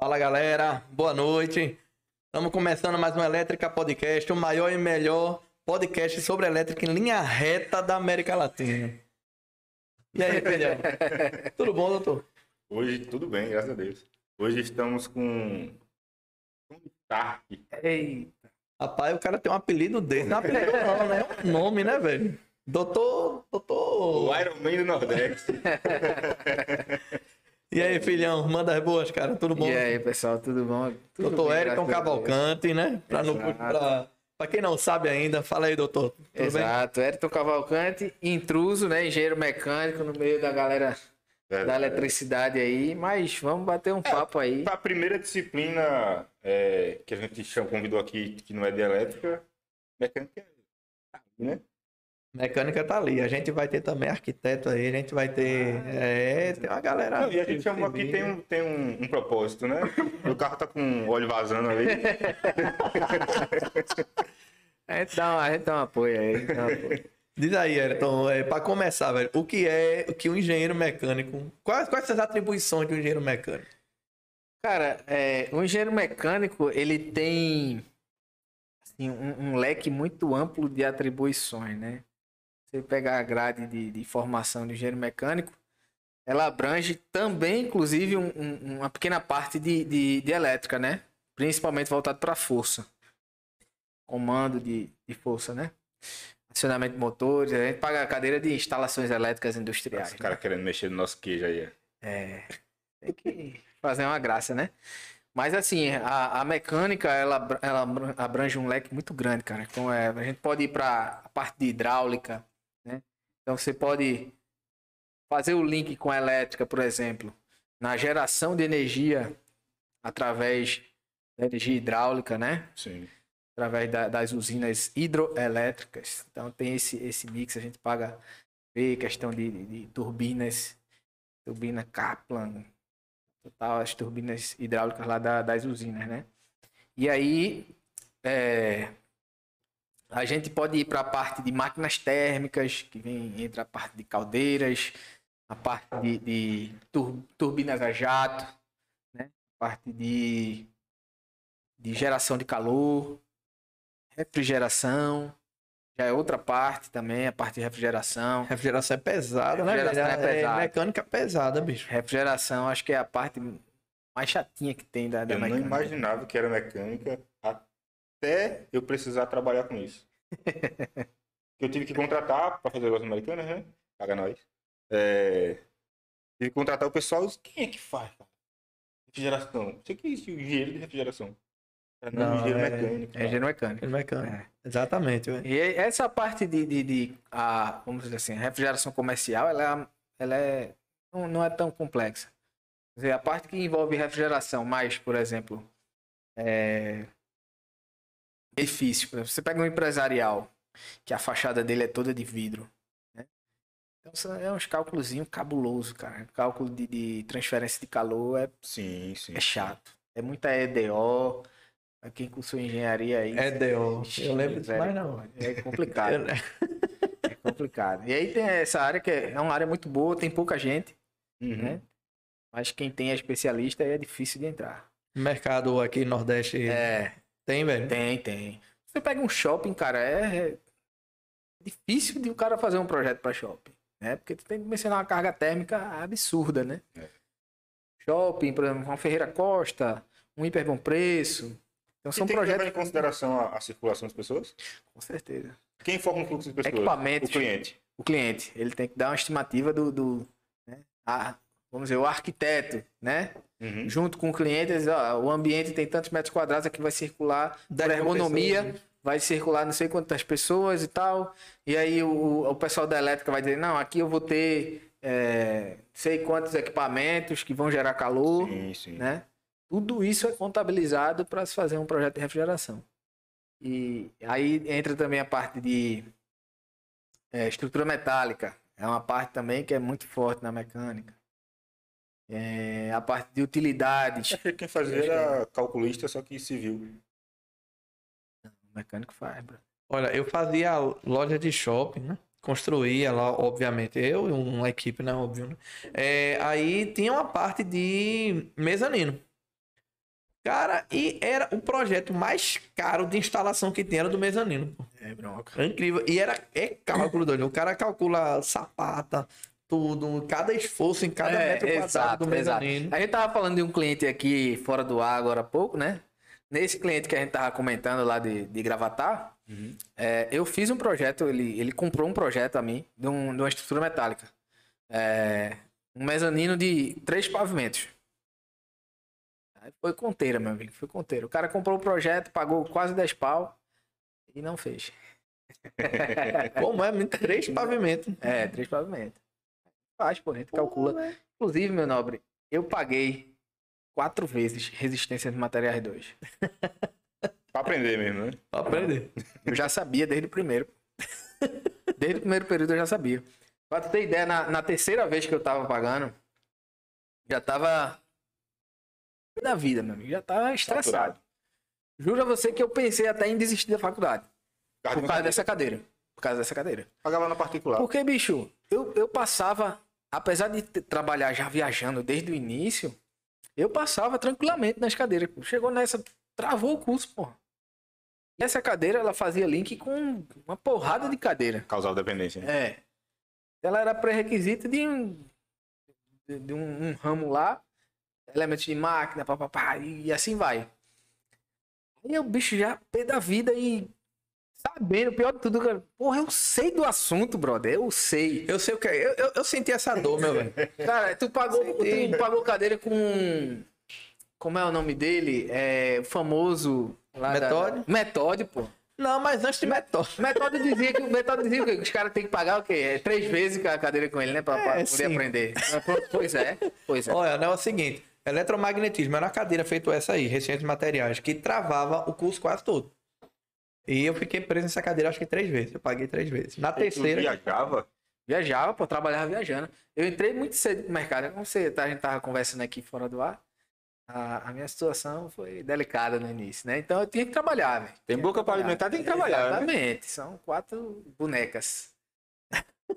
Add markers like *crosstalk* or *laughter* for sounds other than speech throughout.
Fala galera, boa noite. Estamos começando mais um Elétrica Podcast, o maior e melhor podcast sobre elétrica em linha reta da América Latina. E aí, filhão? *laughs* Tudo bom, doutor? Hoje tudo bem, graças a Deus. Hoje estamos com um Stark. Eita. Rapaz, o cara tem um apelido desse. Não é apelido não, né? É um nome, né, velho? Doutor. Doutor. O Iron Man do Nordeste. *laughs* E aí, filhão, manda as boas, cara. Tudo bom? E aí, pessoal, tudo bom? Tudo doutor Eriton Deus. Cavalcante, né? Pra, Exato. pra, pra quem não sabe ainda, fala aí, doutor. Tudo bem? Exato, Eriton Cavalcante, intruso, né? Engenheiro mecânico no meio da galera da eletricidade aí, mas vamos bater um papo aí. A primeira disciplina é, que a gente convidou aqui, que não é de elétrica, mecânica, né? Mecânica tá ali. A gente vai ter também arquiteto aí, a gente vai ter. é, tem uma galera. Não, e a gente chamou aqui, tem um, tem um, um propósito, né? o carro tá com óleo vazando ali. *laughs* A gente dá um, a gente dá um apoio aí. dá um apoio. Diz aí, Ayrton, é, pra começar, velho, o que é o que um engenheiro mecânico. Quais, quais são as atribuições de um engenheiro mecânico? Cara, é, o engenheiro mecânico, ele tem assim, um, um leque muito amplo de atribuições, né? Você pegar a grade de, de formação de engenheiro mecânico, ela abrange também, inclusive, um- um- uma pequena parte de, de, de elétrica, né? Principalmente voltado para força. Comando de, de força, né? Acionamento de motores, a gente paga a cadeira de instalações elétricas industriais. Esse cara querendo mexer no nosso queijo aí. É, tem que fazer uma graça, né? Mas assim, a, a mecânica, ela, ela abra- abrange um leque muito grande, cara. Então, é, a gente pode ir para a parte de hidráulica, né? Então, você pode fazer o link com a elétrica, por exemplo, na geração de energia através da energia hidráulica, né? Sim. através da- das usinas hidroelétricas. Então tem esse, esse mix, a gente paga vê questão de, de- de turbinas, turbina Kaplan, total, as turbinas hidráulicas lá da- das usinas, né? E aí é, a gente pode ir para a parte de máquinas térmicas, que vem entre a parte de caldeiras, a parte de, de tur- turbinas a jato, né? A parte de, de geração de calor, refrigeração, já é outra parte também, a parte de refrigeração. Refrigeração é pesada, né? Refrigeração é pesada. mecânica pesada, bicho. Refrigeração, acho que é a parte mais chatinha que tem da, da Eu não mecânica. imaginava que era mecânica até eu precisar trabalhar com isso. *laughs* eu tive que contratar para fazer lojas americanas, né? Paga nós. É... Tive que contratar o pessoal. Quem é que faz, cara? Refrigeração. Você que é isso, engenheiro de refrigeração. Não, Não, engenheiro é- mecânico. É engenheiro mecânico. Mecânico. É. Exatamente. E essa parte de, de, de a, vamos dizer assim, a refrigeração comercial, ela, é- ela é, não, não é tão complexa. Quer dizer, a parte que envolve refrigeração, mais, por exemplo, é, Por exemplo, você pega um empresarial, que a fachada dele é toda de vidro. Né? Então, são- é uns cálculos cabuloso, cara. Cálculo de, de transferência de calor é, Sim, sim. é chato. É muita EDO. Quem cursou engenharia aí. É DO. Ixi, Eu lembro disso, mas não. É complicado. *laughs* Eu- É complicado. E aí tem essa área que é uma área muito boa, tem pouca gente, Uhum. né? Mas quem tem é especialista aí é difícil de entrar. Mercado aqui Nordeste É, tem, velho? tem, tem. Você pega um shopping, cara, é é difícil de o cara fazer um projeto para shopping, né? Porque tu tem que mencionar uma carga térmica absurda, né? É. Shopping, por exemplo, uma Ferreira Costa, um hiper bom preço. Então E são tem que projetos em consideração a, a circulação das pessoas? com certeza. Quem forma o fluxo de pessoas? Equipamentos. O cliente. o cliente. Ele tem que dar uma estimativa do, do né? a- vamos dizer, o arquiteto, né? Uhum. Junto com o cliente, ó, o ambiente tem tantos metros quadrados, aqui vai circular mil ergonomia, pessoas. vai circular não sei quantas pessoas e tal. E aí o, o pessoal da elétrica vai dizer, não, aqui eu vou ter é, sei quantos equipamentos que vão gerar calor, Sim, sim. né? Tudo isso é contabilizado para se fazer um projeto de refrigeração. E aí entra também a parte de é, estrutura metálica. É uma parte também que é muito forte na mecânica. É, a parte de utilidades. Que quem fazia era calculista, só que civil. O mecânico faz, bro. Olha, eu fazia loja de shopping, né? Construía lá, obviamente, eu e uma equipe, né? Óbvio, né? É, aí tinha uma parte de mezanino. Cara, e era o projeto mais caro de instalação que tinha era do mezanino. pô. É bronca. É incrível. E era é cálculo, doido. O cara calcula sapata, tudo, cada esforço em cada É, metro quadrado do exato. mezanino. A gente tava falando de um cliente aqui fora do ar agora há pouco, né? Nesse cliente que a gente tava comentando lá de, de Gravatar, é, eu fiz um projeto, ele, ele comprou um projeto a mim de, um- de uma estrutura metálica. É, um mezanino de três pavimentos. Aí foi conteira, meu amigo, foi conteira. O cara comprou o projeto, pagou quase 10 pau e não fez. *laughs* Como é? Três *laughs* pavimentos. É, três pavimentos. Faz, pô, a gente calcula. Inclusive, meu nobre, eu paguei quatro vezes resistência de materiais 2. *laughs* Pra aprender mesmo, né? Pra aprender. Eu já sabia desde o primeiro. Desde o primeiro período eu já sabia. Pra tu ter ideia, na, na terceira vez que eu tava pagando, já tava. Da vida, meu amigo. Já tava estressado. Juro a você que eu pensei até em desistir da faculdade. Por causa dessa cadeira. Por causa dessa cadeira. Pagava na particular. Porque, bicho, eu, eu passava, apesar de trabalhar já viajando desde o início, eu passava tranquilamente nas cadeiras. pô. Chegou nessa, travou o curso, pô. E essa cadeira, ela fazia link com uma porrada de cadeira. Causal dependência. né? É. Ela era pré-requisito de um, de, de um, um ramo lá, elementos de máquina, papapá, e assim vai. Aí o bicho já pé da vida e sabendo, pior de tudo, cara, porra, eu sei do assunto, brother, eu sei. Eu sei o que é. Eu, eu, eu senti essa dor, meu velho. *laughs* Cara, tu pagou, tu pagou cadeira com. Como é o nome dele? É o famoso. lá da- Metódio? Metódio, pô. Não, mas antes de metódico. O *laughs* Metódio dizia que o Metódio dizia que os caras têm que pagar o quê? É três vezes a cadeira com ele, né? Pra, pra É, poder sim. aprender. Pois é, pois é. Olha, né, é o seguinte: eletromagnetismo era uma cadeira feita essa aí, de materiais, que travava o curso quase todo. E eu fiquei preso nessa cadeira acho que três vezes. Eu paguei três vezes. Na Tu terceira. viajava? Viajava, pô, trabalhava viajando. Eu entrei muito cedo no mercado. Como você, tá, a gente tava conversando aqui fora do ar, a, a minha situação foi delicada no início, né? Então eu tinha que trabalhar, velho. Tem boca pra alimentar, tem que trabalhar, né? Exatamente. São quatro bonecas.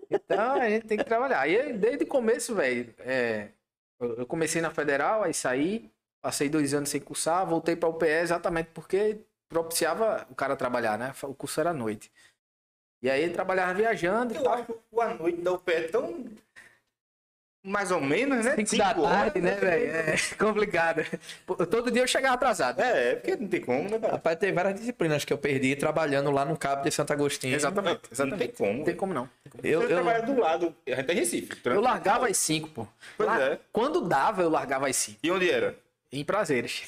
Então a gente tem que trabalhar. E desde o começo, velho, é, eu comecei na federal, aí saí, passei dois anos sem cursar, voltei para o PE exatamente porque propiciava o cara trabalhar, né? O curso era à noite. E aí ele trabalhava viajando e Eu tal. acho que o a noite da UPE é tão. Mais ou menos, né? Cinco da Cinco tarde, horas, né, velho? É *laughs* complicado. Todo dia eu chegava atrasado. É, é porque não tem como, né, cara? Rapaz, teve várias disciplinas que eu perdi trabalhando lá no Cabo de Santo Agostinho. Exatamente, Não exatamente. tem como. Não tem como não. Eu, eu, trabalha do lado. A gente é Recife. Eu largava às 5, pô. Pois Lá- é. Quando dava, eu largava às 5. E onde era? Em prazeres.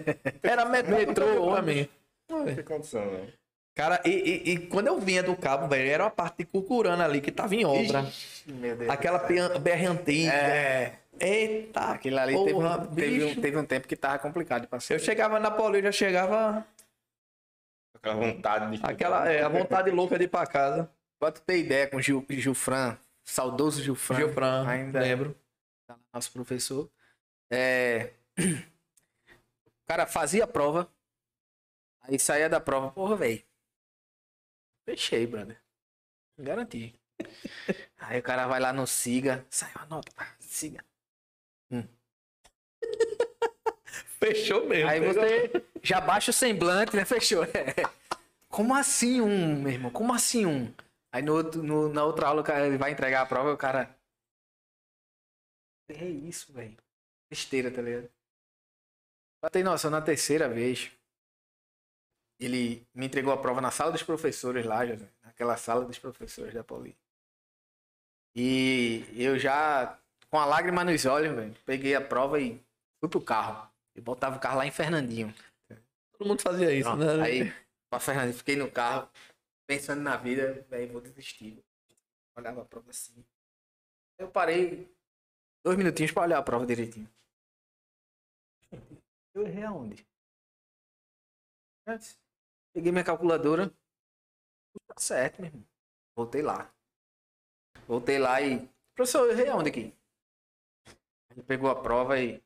*laughs* era metrô, mim. Não tem condição, né? Cara, e, e- e quando eu vinha do Cabo, velho, era uma parte de Cucurana ali que tava em obra. Meu Deus. Aquela BR antiga. É. Eita, Aquilo ali porra, teve, um, teve, um, teve um tempo que tava complicado de passar. Eu chegava na Paulista, já chegava Aquela vontade de. aquela, é, a vontade louca de ir pra casa. Pra tu ter ideia com o Gil, Gilfran, saudoso Gilfran. Gilfran, ainda lembro. tá nosso professor. É... *clears throat* O cara fazia a prova, aí saía da prova, porra, velho. Fechei, brother. Garanti. *laughs* aí o cara vai lá no Siga, saiu a nota, Siga. *laughs* Fechou mesmo. Aí você já baixa o semblante, né? Fechou. Como assim um, meu irmão? Como assim um? Aí no no- na outra aula o cara ele vai entregar a prova e o cara. É isso, velho. Besteira, tá ligado? Pra ter noção, na terceira vez, ele me entregou a prova na sala dos professores lá, naquela sala dos professores da Pauli. E eu já, com a lágrima nos olhos, velho, peguei a prova e fui pro carro. E botava o carro lá em Fernandinho. Todo mundo fazia isso, Pronto, né? Aí, pra Fernandinho, fiquei no carro, pensando na vida, velho, vou desistir. Olhava a prova assim. Eu parei dois minutinhos pra olhar a prova direitinho. Eu errei aonde? Antes, Peguei minha calculadora. Tá certo, meu irmão. Voltei lá. Voltei lá e. Professor, eu errei aonde aqui? Ele pegou a prova e.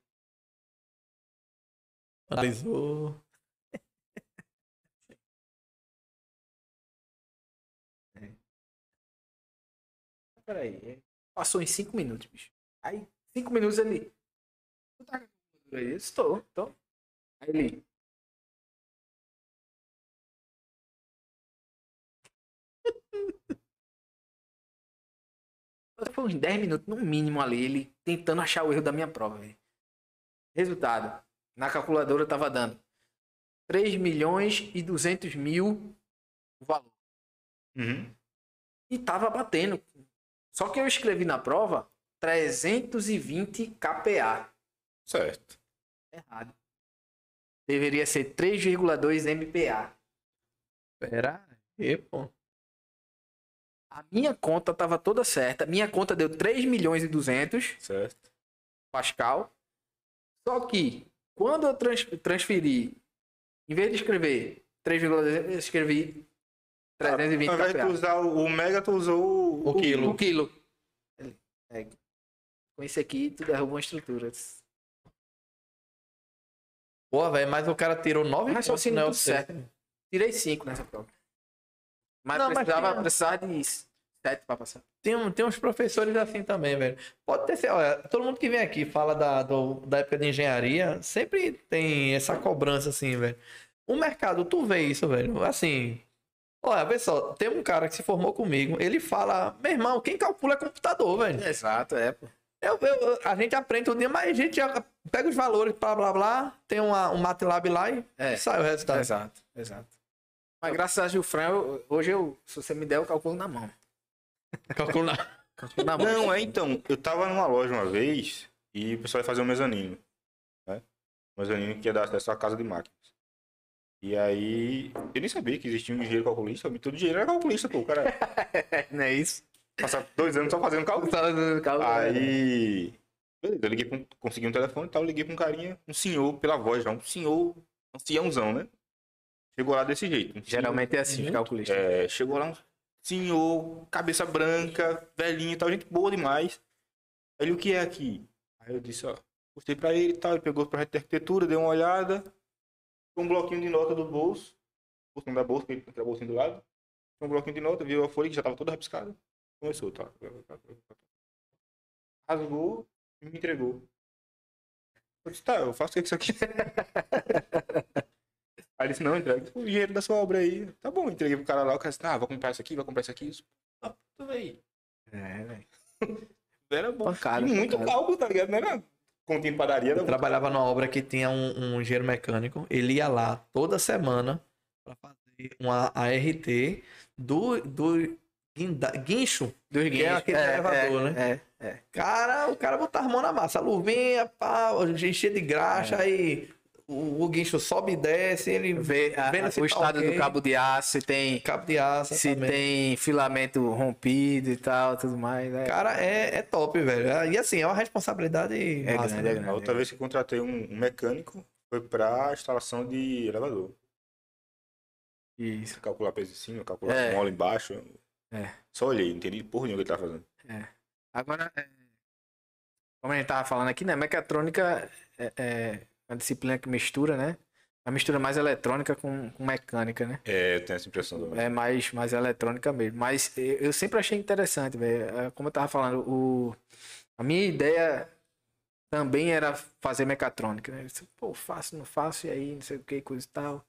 Analisou. Peraí. é, Passou em cinco minutos, bicho. Aí, cinco minutos ele. Tu tá com a calculadora aí? Estou, tô. Aí ele. Foi uns 10 minutos, no mínimo, ali, ele tentando achar o erro da minha prova. velho. Resultado: na calculadora tava dando 3 milhões e 200 mil o valor. Uhum. E tava batendo. Só que eu escrevi na prova 320 kPa. Certo. Errado. Deveria ser 3,2 MPa. Pera aí, pô. A minha conta tava toda certa. Minha conta deu 3 milhões e 200 Certo. Pascal. Só que quando eu trans- transferi, em vez de escrever 3,2, eu escrevi 320 Ao invés de usar o o mega, tu usou o, O quilo. O quilo. Ele- é, com esse aqui, tu derruba uma estrutura. Pô, velho, mas o cara tirou 9 Mas só pontos, assim, né? certo. Tirei 5 nessa prova. Mas Não, mas precisava, tinha- precisava de 7 pra passar. Tem, um- tem uns professores assim também, velho. Pode ter, olha, todo mundo que vem aqui fala da, do- da época de engenharia, sempre tem essa cobrança assim, velho. O mercado, tu vê isso, velho. Assim, olha, vê só, tem um cara que se formou comigo, ele fala, meu irmão, quem calcula é computador, velho. Exato, é. pô. Eu, eu- a gente aprende todo dia, mas a gente já pega os valores, blá, blá, blá, tem uma, um MATLAB lá e É. sai o resultado. Exato, exato. Mas graças a Gilfran, eu- hoje eu, se você me der, eu calculo na mão. Calcula. *laughs* Calculo na mão. Não, é então. Eu tava numa loja uma vez e o pessoal ia fazer um mezanino. Né? Um mezanino que ia dar acesso à casa de máquinas. E aí, eu nem sabia que existia um engenheiro calculista. Todo engenheiro era calculista, pô. O cara *laughs* Não é isso? passa dois anos só fazendo cálculo. Aí. Beleza, eu liguei pra um, consegui um telefone e tal, liguei pra um carinha, um senhor, pela voz já, um senhor, anciãozão, né? Chegou lá desse jeito. um senhor- Geralmente é assim, os calculistas. é, chegou lá um senhor, cabeça branca, velhinho e tal, gente boa demais. Ele, o que é aqui? Aí eu disse, ó, gostei pra ele e tal, ele pegou o projeto de arquitetura, deu uma olhada, um bloquinho de nota do bolso, bolso da bolsa, que ele tem a bolsinha do lado, um bloquinho de nota, viu a folha que já tava toda rabiscada, começou, tá. Rasgou e me entregou. Eu disse, tá, eu faço o que isso aqui? *laughs* Aí ele disse, não, entrega o dinheiro da sua obra aí. Tá bom, entreguei pro cara lá, o cara disse, ah, vou comprar isso aqui, vou comprar isso aqui. Isso. Ah, tudo aí. É, velho. *laughs* Era bom. Pancada, e muito pancada. cálculo, tá ligado? Não era continha de padaria, Eu trabalhava numa obra que tinha um, um engenheiro mecânico. Ele ia lá toda semana para fazer uma ART do, do guinda- guincho. Dos Que é aquele elevador, né? É, é. Cara, o cara botava a mão na massa. A luvinha, pá, enchia de graxa, aí o, o guincho sobe e desce, ele Vê a- se o tá estado ok. do cabo de aço, se tem, cabo de aço se também. tem filamento rompido e tal, tudo mais. É, Cara, é, é top, velho. E assim, é uma responsabilidade É massa, grande, né? é grande. A outra vez que contratei um, um mecânico foi pra instalação de elevador. Isso. Calcular peso em cima, calcular É. mola embaixo. É. Só olhei, não entendi porra nenhuma o que ele tava fazendo. Agora, é, como a gente tava falando aqui, né? Mecatrônica é, é uma disciplina que mistura, né? A mistura mais eletrônica com, com mecânica, né? É, eu tenho essa impressão também. É mais, mais eletrônica mesmo. Mas eu, sempre achei interessante, velho. É, Como eu tava falando, o, a minha ideia também era fazer mecatrônica, né? Eu disse, Pô, faço, não faço, e aí, não sei o que, coisa e tal.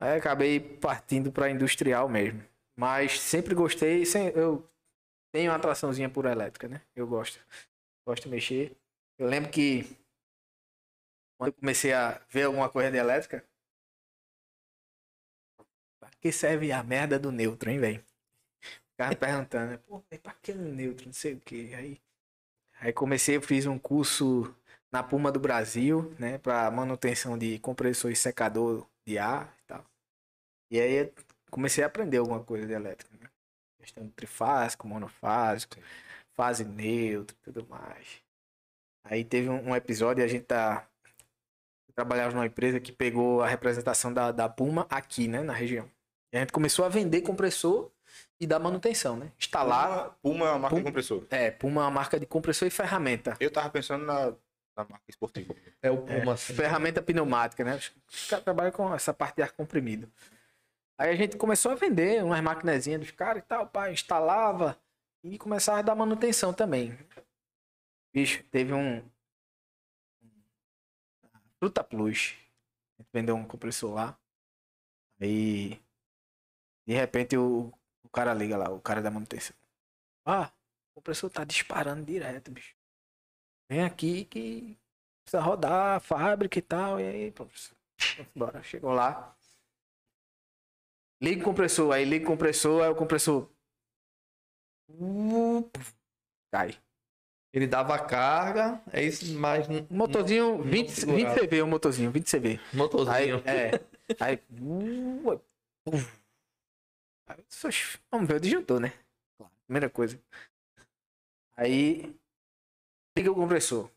Aí acabei partindo para industrial mesmo. Mas sempre gostei, sem, eu tenho uma atraçãozinha por elétrica, né? Eu gosto. Gosto de mexer. Eu lembro que quando eu comecei a ver alguma coisa de elétrica, Pra que serve a merda do neutro, hein, velho? Ficava perguntando, né? Pô, velho, pra que o neutro? Não sei o que. Aí, aí comecei, eu fiz um curso na Puma do Brasil, né? Pra manutenção de compressor e secador de ar e tal. E aí comecei a aprender alguma coisa de elétrica, né? Questão de trifásico, monofásico, fase neutra e tudo mais. Aí teve um, um episódio, a gente tá. Trabalhava numa empresa que pegou a representação da, da Puma aqui, né, na região. E a gente começou a vender compressor e dar manutenção, né? Instalar. Puma, Puma é uma marca de Puma- compressor. É, Puma é uma marca de compressor e ferramenta. Eu tava pensando na, na marca esportiva. É o Puma, assim. Ferramenta pneumática, né? Os caras trabalham com essa parte de ar comprimido. Aí a gente começou a vender umas maquinazinhas dos caras e tal, pá, instalava e começava a dar manutenção também. Bicho, teve um. Fruta Plus. Vendeu um compressor lá. Aí, de repente, o, o cara liga lá, o cara da manutenção. Ah, o compressor tá disparando direto, bicho. Vem aqui que precisa rodar a fábrica e tal. E aí, pô, bora. Chegou lá. Liga o compressor, aí liga o compressor, aí o compressor. Uh, Cai. Ele dava carga, é isso, mas. Um motorzinho, 20, 20 segurava. CV, o motorzinho, 20 CV. Aí, Motorzinho. é. Aí. uh. Aí, oxe, Vamos ver o disjuntor, né? Claro. Primeira coisa. Aí. Liga o compressor.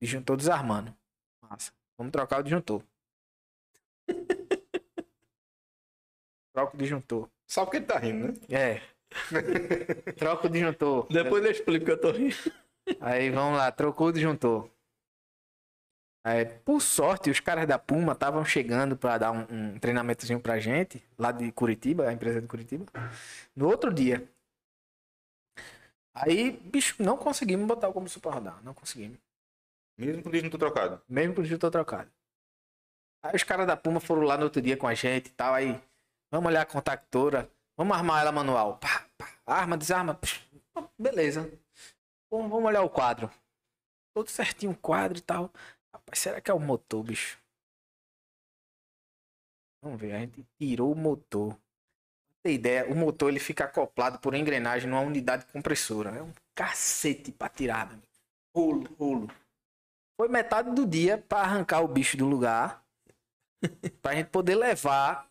Disjuntor desarmando. Massa. Vamos trocar o disjuntor. *laughs* Troca o disjuntor. Só porque ele tá rindo, né? É. *laughs* Troca o disjuntor. Depois eu explico que eu tô rindo. Aí vamos lá, trocou o disjuntor. Aí, por sorte, os caras da Puma estavam chegando para dar um, um treinamentozinho pra gente, lá de Curitiba, a empresa de Curitiba, no outro dia. Aí, bicho, não conseguimos botar o compressor pra rodar, não conseguimos. Mesmo com o disjuntor trocado. Mesmo com o disjuntor trocado. Aí os caras da Puma foram lá no outro dia com a gente e tal, aí, vamos olhar a contactora, vamos armar ela manual. Pá, pá, arma, desarma, beleza. Vamos, vamos olhar o quadro. Todo certinho o quadro e tal. Rapaz, será que é o motor, bicho? Vamos ver, a gente tirou o motor. Pra ter ideia, o motor ele fica acoplado por engrenagem numa unidade compressora. É um cacete pra tirar, amigo. Rolo, rolo. Foi metade do dia pra arrancar o bicho do lugar. *laughs* pra gente poder levar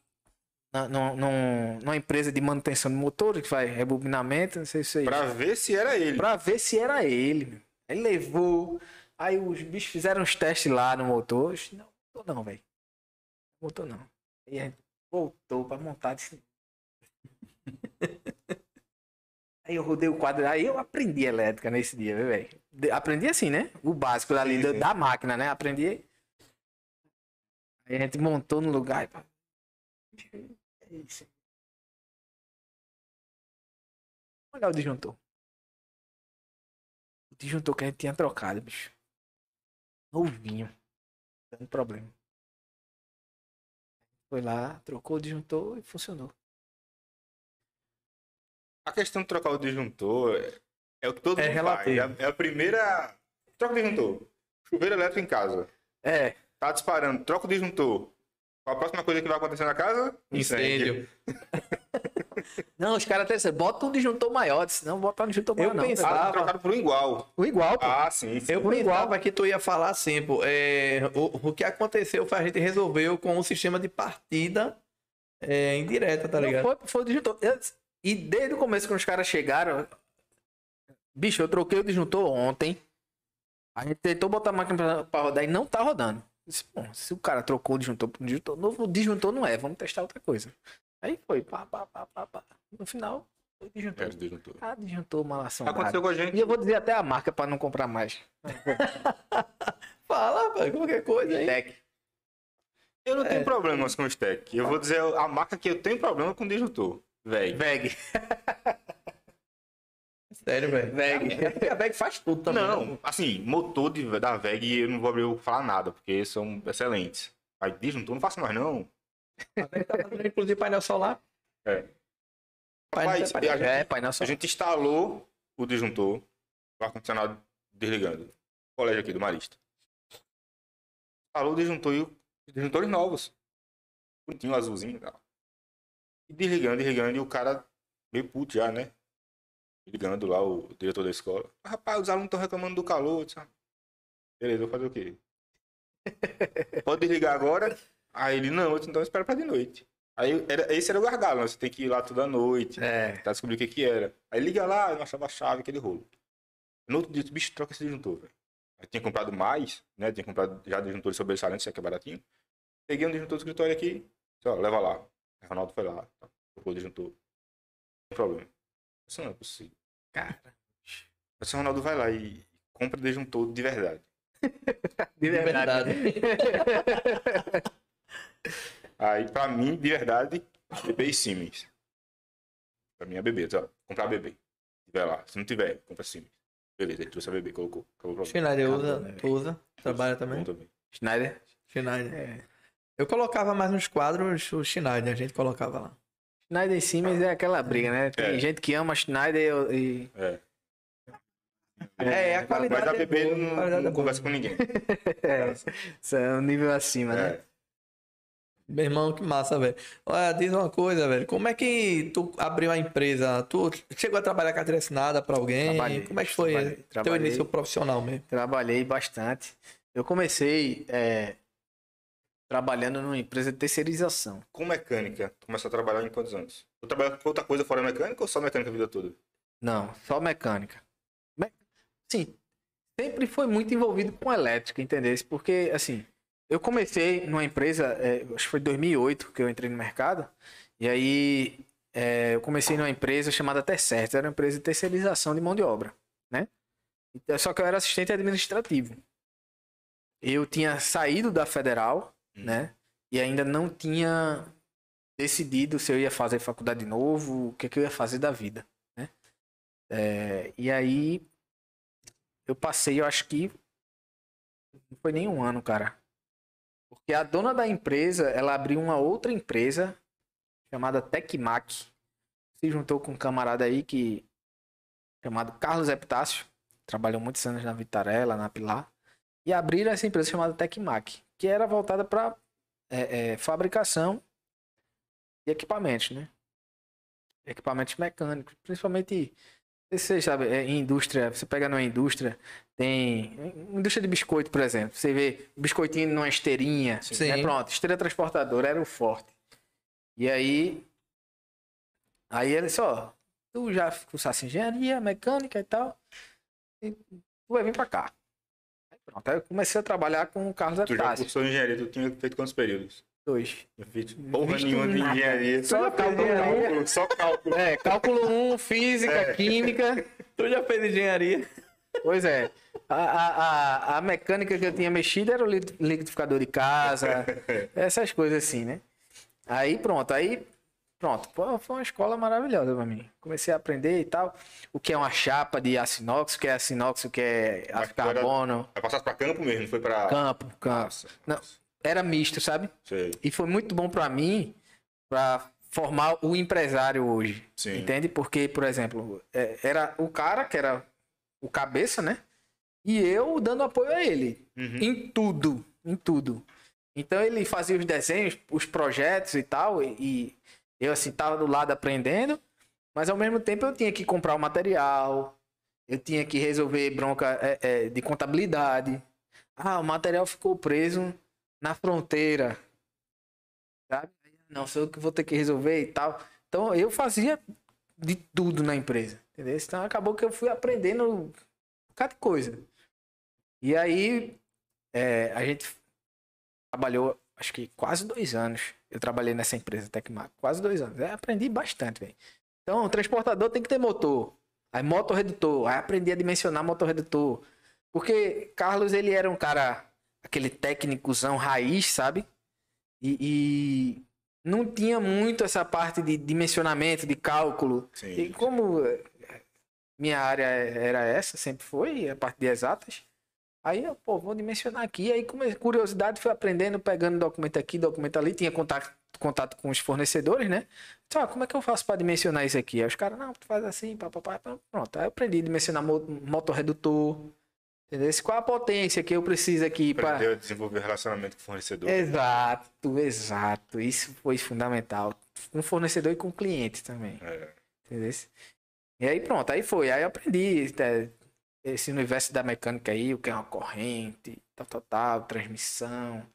na- num- num- numa empresa de manutenção de motor que faz rebobinamento, não sei se é isso. Pra ver se era ele. Pra ver se era ele. Aí levou. Aí os bichos fizeram os testes lá no motor. Disse, Não, motor não, velho. Motor não. Aí a gente voltou pra montar. Disse... *laughs* aí eu rodei o quadro. Aí eu aprendi elétrica nesse dia, velho. Aprendi assim, né? O básico ali da, da máquina, né? Aprendi. Aí a gente montou no lugar. E... isso. Olha o disjuntor. O disjuntor que a gente tinha trocado, bicho. Novinho. Dando problema. Foi lá, trocou o disjuntor e funcionou. A questão de trocar o disjuntor é- é o que todo É mundo relativo. faz. É a- é a primeira. Troca o disjuntor. Chuveiro elétrico em casa. É, Tá disparando, troca o disjuntor. Qual a próxima coisa que vai acontecer na casa? Incêndio. *laughs* Não, os caras até disseram, bota um disjuntor maior. Disse, não, bota um disjuntor maior, Eu não. pensava- Ah, trocaram por um igual. O igual, pô. Ah, sim. sim. Eu Por igual. pensava que tu ia falar assim, pô. É, o, o que aconteceu foi a gente resolveu com o sistema de partida é, indireta, tá Não, ligado? foi, foi o disjuntor. Eu- E desde o começo, quando os caras chegaram. Bicho, eu troquei o disjuntor ontem. A gente tentou botar a máquina pra, pra rodar e não tá rodando. Disse, Bom, se o cara trocou o disjuntor pro disjuntor novo, o disjuntor não é. Vamos testar outra coisa. Aí foi, pá, pá, pá, pá, pá. No final, foi disjuntor. É, o disjuntor. Ah, disjuntor. Aconteceu com a gente. E eu vou dizer até a marca pra não comprar mais. *laughs* Fala, velho, qualquer coisa aí. Tech. Eu não É. tenho problemas com o stack. Eu vou dizer a marca que eu tenho problema com o disjuntor. Véi. VEG. *laughs* Sério, velho. VEG. É a VEG faz tudo também. né? Não, assim, motor de, da VEG eu não vou abrir falar nada, porque são excelentes. Aí disjuntor não faço mais não. A VEG tá fazendo, inclusive, painel solar. É. Painel Rapaz, separado. a gente- É, painel A só. gente instalou o disjuntor, o ar-condicionado desligando. Colégio aqui do Marista. Instalou o disjuntor e os disjuntores novos. Bonitinho, azulzinho e tal. E desligando, desligando, e o cara meio puto já, né? Ligando lá o diretor da escola. "Ah, Rapaz, os alunos estão reclamando do calor. Eu disse, "Ah, Beleza, vou fazer o quê? *laughs* Pode desligar agora? Aí ele, não, disse, então espera pra de noite. Aí era, esse era o gargalo, né? Você tem que ir lá toda noite. É. Tentar descobrir o que que era. Aí liga lá, eu não achava a chave, aquele rolo. No outro dia, bicho, troca esse disjuntor, velho. Eu tinha comprado mais, né? Tinha comprado já disjuntores sobressalentes, isso aqui é baratinho. Peguei um disjuntor do escritório aqui, disse, ó, leva lá. Aí o Ronaldo foi lá, trocou o disjuntor. Não tem problema. Isso não é possível. Cara. O Ronaldo vai lá e compra disjuntor de verdade. *laughs* De verdade. Aí, pra mim, de verdade, bebê e Siemens. Pra mim é bebê, tá? Comprar bebê. Se tiver lá. Se não tiver, compra Siemens. Beleza, ele trouxe a bebê, colocou. Acabou. Schneider Acabou, usa, né, tu usa, trabalha também. Também. Schneider. Schneider. É. Eu colocava mais nos quadros o Schneider, a gente colocava lá. Schneider e Siemens é aquela briga, né? Tem É. gente que ama Schneider e. É. É, a qualidade Mas a é bebê boa, a não, qualidade não é boa. conversa com ninguém. É, *laughs* isso é um nível acima, né? É. Meu irmão, que massa, velho. Olha, diz uma coisa, velho. Como é que tu abriu a empresa? Tu chegou a trabalhar carteira assinada pra alguém? Trabalhei, Como é que foi trabalhei, teu trabalhei. início profissional mesmo? Trabalhei bastante. Eu comecei é, trabalhando numa empresa de terceirização. Com mecânica, começou a trabalhar em quantos anos? Tu trabalhou com outra coisa fora mecânica ou só mecânica a vida toda? Não, só mecânica. Me- Sim, sempre foi muito envolvido com elétrica, entendeu? Porque, assim, eu comecei numa empresa, é, acho que foi em 2008 que eu entrei no mercado, e aí é, eu comecei numa empresa chamada Tercerto, era uma empresa de terceirização de mão de obra, né? Só que eu era assistente administrativo. Eu tinha saído da federal, Né? E ainda não tinha decidido se eu ia fazer faculdade de novo, o que, que eu ia fazer da vida. É, e aí eu passei, eu acho que não foi nem um ano, cara. Porque a dona da empresa, ela abriu uma outra empresa chamada Tecmac. Se juntou com um camarada aí que chamado Carlos Epitácio, trabalhou muitos anos na Vitarella, na Pilar, e abriram essa empresa chamada Tecmac, que era voltada para fabricação de equipamentos, né? Equipamentos mecânicos, principalmente Você sabe, é, em indústria, você pega numa indústria, tem. Indústria de biscoito, por exemplo. Você vê biscoitinho numa esteirinha. Sim. Né? Pronto, esteira transportadora era o forte. E aí. Aí ele disse: Ó, tu já cursasse engenharia, mecânica e tal. E tu vai vir pra cá. Pronto, aí eu comecei a trabalhar com o Carlos Tu já cursou engenharia, tu tinha feito quantos períodos? Dois. Eu fiz porra nenhuma de engenharia. Só cálculo cálculo, só cálculo. É, cálculo 1, física, química. *laughs* Tu já fez engenharia? Pois é. A, a, a, mecânica que eu tinha mexido era o li- liquidificador de casa, *laughs* essas coisas assim, né? Aí pronto, aí pronto. Foi uma escola maravilhosa pra mim. Comecei a aprender e tal. O que é uma chapa de aço inox, o que é aço inox, o que é aço carbono, Vai passar pra campo mesmo, não foi pra. campo, campo. Nossa. Não, era misto, sabe? Sei. E foi muito bom pra mim pra formar o empresário hoje. Sim. Entende? Porque, por exemplo, é, era o cara que era o cabeça, né? E eu dando apoio a ele. Uhum. Em tudo. Em tudo. Então ele fazia os desenhos, os projetos e tal. E eu, assim, tava do lado aprendendo. Mas ao mesmo tempo eu tinha que comprar o material. Eu tinha que resolver bronca é, é, de contabilidade. Ah, o material ficou preso na fronteira. Sabe? Não, sou eu que vou ter que resolver e tal. Então eu fazia de tudo na empresa. Entendeu? Então acabou que eu fui aprendendo um bocado de coisa. E aí é, a gente trabalhou, acho que quase dois anos. Eu trabalhei nessa empresa Tecmac, quase dois anos. Aprendi bastante, velho. Então, transportador tem que ter motor. Aí motorredutor. Aí aprendi a dimensionar motorredutor. Porque Carlos, ele era um cara, aquele técnicozão raiz, sabe? E, e não tinha muito essa parte de dimensionamento, de cálculo. Sim. E como eh, minha área era essa, sempre foi, a parte de exatas, aí eu, pô, vou dimensionar aqui. Aí, como curiosidade, fui aprendendo, pegando documento aqui, documento ali, tinha contato, contato com os fornecedores, né? Então, ah, como é que eu faço para dimensionar isso aqui? Aí os caras, não, tu faz assim, papapá, pronto. Aí eu aprendi a dimensionar mo- motorredutor, entendeu? Qual a potência que eu preciso aqui para... Desenvolver relacionamento com o fornecedor. Exato, exato. Isso foi fundamental. Com fornecedor e com cliente também. É. Entendeu? E aí pronto, aí foi. Aí eu aprendi é, esse universo da mecânica aí, o que é uma corrente, tal, tal, tal, transmissão.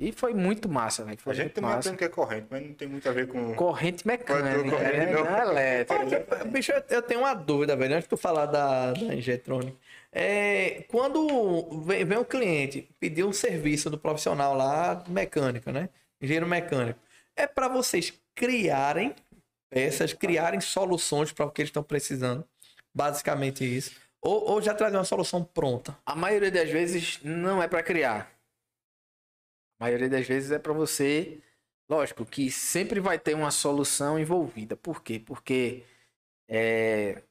E foi muito massa, velho. A gente também massa. aprende que é corrente, mas não tem muito a ver com. Corrente mecânica, corrente, né? não. não é elétrica. Bicho, eu- tenho uma dúvida, velho, antes de tu falar da, da Injetronic. É, quando vem, vem um cliente pedir um serviço do profissional lá, de mecânica, né? Engenheiro mecânico. É para vocês criarem peças, criarem soluções para o que eles estão precisando. Basicamente isso. Ou, ou já trazer uma solução pronta. A maioria das vezes não é para criar. A maioria das vezes é para você. Lógico que sempre vai ter uma solução envolvida. Por quê? Porque é,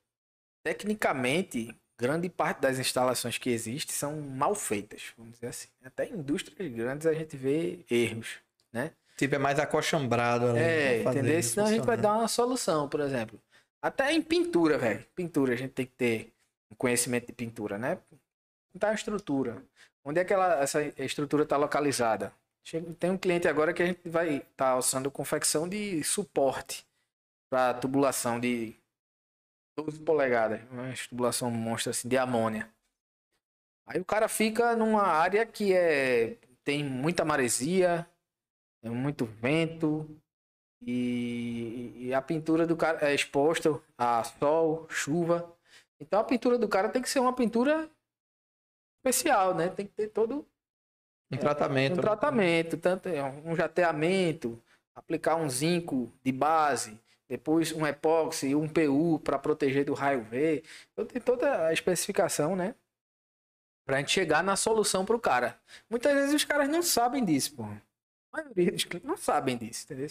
tecnicamente grande parte das instalações que existem são mal feitas, vamos dizer assim. Até em indústrias grandes a gente vê erros, né? Tipo, é mais acochambrado. É, fazer entendeu? Senão a gente vai dar uma solução, por exemplo. Até em pintura, velho. Pintura, a gente tem que ter conhecimento de pintura, né? Pintar a estrutura. Onde é que ela, essa estrutura está localizada? Tem um cliente agora que a gente vai estar tá alçando confecção de suporte para tubulação de 12 polegadas. Uma tubulação monstro assim, de amônia. Aí o cara fica numa área que é tem muita maresia, é muito vento, e, e a pintura do cara é exposta a sol, chuva. Então a pintura do cara tem que ser uma pintura especial, né? Tem que ter todo Um tratamento. um tratamento, tanto é, um jateamento, aplicar um zinco de base, depois um epóxi e um PU para proteger do raio V. Então tem toda a especificação, né? Pra gente chegar na solução pro cara. Muitas vezes os caras não sabem disso, pô. A maioria dos clientes não sabem disso, entendeu?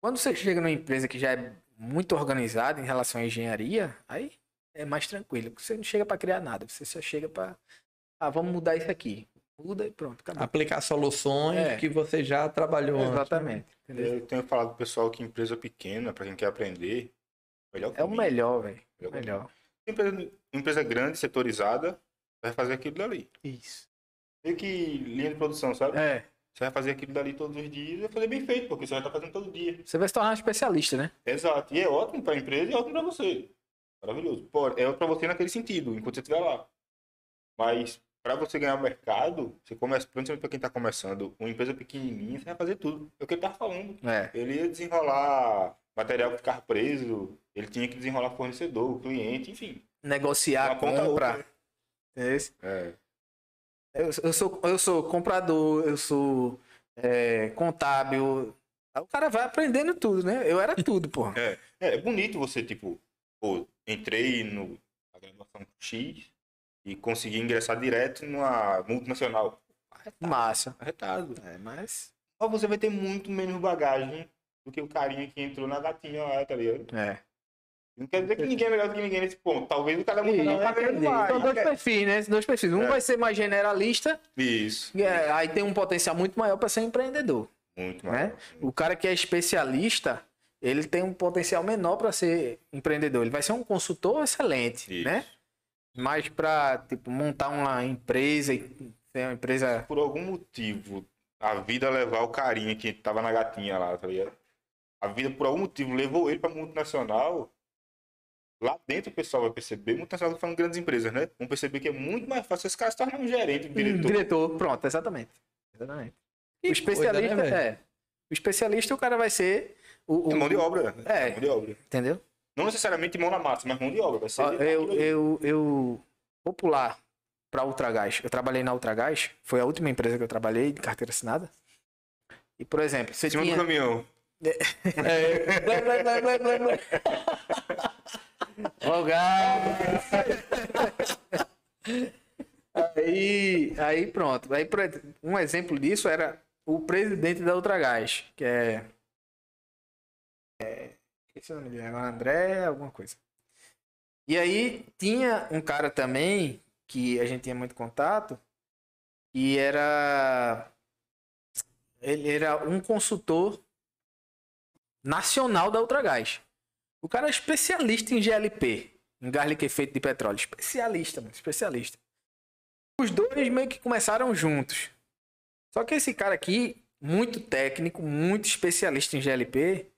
Quando você chega numa empresa que já é muito organizada em relação à engenharia, aí é mais tranquilo. Você não chega para criar nada, você só chega para ah, vamos mudar isso aqui. Muda e pronto, acabou. Aplicar soluções É. que você já trabalhou antes. Exatamente. entendeu? Eu tenho falado pro pessoal que empresa pequena, pra quem quer aprender, melhor É o melhor, velho. Melhor Melhor. Empresa, empresa grande, setorizada, vai fazer aquilo dali. Isso. Meio que linha de produção, sabe? É. Você vai fazer aquilo dali todos os dias e vai fazer bem feito, porque você vai estar fazendo todo dia. Você vai se tornar um especialista, né? Exato. E é ótimo para a empresa e é ótimo para você. Maravilhoso. Pô, é para você naquele sentido, enquanto você estiver lá. Mas para você ganhar mercado, você começa, principalmente para quem está começando, uma empresa pequenininha, você vai fazer tudo. É o que ele estava falando. É. Ele ia desenrolar material que ficava preso, ele tinha que desenrolar fornecedor, cliente, enfim. Negociar, compra. É. É. Eu, eu, sou, eu sou comprador, eu sou é, contábil. Aí o cara vai aprendendo tudo, né? Eu era tudo, pô. É, é bonito você, tipo, pô, entrei no na graduação X e consegui ingressar direto numa multinacional. Arretado. Massa. Arretado. É, mas. Ou você vai ter muito menos bagagem do que o carinha que entrou na gatinha lá, tá ligado? É. Não quer dizer que ninguém é melhor do que ninguém nesse ponto. Talvez o cara é muito melhor é. São dois perfis, né? Dois perfis. Um É. vai ser mais generalista, Isso. é, aí tem um potencial muito maior para ser empreendedor. Muito Né? mais. O cara que é especialista, ele tem um potencial menor para ser empreendedor. Ele vai ser um consultor excelente, Isso. né? Mas para tipo montar uma empresa e ter uma empresa Por algum motivo, a vida levar o carinha que tava na gatinha lá, tá ligado? A vida, por algum motivo, levou ele pra multinacional. Lá dentro o pessoal vai perceber, multinacional tá falando de grandes empresas, né? Vão perceber que é muito mais fácil esse cara se tornar um gerente, um um diretor. diretor. Pronto, exatamente. Exatamente. O especialista coisa, né, é. O especialista o cara vai ser o, o- É mão de obra. né? É. Mão de obra. entendeu? Não necessariamente mão na massa, mas mão de obra. Vai ser Ó, eu, eu, eu vou pular para Ultragás. Eu trabalhei na Ultragás, foi a última empresa que eu trabalhei de carteira assinada. E, por exemplo, você cima tinha... do caminhão. *laughs* É, blá, blá, blá, blá. Ô, gás! aí, aí pronto. Aí, um exemplo disso era o presidente da Ultragás, que é... é o nome dele agora, André, alguma coisa. E aí tinha um cara também que a gente tinha muito contato e era ele era um consultor nacional da Ultragás. O cara é especialista em GLP, em gás liquefeito de petróleo, especialista, mano, especialista. Os dois meio que começaram juntos. Só que esse cara aqui, muito técnico, muito especialista em GLP,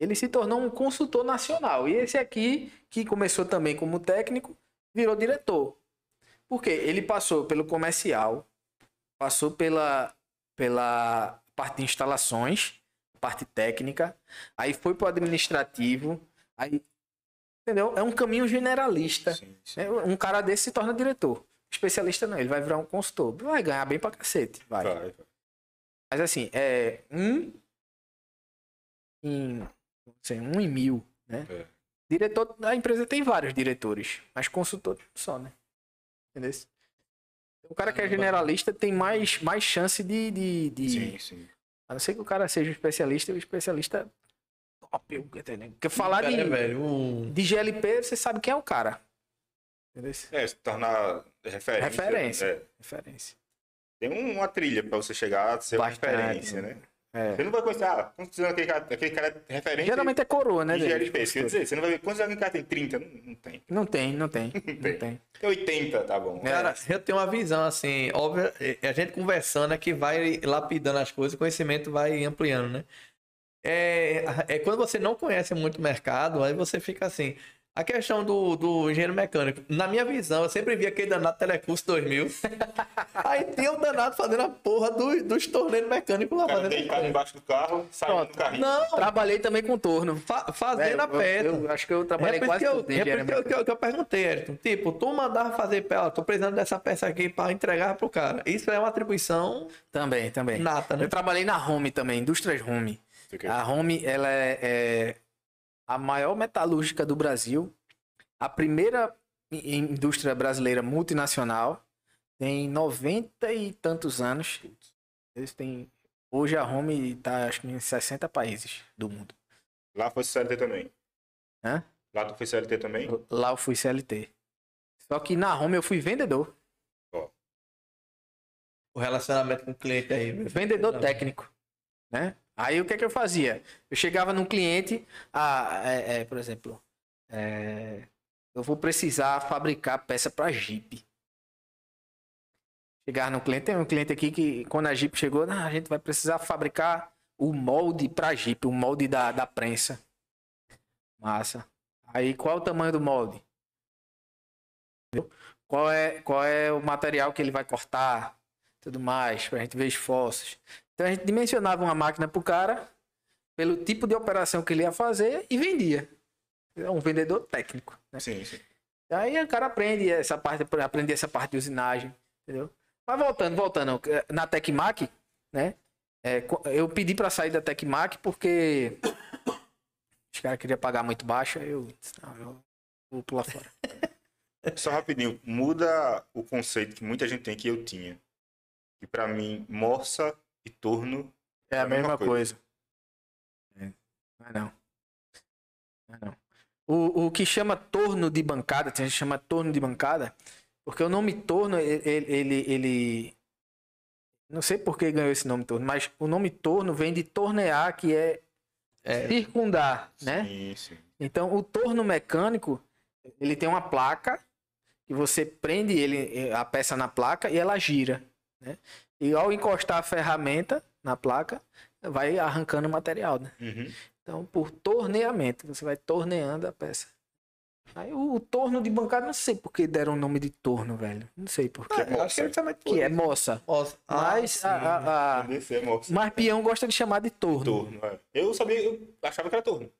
ele se tornou um consultor nacional. E esse aqui, que começou também como técnico, virou diretor. Por quê? Ele passou pelo comercial, passou pela, pela parte de instalações, parte técnica, aí foi para o administrativo, aí. Entendeu? É um caminho generalista. Sim, sim. É, Um cara desse se torna diretor. Especialista não, ele vai virar um consultor. Vai ganhar bem pra cacete. Vai. Vai. Mas assim, é um em, não sei, um em mil, né? É. Diretor, a empresa tem vários diretores, mas consultor só, né? Entendeu? O cara que é generalista tem mais, mais chance de, de, de- Sim, sim. A não ser que o cara seja um especialista, o especialista top? Porque falar Cara, de, velho, um- de GLP, você sabe quem é o cara. Entendeu? É, se tornar referência. Referência. É. Referência. Tem um- uma trilha pra você chegar a ser uma Bastante, referência, né? É. Você não vai conhecer, ah, quantos anos aquele cara, aquele cara é referência Geralmente é coroa, né? de? GLP. Quer dizer, você não vai ver quantos anos aquele cara tem? 30? Não, não tem. Não tem, não tem. Não tem. tem. Tem 80, tá bom. É. Cara, eu tenho uma visão assim, óbvio, é a gente conversando é que vai lapidando as coisas, o conhecimento vai ampliando, né? É, é quando você não conhece muito o mercado, aí você fica assim. A questão do, do engenheiro mecânico, na minha visão, eu sempre vi aquele danado Telecurso 2000. *laughs* aí tem um danado fazendo a porra do, dos torneios mecânicos lá. O cara Fazendo, deitado embaixo do carro, saindo do carrinho. não, Trabalhei também com torno. fa- fazendo a É, eu- peça. Eu, acho que eu trabalhei é por quase que eu, tudo é por isso engenharia que eu, que eu- que eu perguntei, Ayrton. Tipo, tu mandava fazer peça, ó, tô precisando dessa peça aqui pra entregar pro cara. Isso é uma atribuição Também, também. nata, né? Eu trabalhei na Home também, Indústrias Home. A Home, ela é, é a maior metalúrgica do Brasil. A primeira indústria brasileira multinacional. Tem 90 e tantos anos. Eles têm... Hoje a Home está, acho que em 60 países do mundo. Lá foi CLT também. Hã? Lá tu foi CLT também? Lá eu fui CLT. Só que na Home eu fui vendedor. O relacionamento com o cliente aí. Vendedor técnico, né? Aí o que é que eu fazia? Eu chegava num cliente, ah, é, é, por exemplo, é, eu vou precisar fabricar peça para Jeep. Chegar no cliente, tem um cliente aqui que quando a Jeep chegou, "Ah, a gente vai precisar fabricar o molde para Jeep, o molde da, da prensa. Massa. Aí qual é o tamanho do molde? Entendeu? Qual é, qual é o material que ele vai cortar? Tudo mais, pra gente ver esforços. Então a gente dimensionava uma máquina pro cara, pelo tipo de operação que ele ia fazer e vendia. É um vendedor técnico. Né? Sim, sim. Aí o cara aprende essa parte, aprende essa parte de usinagem, entendeu? Mas voltando, voltando, na Tecmac, né? é, eu pedi pra sair da Tecmac porque *coughs* os caras queriam pagar muito baixo, aí eu disse, não, eu vou pular fora. *laughs* Só rapidinho, muda o conceito que muita gente tem que eu tinha. Que pra mim, morsa e torno É a, a mesma mesma, coisa. É. Não é não. Não é não. O, o que chama torno de bancada, tem gente que chama torno de bancada, porque o nome torno, ele, ele, ele- ele- Não sei por que ganhou esse nome torno, mas o nome torno vem de tornear, que é, É. circundar, né? Sim. Então, o torno mecânico, ele tem uma placa que você prende ele a peça na placa e ela gira, né? E ao encostar a ferramenta na placa, vai arrancando o material, né? Uhum. Então, por torneamento, você vai torneando a peça. Aí o, o torno de bancada, não sei por que deram o nome de torno, velho. Não sei por quê. É, eu acho que ele também Que é moça. Mas, Ah, a, a, a- Desse é morsa. mas peão gosta de chamar de torno. Torno, é. Eu sabia, eu achava que era torno.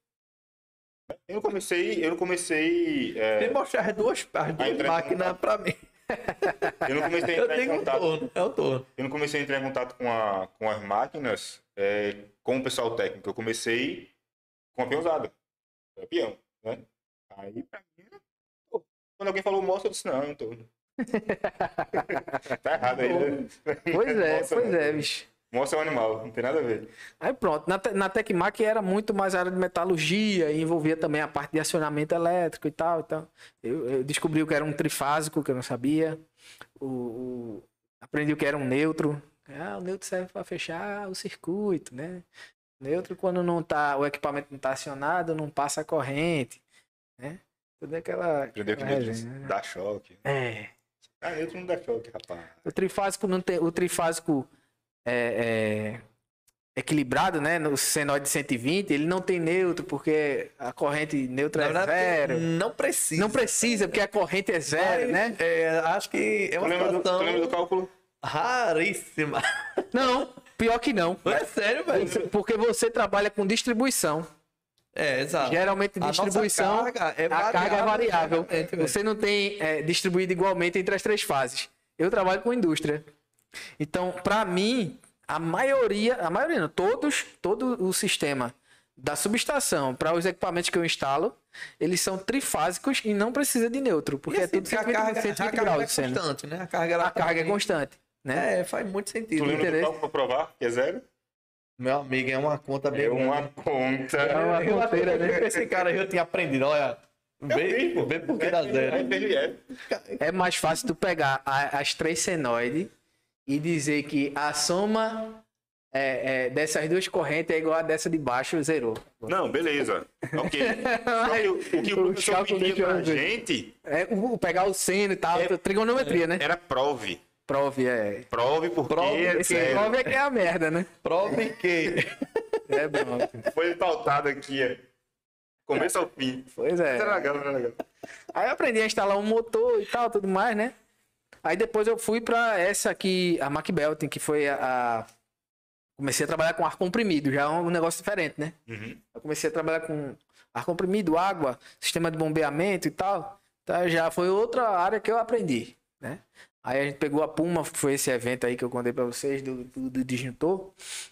Eu não comecei, eu não comecei. é, Tem que mostrar as duas, as duas máquinas pra mim. Eu não comecei a Eu entrar em um contato. torno. É o torno. Eu não comecei a entrar em contato com, a, com as máquinas é, com o pessoal técnico. Eu comecei com a peãozada. Era peão, né? Aí, pra mim, quando alguém falou moça, eu disse, não, não tô. *laughs* tá errado aí, né? Pois é, pois não. é, bicho. É um animal, não tem nada a ver. Aí pronto, na, Te- na Tecmac era muito mais área de metalurgia e envolvia também a parte de acionamento elétrico e tal. Então, eu, eu descobri o que era um trifásico, que eu não sabia. O, o- aprendi o que era um neutro. Ah, o neutro serve para fechar o circuito, né? Neutro, quando não tá, o equipamento não está acionado, não passa a corrente, né? Tudo aquela. Aprendeu que neutro né? dá choque. É. Ah, neutro não dá choque, rapaz. O trifásico não tem. O trifásico é, é, equilibrado, né? No senoide de 120, ele não tem neutro, porque a corrente neutra Na é verdade, zero. não precisa. Não precisa, porque a corrente é zero, Mas, né? é, acho que é uma lembra, do, tu situação lembra do cálculo? raríssima. *laughs* Não, pior que não. É sério, velho. Porque você trabalha com distribuição. É, exato. Geralmente, A distribuição. carga é a carga é variável. exatamente, velho. Você não tem é, distribuído igualmente entre as três fases. Eu trabalho com indústria. Então, para mim, a maioria, a maioria não, todos, todo o sistema da subestação para os equipamentos que eu instalo, eles são trifásicos e não precisa de neutro, porque é assim, tudo porque a 120, carga, 120 a carga graus é constante, né? A carga, A carga é constante, né? É, faz muito Tu sentido. lembra do pra provar que é zero? Meu amigo, é uma conta bem É uma grande. conta. É uma eu, conteira, né? Esse cara aí eu tinha aprendido, olha. Eu Vê, fiz, pô. vê por que dá É, zero. é, é, é. É mais fácil tu pegar as três senoides e dizer que a soma é, é, dessas duas correntes é igual a dessa de baixo, zerou. Não, beleza. Ok. *laughs* Que o, o que o Os professor pedia pra gente É, o, o pegar o seno e tal, trigonometria, né? era prove. Prove, é. Prove porque Prove, é Esse sério. prove é que é a merda, né? Prove que. *laughs* É bom. Foi pautado aqui, ó. Começo ao fim. Pois é. Era legal, era legal. Aí eu aprendi a instalar um motor e tal, tudo mais, né? Aí depois eu fui pra essa aqui, a Mac Belting, que foi a, a- Comecei a trabalhar com ar comprimido, já é um negócio diferente, né? Uhum. Eu comecei a trabalhar com ar comprimido, água, sistema de bombeamento e tal. Então já foi outra área que eu aprendi, né? Aí a gente pegou a Puma, foi esse evento aí que eu contei pra vocês do, do, do disjuntor.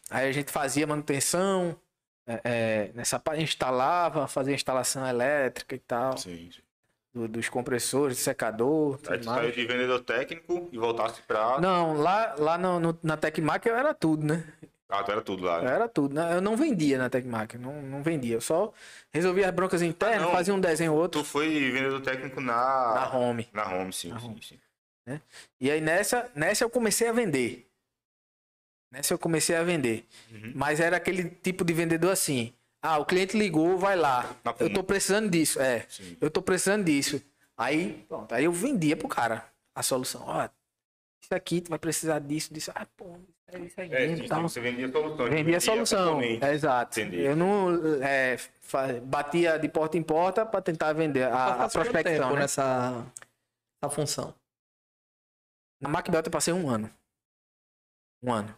Aí a gente fazia manutenção, é, é, nessa parte instalava, fazia instalação elétrica e tal, Sim. sim. Do- dos compressores, secador, Aí tu saiu mais. de vendedor técnico e voltasse pra. Não, lá, lá no, no- na Tecmac eu era tudo, né? Ah, tu era tudo lá. né? Era tudo. né? Eu não vendia na Tecmac, não, não vendia. Eu só resolvia as broncas internas, Ah, fazia um desenho ou outro Tu foi vendedor técnico na. na home. Na home, sim, Na sim, home. sim. E aí nessa, nessa eu comecei a vender. Nessa eu comecei a vender. Uhum. Mas era aquele tipo de vendedor assim. Ah, o cliente ligou, vai lá. Na Eu tô precisando disso. É, Sim. eu tô precisando disso. Aí, pronto. Aí eu vendia pro cara a solução. Ó, isso aqui, tu vai precisar disso, disso. Ah, pô, é isso aí É, tal. você vendia solução. Vendia a solução. É, exato. Entendi. Eu não é, batia de porta em porta para tentar vender a, a prospecção. Né? nessa, nessa função. Na MacBelt eu passei um ano. Um ano.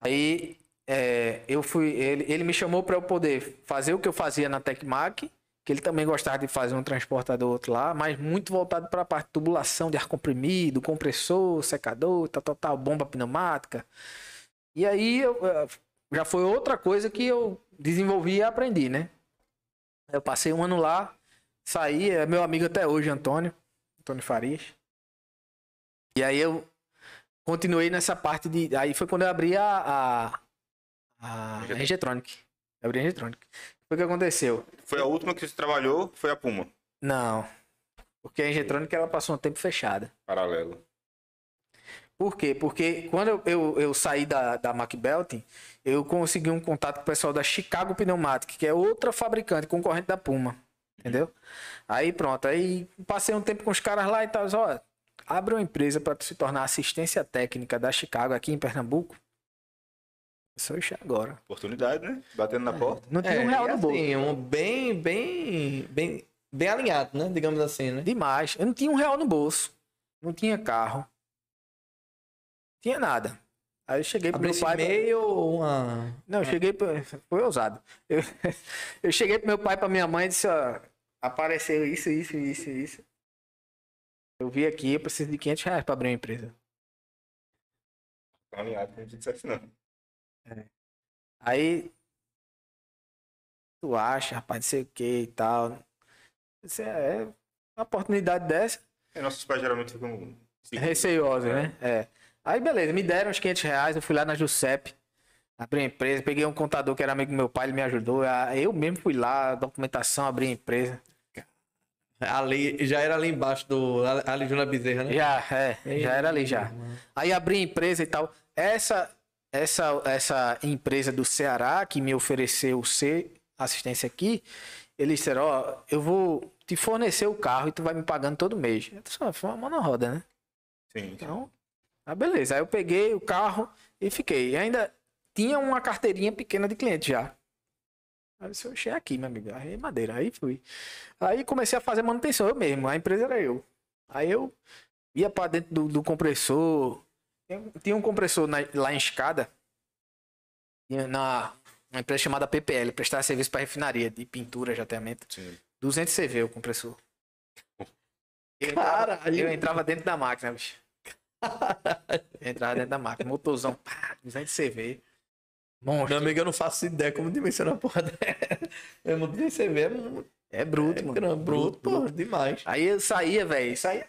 Aí é, eu fui. Ele, ele me chamou para eu poder fazer o que eu fazia na Tecmac, que ele também gostava de fazer um transportador outro lá, mas muito voltado para a parte de tubulação de ar comprimido, compressor, secador, tal, tal, tal, bomba pneumática. E aí eu, eh, já foi outra coisa que eu desenvolvi e aprendi, né? Eu passei um ano lá, saí, é meu amigo até hoje, Antônio, Antônio Farias. E aí eu continuei nessa parte de. Aí foi quando eu abri a. a, a Regetronic. Eu abri a Regetronic. Foi o que aconteceu? Foi a última que você trabalhou, foi a Puma. Não. Porque a Regetronic ela passou um tempo fechada. Paralelo. Por quê? Porque quando eu, eu, eu saí da, da MacBelting, eu consegui um contato com o pessoal da Chicago Pneumatic, que é outra fabricante, concorrente da Puma. Entendeu? Aí pronto, aí passei um tempo com os caras lá e tal. Ó, abre uma empresa para se tornar assistência técnica da Chicago aqui em Pernambuco. Sou isso agora. Oportunidade, né? Batendo na porta. Não tinha um É, real no bolso. assim, um bem, bem, bem, bem alinhado, né? Digamos assim, né? Demais. Eu não tinha um real no bolso. Não tinha carro. Tinha nada. Aí eu cheguei pro meu pai. meio ou uma... Não, eu cheguei. pra- Foi ousado. Eu, *laughs* eu cheguei pro meu pai e pra minha mãe e disse: ó, apareceu isso, isso, isso, isso. Eu vi aqui, eu preciso de 500 reais pra abrir uma empresa. Tá alinhado, como tu dissesse, não. Aí. Tu acha, rapaz, não sei o que e tal. Isso é uma oportunidade dessa. É, nossos pais geralmente ficam. Receiosa, né? É. Aí, beleza, me deram uns 500 reais, eu fui lá na Giuseppe, abri a empresa, peguei um contador que era amigo do meu pai, ele me ajudou. Ah, Eu mesmo fui lá, documentação, abri a empresa. Ali, já era ali embaixo do Ali Júnior Bezerra, né? Já, é, já era ali já. Aí abri a empresa e tal. Essa, essa, essa empresa do Ceará que me ofereceu ser assistência aqui, eles disseram, ó, eu vou te fornecer o carro e tu vai me pagando todo mês. Eu disse, ó, foi uma mão na roda, né? Sim. Então, ah, beleza. Aí eu peguei o carro e fiquei. E ainda tinha uma carteirinha pequena de cliente já. Aí eu disse, "Oxe, é aqui, meu amigo. Aí madeira. Aí fui. Aí comecei a fazer manutenção eu mesmo. A empresa era eu. Aí eu ia pra dentro do, do compressor. Tinha- um compressor na- lá em escada. Na uma empresa chamada PPL, prestar serviço para refinaria de pintura, jateamento. sim. 200 CV o compressor. Eu entrava, eu entrava dentro da máquina, bicho. Eu entrava dentro da máquina. Motorzão, pá, 200 CV. Meu Monstro. amigo, eu não faço ideia como dimensionar a porra. É muito bem você vê, é muito É bruto, é mano. grande, bruto, pô, demais. Aí eu saía, velho, saía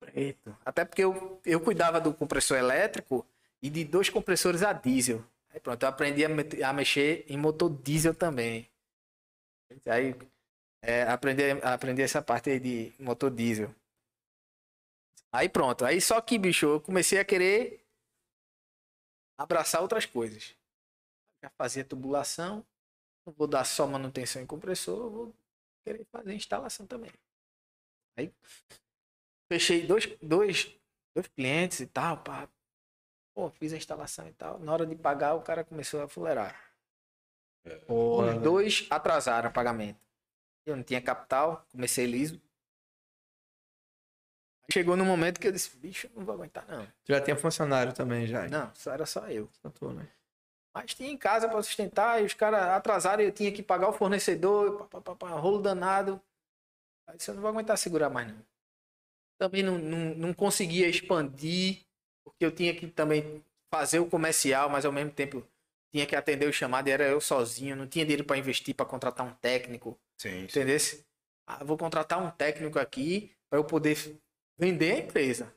preto. Até porque eu, eu cuidava do compressor elétrico e de dois compressores a diesel. Aí pronto, eu aprendi a, a mexer em motor diesel também. Aí É, aprender, aprender essa parte aí de motor diesel. Aí pronto. Aí só que, bicho, eu comecei a querer abraçar outras coisas. Já fazia tubulação. Não vou dar só manutenção em compressor, vou querer fazer instalação também. Aí fechei dois, dois, dois clientes e tal, pá. Pô, fiz a instalação e tal. Na hora de pagar, o cara começou a fuleirar. Os Mano. dois atrasaram o pagamento. Eu não tinha capital, comecei liso. Aí Chegou no momento que eu disse, bicho, eu não vou aguentar não. Já tinha funcionário também, já. Não, só era só eu. Só tu, né? Mas tinha em casa para sustentar e os caras atrasaram e eu tinha que pagar o fornecedor, pá, pá, pá, pá, rolo danado. Aí disse, eu não vou aguentar segurar mais não. Também não, não, não conseguia expandir, porque eu tinha que também fazer o comercial, mas ao mesmo tempo tinha que atender o chamado e era eu sozinho, não tinha dinheiro para investir, para contratar um técnico. Sim. Entendesse? Ah, vou contratar um técnico aqui para eu poder vender a empresa.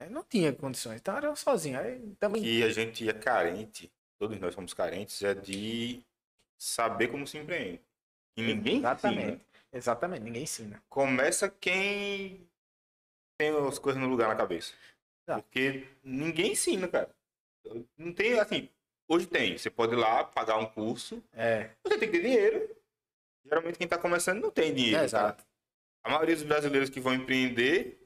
Eu não tinha condições, então era eu sozinho. Aí também. que a gente é carente, todos nós somos carentes, é de saber como se empreende. E ninguém Exatamente. ensina. Exatamente, ninguém ensina. Começa quem tem as coisas no lugar na cabeça. Tá. Porque ninguém ensina, cara. Não tem, assim, hoje tem. Você pode ir lá pagar um curso, É, você tem que ter dinheiro. Geralmente quem tá começando não tem dinheiro. é cara. exato. A maioria dos brasileiros que vão empreender,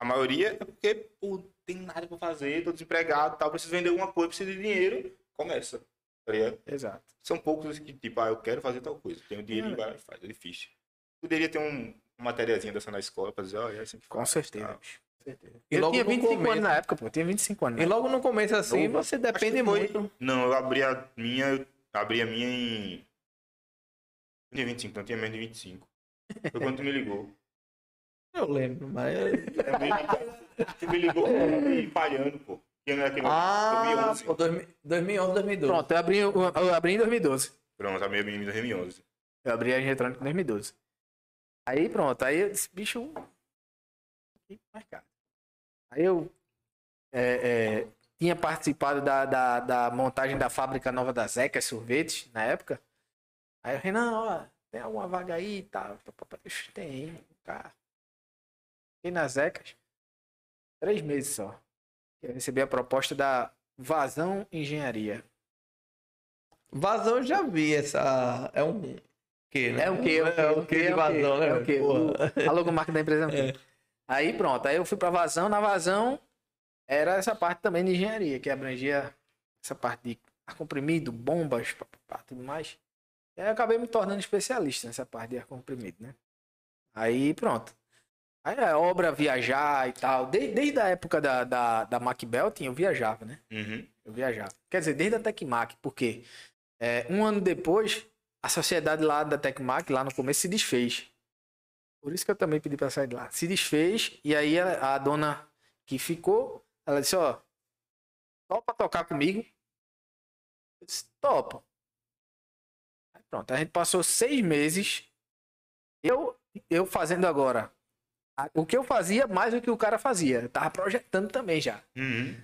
a maioria é porque, pô, tem nada pra fazer, tô desempregado, tal, preciso vender alguma coisa, preciso de dinheiro, começa. Tá? Exato. São poucos os que, tipo, ah, eu quero fazer tal coisa, tenho dinheiro É. vai faz, é difícil. Poderia ter um, uma matériazinha dessa na escola pra dizer, ó, é assim que Com faz, certeza. tal. bicho. Com certeza. E Eu logo tinha no 25 começo- anos na época, pô. Eu tinha 25 anos. E né? logo no começo assim, Novo. você depende foi- muito. Não, eu abri a minha, eu abri a minha em... Não tinha 25, não tinha menos de 25. Foi quando tu me ligou. *laughs* Eu lembro, mas. Tu me ligou, tu me ligou me falhando, pô. Que ano era aquele Ah, 2011. pô, 2011, 2012. Pronto, eu abri, eu, eu abri em 2012. Pronto, abri a minha em 2011. Eu abri a eletrônica em 2012. Aí pronto, aí eu disse, bicho. que mercado. Aí eu é, é, tinha participado da, da, da montagem da fábrica nova da Zeca Sorvetes na época. Aí eu Renan, ó, tem alguma vaga aí e tal? Pá. Ixi, Tem, cara. Fiquei nas Zecas. Três meses só. Eu recebi a proposta da Vazão Engenharia. Vazão já vi essa. É um. Que, né? É o quê? É o que de vazão, né? É o quê? A logomarca da empresa é o quê? Aí pronto, aí eu fui pra vazão, na vazão era essa parte também de engenharia, que abrangia essa parte de ar comprimido, bombas, pá, pá, pá, tudo mais. E aí eu acabei me tornando especialista nessa parte de ar comprimido, né? Aí pronto. Aí é obra, viajar e tal. Desde, desde a época da, da, da MacBelting eu viajava, né? Uhum. Eu viajava. Quer dizer, desde a Tecmac, porque é, um ano depois, a sociedade lá da Tecmac, lá no começo, se desfez. Por isso que eu também pedi pra sair de lá. Se desfez, e aí a, a dona que ficou, ela disse, ó, topa tocar comigo? Eu disse, topo. Aí pronto, a gente passou seis meses, eu, eu fazendo agora o que eu fazia mais do que o cara fazia. Eu tava projetando também já. Uhum.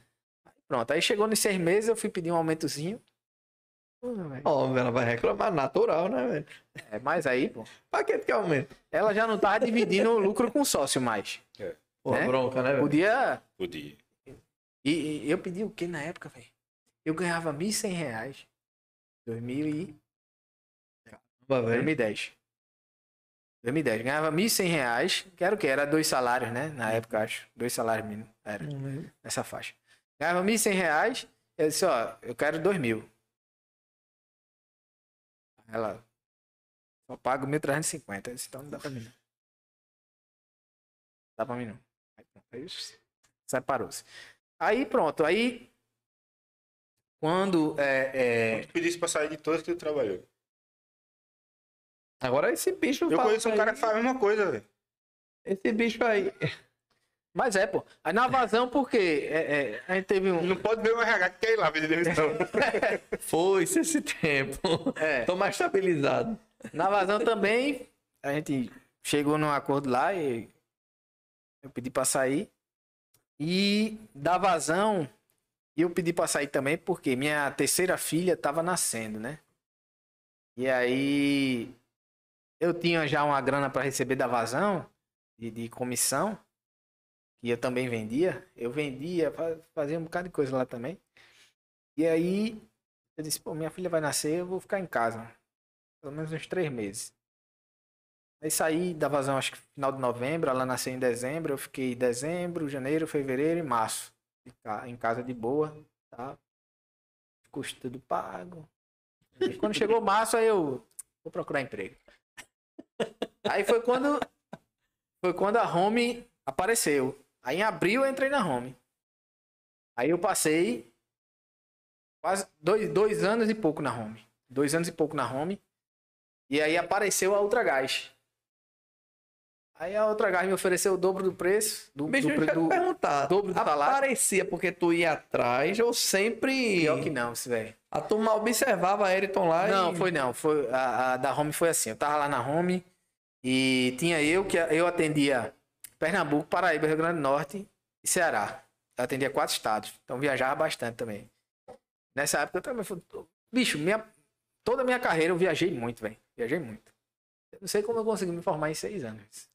Pronto, aí chegou nos seis meses, eu fui pedir um aumentozinho. Velho, Ó, ela vai reclamar, natural, né, velho? É, mas aí, pô, Pra que que aumenta? ela já não tava dividindo o lucro com o sócio mais. Pô, Né? bronca, né, velho? Podia. Podia. E, e eu pedi o que na época, velho? Eu ganhava 1.100 reais. 2000 e... Velho. 2010. 2010. Ganhava 1.100 reais, que era o quê? Era dois salários, né? Na época, acho. Dois salários mínimos. Era. Nessa faixa. Ganhava 1.100 reais, eu disse, ó, eu quero 2 mil. Ela, só pago 1.350. Eu disse, então não dá pra mim não. Dá pra mim não. Aí, pronto, aí separou-se. Aí pronto, aí quando é, é, Tu pedisse pra sair de todas que tu trabalhou. Agora esse bicho Eu conheço um aí- cara que faz a mesma coisa, velho. Esse bicho aí. Mas é, pô. Aí na vazão, porque é, é, a gente teve um. Não pode ver o RH que quer ir lá pedir demissão. *laughs* Foi-se esse tempo. É, Tô mais estabilizado. na vazão também, a gente chegou num acordo lá e eu pedi pra sair. E da vazão, eu pedi pra sair também porque minha terceira filha tava nascendo, né? E aí eu tinha já uma grana para receber da vazão, de, de comissão, que eu também vendia. Eu vendia, fa- fazia um bocado de coisa lá também. E aí, eu disse, pô, minha filha vai nascer, eu vou ficar em casa. Pelo menos uns três meses. Aí saí da vazão, acho que final de novembro, ela nasceu em dezembro, eu fiquei dezembro, janeiro, fevereiro e março. Ficar em casa de boa, tá? Custo tudo pago. E quando chegou março, aí eu vou procurar emprego. *laughs* Aí foi quando foi quando a home apareceu. Aí em abril eu entrei na home. Aí eu passei quase dois, dois anos e pouco na home. Dois anos e pouco na home. E aí apareceu a Ultragás. Aí a Ultragás me ofereceu o dobro do preço. Do, Bicho, do, do, perguntar. dobro do salário. Aparecia porque tu ia atrás ou sempre. Pior que não, esse velho. A turma observava a Ayrton lá Não, e. foi não. Foi, a, a da home foi assim. Eu tava lá na home e tinha eu que eu atendia Pernambuco, Paraíba, Rio Grande do Norte e Ceará. Eu atendia quatro estados. Então viajava bastante também. Nessa época eu também fui. Bicho, minha, toda a minha carreira eu viajei muito, velho. Viajei muito. Eu não sei como eu consegui me formar em seis anos.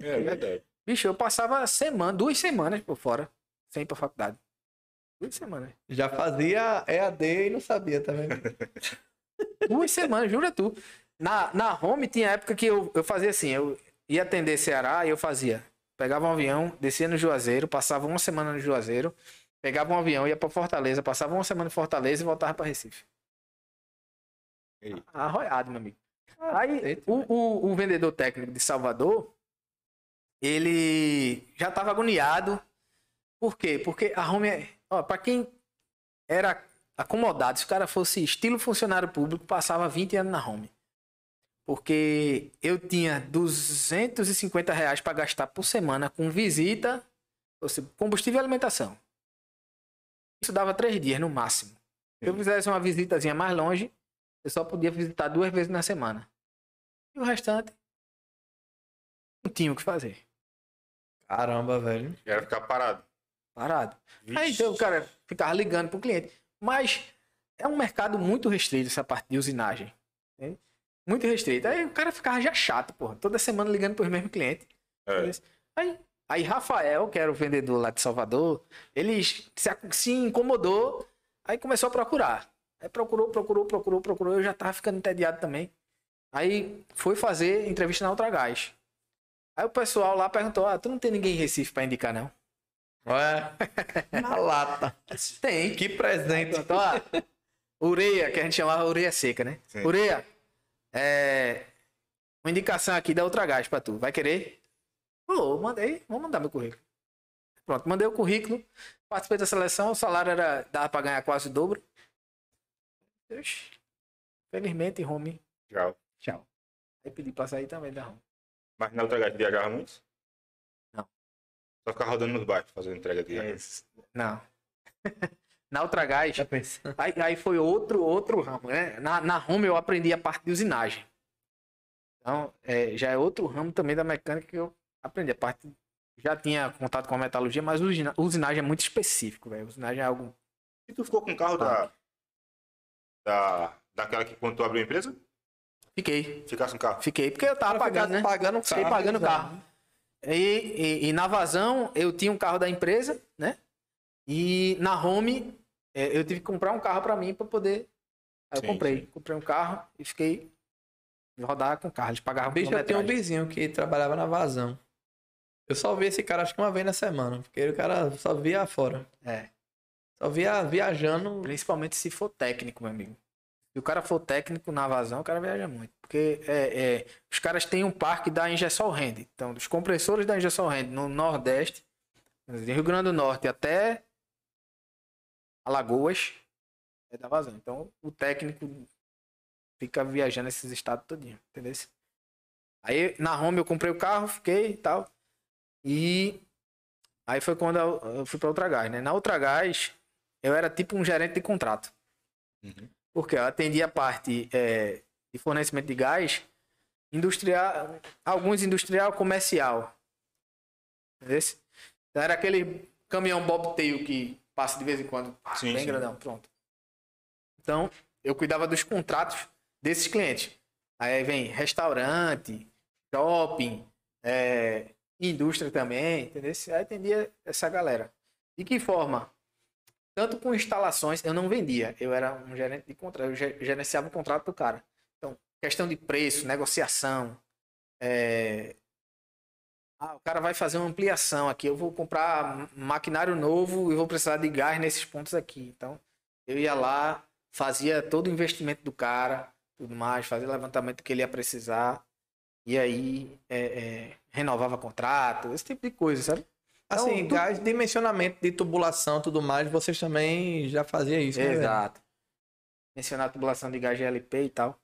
É verdade. Bicho, eu passava semana, duas semanas por fora, sem ir pra faculdade. Duas semanas. Já fazia EAD e não sabia, vendo? *laughs* Duas semanas, jura tu. Na, na home tinha época que eu, eu fazia assim, eu ia atender Ceará e eu fazia. Pegava um avião, descia no Juazeiro, passava uma semana no Juazeiro, pegava um avião, ia pra Fortaleza, passava uma semana em Fortaleza e voltava pra Recife. Ei. Arroiado, meu amigo. Aí, Eita, o, o, o vendedor técnico de Salvador, ele já tava agoniado. Por quê? Porque a home, é- ó, pra quem era acomodado, se o cara fosse estilo funcionário público, passava 20 anos na home. Porque eu tinha 250 reais para gastar por semana com visita, ou seja, combustível e alimentação. Isso dava três dias no máximo. Se eu fizesse uma visitazinha mais longe, eu só podia visitar duas vezes na semana. E o restante, não tinha o que fazer. Caramba, velho. Era ficar parado. Parado. Aí então o cara ficava ligando pro cliente. Mas é um mercado muito restrito essa parte de usinagem. entende? Muito restrito. Aí o cara ficava já chato, porra. Toda semana ligando pros mesmos clientes. É. Aí, aí Rafael, que era o vendedor lá de Salvador, ele se, se incomodou, aí começou a procurar. Aí procurou, procurou, procurou, procurou. Eu já tava ficando entediado também. Aí foi fazer entrevista na Ultragás. Aí o pessoal lá perguntou: Ah, tu não tem ninguém em Recife pra indicar, não? Ué, *laughs* na lata. Tem. Que presente. Então, ó, ureia, que a gente chamava ureia seca, né? Sim. Ureia, é. Uma indicação aqui da outra gás pra tu. Vai querer? Ô, mandei. Vou mandar meu currículo. Pronto, mandei o currículo. Participei da seleção. O salário era. dava pra ganhar quase o dobro. Oxi. Felizmente, home. Tchau. Tchau. Aí pedi pra sair também da home. Mas na outra gás viajava muito? Não. Só ficava rodando nos bairros, fazendo entrega de Não. *laughs* Na outra gás. Já pensou? *laughs* Aí, aí foi outro, outro ramo, né? Na, na home eu aprendi a parte de usinagem. Então, é, já é outro ramo também da mecânica que eu aprendi. A parte. Já tinha contato com a metalurgia, mas usina- usinagem é muito específico, velho. Usinagem é algo. E tu ficou com o carro da, da. daquela que quando tu abriu a empresa? Fiquei. Ficasse com o carro? Fiquei, porque eu tava pagando, né? Pagando o carro. Fiquei pagando o carro. E, e- e na vazão, eu tinha um carro da empresa, né? E na home, é, eu tive que comprar um carro pra mim pra poder. Aí eu Sim, comprei. sim. Comprei um carro e fiquei rodar com o carro. Eles pagavam Bicho, eu tenho um vizinho que trabalhava na vazão. Eu só vi esse cara acho que uma vez na semana. Porque o cara só via fora. É. Só via viajando. Principalmente se for técnico, meu amigo. Se o cara for técnico na vazão, o cara viaja muito. Porque é, é, os caras têm um parque da Ingesol Rende. Então, dos compressores da Ingesol Rende no Nordeste, de Rio Grande do Norte até Alagoas, é da vazão. Então, o técnico fica viajando esses estados todinho, entendeu? Aí, na home, eu comprei o carro, fiquei e tal. E aí foi quando eu, fui pra Ultragás, né? Na Ultragás, eu era tipo um gerente de contrato. Uhum. Porque eu atendia a parte é, de fornecimento de gás industrial, alguns industrial comercial. Entendeu? Então era aquele caminhão bobtail que passa de vez em quando, Sim, bem sim. grandão, pronto. Então, eu cuidava dos contratos desses clientes. Aí vem restaurante, shopping, é, indústria também, entendeu? Aí atendia essa galera. De que forma? Tanto com instalações, eu não vendia. Eu era um gerente de contrato, eu ge- gerenciava o contrato do cara. Então, questão de preço, negociação. é, Ah, o cara vai fazer uma ampliação aqui. Eu vou comprar maquinário novo e vou precisar de gás nesses pontos aqui. Então, eu ia lá, fazia todo o investimento do cara, tudo mais, fazia o levantamento que ele ia precisar. E aí, é, é, renovava contrato, esse tipo de coisa, sabe? Assim, Então, tu- gás, dimensionamento de tubulação tudo mais, vocês também já faziam isso, né? Exato. Mencionar a tubulação de gás GLP e tal.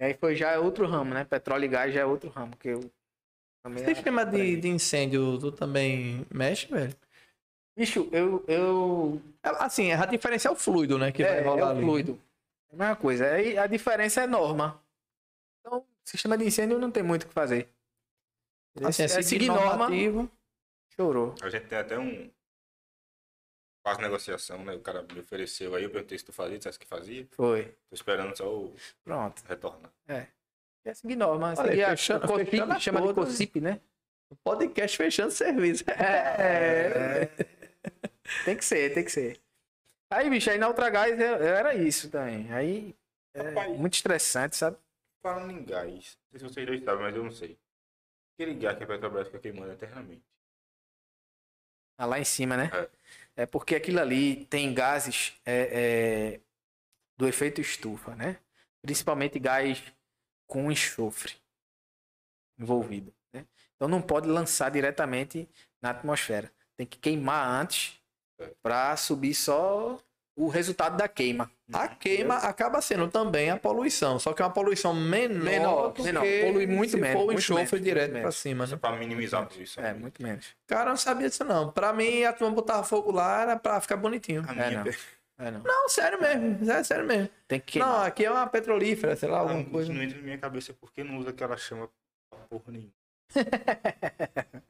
E aí foi já outro ramo, né? Petróleo e gás já é outro ramo, que eu Sistema por de, de incêndio, tu também mexe, velho? Bicho, eu. eu... É, Assim, a diferença é o fluido, né? Que vai é, rolar é o ali. fluido. É a mesma coisa. Aí a diferença é norma. Então, sistema de incêndio não tem muito o que fazer. Assim, é, é seguir norma, chorou. A gente tem até um. Faz negociação, né? O cara me ofereceu aí, eu perguntei se tu fazia, disseste que fazia. Foi. Tô esperando só o Pronto. retornar. É seguir norma. Olha, Seguir a, fechando- o COCIP, fechando chama de todas. COCIP, né? Podcast fechando serviço. É, *laughs* Tem que ser, tem que ser. Aí, bicho, aí na Ultra Gás era isso também. Aí, é Rapaz. muito estressante, sabe? Falando em gás, não sei se vocês dois sabem, mas eu não sei. Aquele gás que a Petrobras fica queimando eternamente. Ah, lá em cima, né? É porque aquilo ali tem gases é, é, do efeito estufa, né? Principalmente gás com enxofre envolvido. Né? Então não pode lançar diretamente na atmosfera. Tem que queimar antes para subir só o resultado da queima. A queima acaba sendo também a poluição, só que é uma poluição menor, Menor, do menor. que Polui muito se menos, for o muito enxofre menos, direto muito pra menos. cima, né? pra minimizar a poluição. É, muito menos. Cara, eu não sabia disso não. Pra mim, a turma botava fogo lá era pra ficar bonitinho. A É, minha não. É, não. Não, sério mesmo. É sério mesmo. Tem que Não, aqui é uma petrolífera, sei lá, alguma Não, coisa. isso não entra na minha cabeça porque não usa aquela chama pra porra nenhuma. *laughs*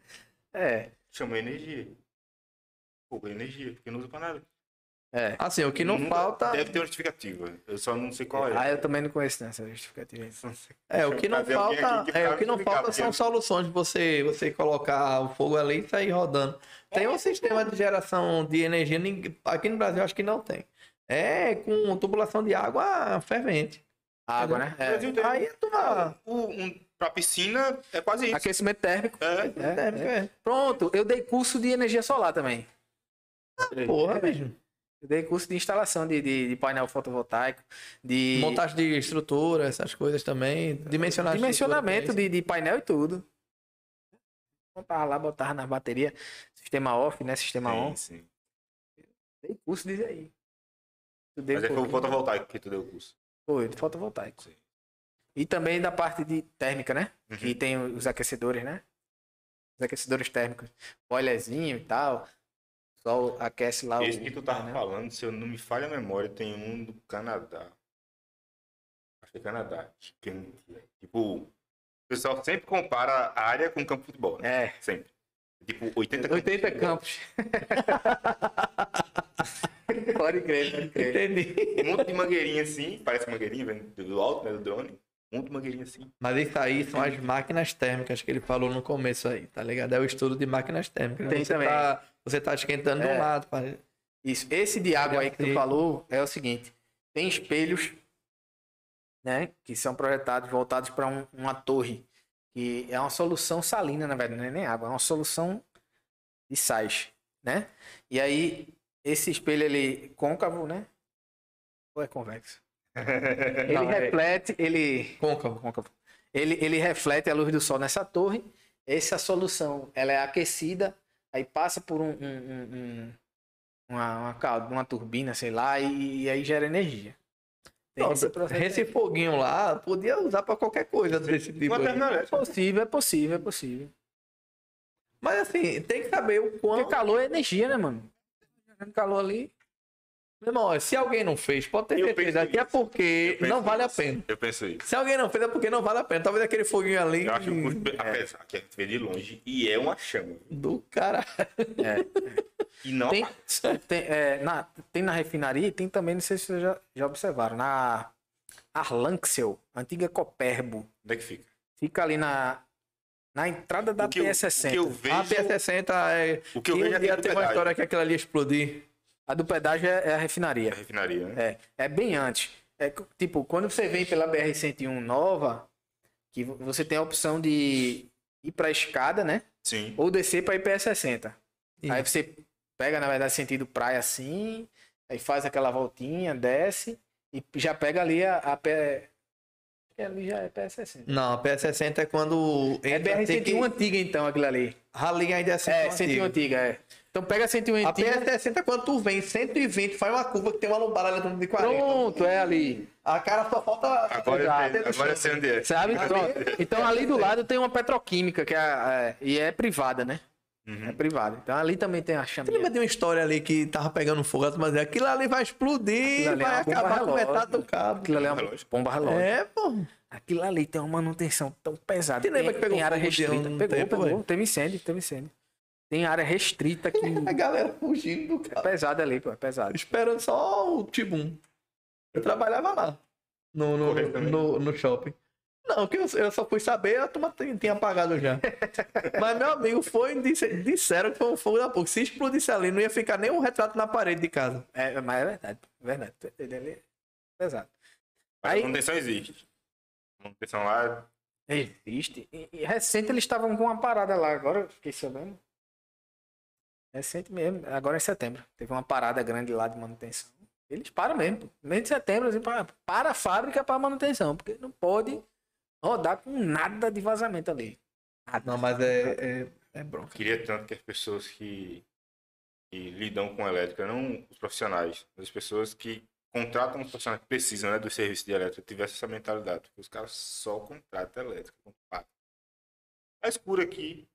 É, Chama energia. Fogo é energia, porque não usa pra nada. É. Assim, o que não Nunca- falta. Deve ter uma justificativa. Eu só não sei qual é. Ah, eu também não conheço nessa justificativa. É, o que não falta, que é, o que não falta são porque- soluções de você, você colocar o fogo ali e sair rodando. Tem um sistema de geração de energia, aqui no Brasil acho que não tem. É com tubulação de água fervente. Água, né? É. Brasil tem- Aí tu vai. O, um, pra piscina é quase isso. Aquecimento térmico. É. É, É, Pronto, eu dei curso de energia solar também. Porra, bicho. Eu dei curso de instalação de, de, de painel fotovoltaico, de Montagem de estrutura, essas coisas também. Dimensionar dimensionamento de, de painel e tudo. Montava lá, botava na bateria, sistema off, né? Sistema on. Sim, sim. Dei curso disso aí. Estudei Mas um é foi o pouquinho. fotovoltaico que tu deu o curso. Foi, de fotovoltaico. Sim. E também da parte de térmica, né? Uhum. Que tem os aquecedores, né? Os aquecedores térmicos. Boilerzinho e tal. Só aquece lá Esse o. que tu tava painel. falando, se eu não me falha a memória, tem um do Canadá. Acho que é Canadá. gigante, velho. Tipo, o pessoal sempre compara a área com campo de futebol, né? É, Sempre. Tipo, 80 80 de futebol. campos. *laughs* pode crer, pode crer. Entendi. Um monte de mangueirinha assim, parece mangueirinha, vem do alto, né, do drone. Um de mangueirinha assim. Mas isso aí são as máquinas térmicas que ele falou no começo aí, tá ligado? É o estudo de máquinas térmicas. Tem você também. Tá, você tá esquentando de É. um lado. pá. Isso. Esse de água aí que tu falou é o seguinte: tem espelhos, né? Que são projetados voltados para uma torre. Que é uma solução salina, na verdade, não é nem água, é uma solução de sais, né? E aí, esse espelho, ele côncavo, né? Ou é convexo? Ele Não, é- reflete, ele. Côncavo. côncavo. Ele, ele reflete a luz do sol nessa torre. Essa solução ela é aquecida, aí passa por um, um- um- um- uma, uma, uma turbina, sei lá, e, e aí gera energia. Tem esse foguinho lá podia usar pra qualquer coisa desse tipo. É possível, é possível, é possível. Mas assim, tem que saber o quão. Porque calor é energia, né, mano? Calor ali. Meu irmão, se alguém não fez, pode ter Eu certeza que é porque não vale a isso. pena. Eu penso isso. Se alguém não fez, é porque não vale a pena. Talvez aquele foguinho ali Eu acho o custo, apesar que a gente vê de longe, e é uma chama. do cara. E não Tem, tem, é, na, tem na refinaria e tem também, não sei se vocês já, já observaram, na Arlanxel, antiga Coperbo. Onde é que fica? Fica ali na, na entrada da O que eu- PS60. o que eu vejo- A P60 é. O que eu que vejo é do teve uma história que aquilo ali explodir. A do pedágio é, é a É refinaria. a refinaria, né? É, é bem antes. É, tipo, quando você vem pela BR-101 nova, que vo- você tem a opção de ir pra escada, né? Sim. Ou descer pra IPS60. Isso. Aí você pega, na verdade, sentido praia assim, aí faz aquela voltinha, desce e já pega ali a, a pé. Acho que ali já é PS60. Não, a P60 é quando. É entra, tem BR-101 que- antiga, então, aquilo ali. Rally ainda é 101 É, 101 antiga, é. Então pega a 101 A. PS60 é quando tu vem 120, faz uma curva que tem uma lombada eletrônica de 40. Pronto, é ali. A cara só falta. Agora, Exato. eu, sei- agora eu sei onde é. Sabe? Pronto. Então ali do lado tem uma petroquímica, que é, é- e é privada, né? Uhum. É privada. Então ali também tem a Você chaminha. lembra de uma história ali que tava pegando fogo, mas aquilo ali vai explodir, ali é vai bomba acabar com metade do cabo. Aquilo ali é uma bomba relógio. É, pô. Aquilo ali tem uma manutenção tão pesada. Você lembra tem, que pegou tem área restrita. um pegou, tempo, pegou. velho? Teve incêndio, teve incêndio. Tem área restrita que *laughs* A galera fugindo do é pesada ali, pô. É pesado. Esperando só o Tibum. Eu trabalhava lá. No, no, no, no shopping. Não, que eu, eu só fui saber, a turma tinha, tinha apagado já. *laughs* Mas meu amigo foi e disse, disseram que foi um fogo da pouco. Se explodisse ali, não ia ficar nem um retrato na parede de casa. É, mas é verdade. É verdade. Ele ali é pesado. Mas Aí- a manutenção existe. A manutenção lá Existe. E, e recente eles estavam com uma parada lá, agora eu fiquei sabendo. Recente mesmo, agora em setembro. Teve uma parada grande lá de manutenção. Eles param mesmo. Mês de setembro, assim, para, para a fábrica para manutenção, porque não pode rodar com nada de vazamento ali. Nada. Não, mas é, é, é bronca. queria tanto que as pessoas que, que lidam com elétrica, não os profissionais, mas as pessoas que contratam os profissionais que precisam né, do serviço de elétrica, tivessem essa mentalidade. Porque os caras só contratam elétrica. não pagam. Tá escuro aqui.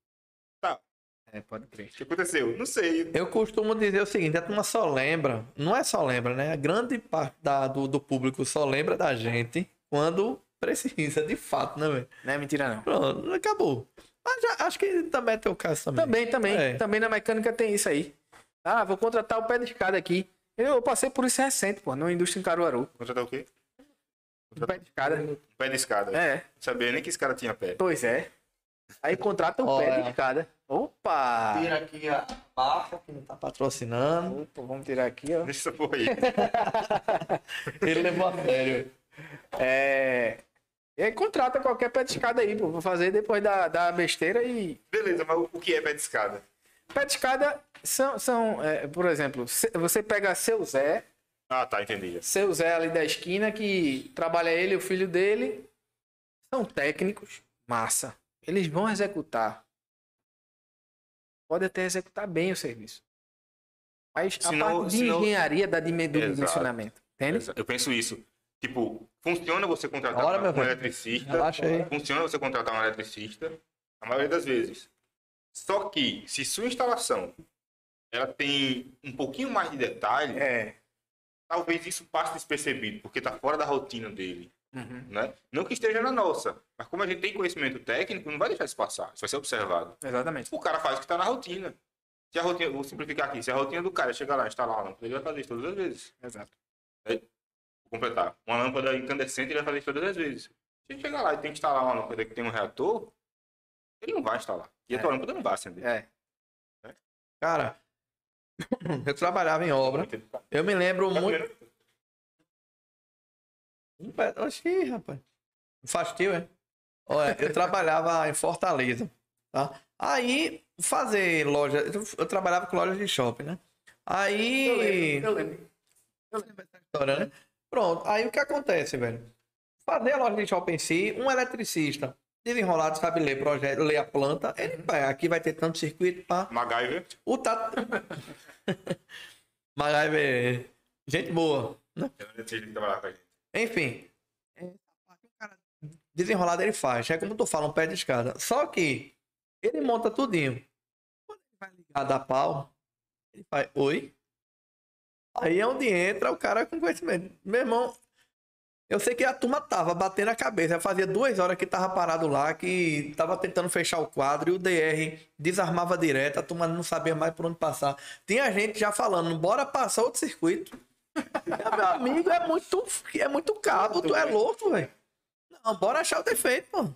É, pode crer. O que aconteceu? Não sei. Eu costumo dizer o seguinte, a turma só lembra, não é só lembra, né? A grande parte da- do, do público só lembra da gente quando precisa, de fato, né, velho? Não é mentira, não. Pronto, acabou. Mas já, acho que também é teu caso também. Também, também. É. Também na mecânica tem isso aí. Ah, vou contratar o pé de escada aqui. Eu passei por isso recente, pô, na indústria em Caruaru. Contratar o quê? O pé de escada. Pé de escada. É, Não sabia nem que esse cara tinha pé. pois é. Aí contrata o pé Olha. de escada. Opa! Tira aqui a barra que não tá patrocinando. Opa, vamos tirar aqui, ó. Porra aí. *laughs* Ele levou a sério. É. E aí contrata qualquer pé de escada aí, pô. Vou fazer depois da, da besteira e. Beleza, mas o que é pé de escada? Pé de escada são, são é, por exemplo, você pega seu Zé, Ah, tá, entendi. seu Zé ali da esquina, que trabalha ele e o filho dele, são técnicos, massa. Eles vão executar. Pode até executar bem o serviço. Mas a Senão- parte de senão- engenharia da Exato. dimensionamento. Entende? Eu penso isso. Tipo, funciona você contratar um velho. eletricista. Relaxa aí. Funciona você contratar um eletricista, a maioria das vezes. Só que, se sua instalação ela tem um pouquinho mais de detalhe, É. talvez isso passe despercebido, porque está fora da rotina dele. Uhum. Né? Não que esteja na nossa, mas como a gente tem conhecimento técnico, não vai deixar isso passar. Isso vai ser observado. Exatamente. O cara faz o que está na rotina. Se a rotina, vou simplificar aqui, se a rotina do cara é chegar lá e instalar uma lâmpada, ele vai fazer isso todas as vezes. Exato. Vou completar. Uma lâmpada incandescente, ele vai fazer isso todas as vezes. Se ele chegar lá e tem que instalar uma lâmpada que tem um reator, ele não vai instalar. E a tua É. lâmpada não vai acender. É. Cara, *coughs* eu trabalhava em obra. Eu me lembro Tá muito. Vendo? Oxi, rapaz. Faz tio, é? Olha, eu trabalhava em Fortaleza, tá? Aí, fazer loja... Eu eu trabalhava com lojas de shopping, né? Aí... Eu lembro. história, né? Pronto, aí o que acontece, velho? Fazer a loja de shopping em si, um eletricista desenrolado, sabe ler projeto, ler a planta, ele vai, aqui vai ter tanto circuito, pá. MacGyver. O Tato... *laughs* MacGyver, gente boa. Eu não sei que trabalhar com a gente. Enfim, é, desenrolado ele faz. É como tu fala, um pé de escada. Só que ele monta tudinho. Quando ele vai ligar da pau, ele faz oi. Aí é onde entra o cara com conhecimento. Meu irmão, eu sei que a turma tava batendo a cabeça. Fazia duas horas que tava parado lá, que tava tentando fechar o quadro e o DR desarmava direto. A turma não sabia mais por onde passar. Tinha gente já falando, bora passar outro circuito. *laughs* Meu amigo, é muito, é muito cabo, tu é louco, velho. Não, bora achar o defeito, pô.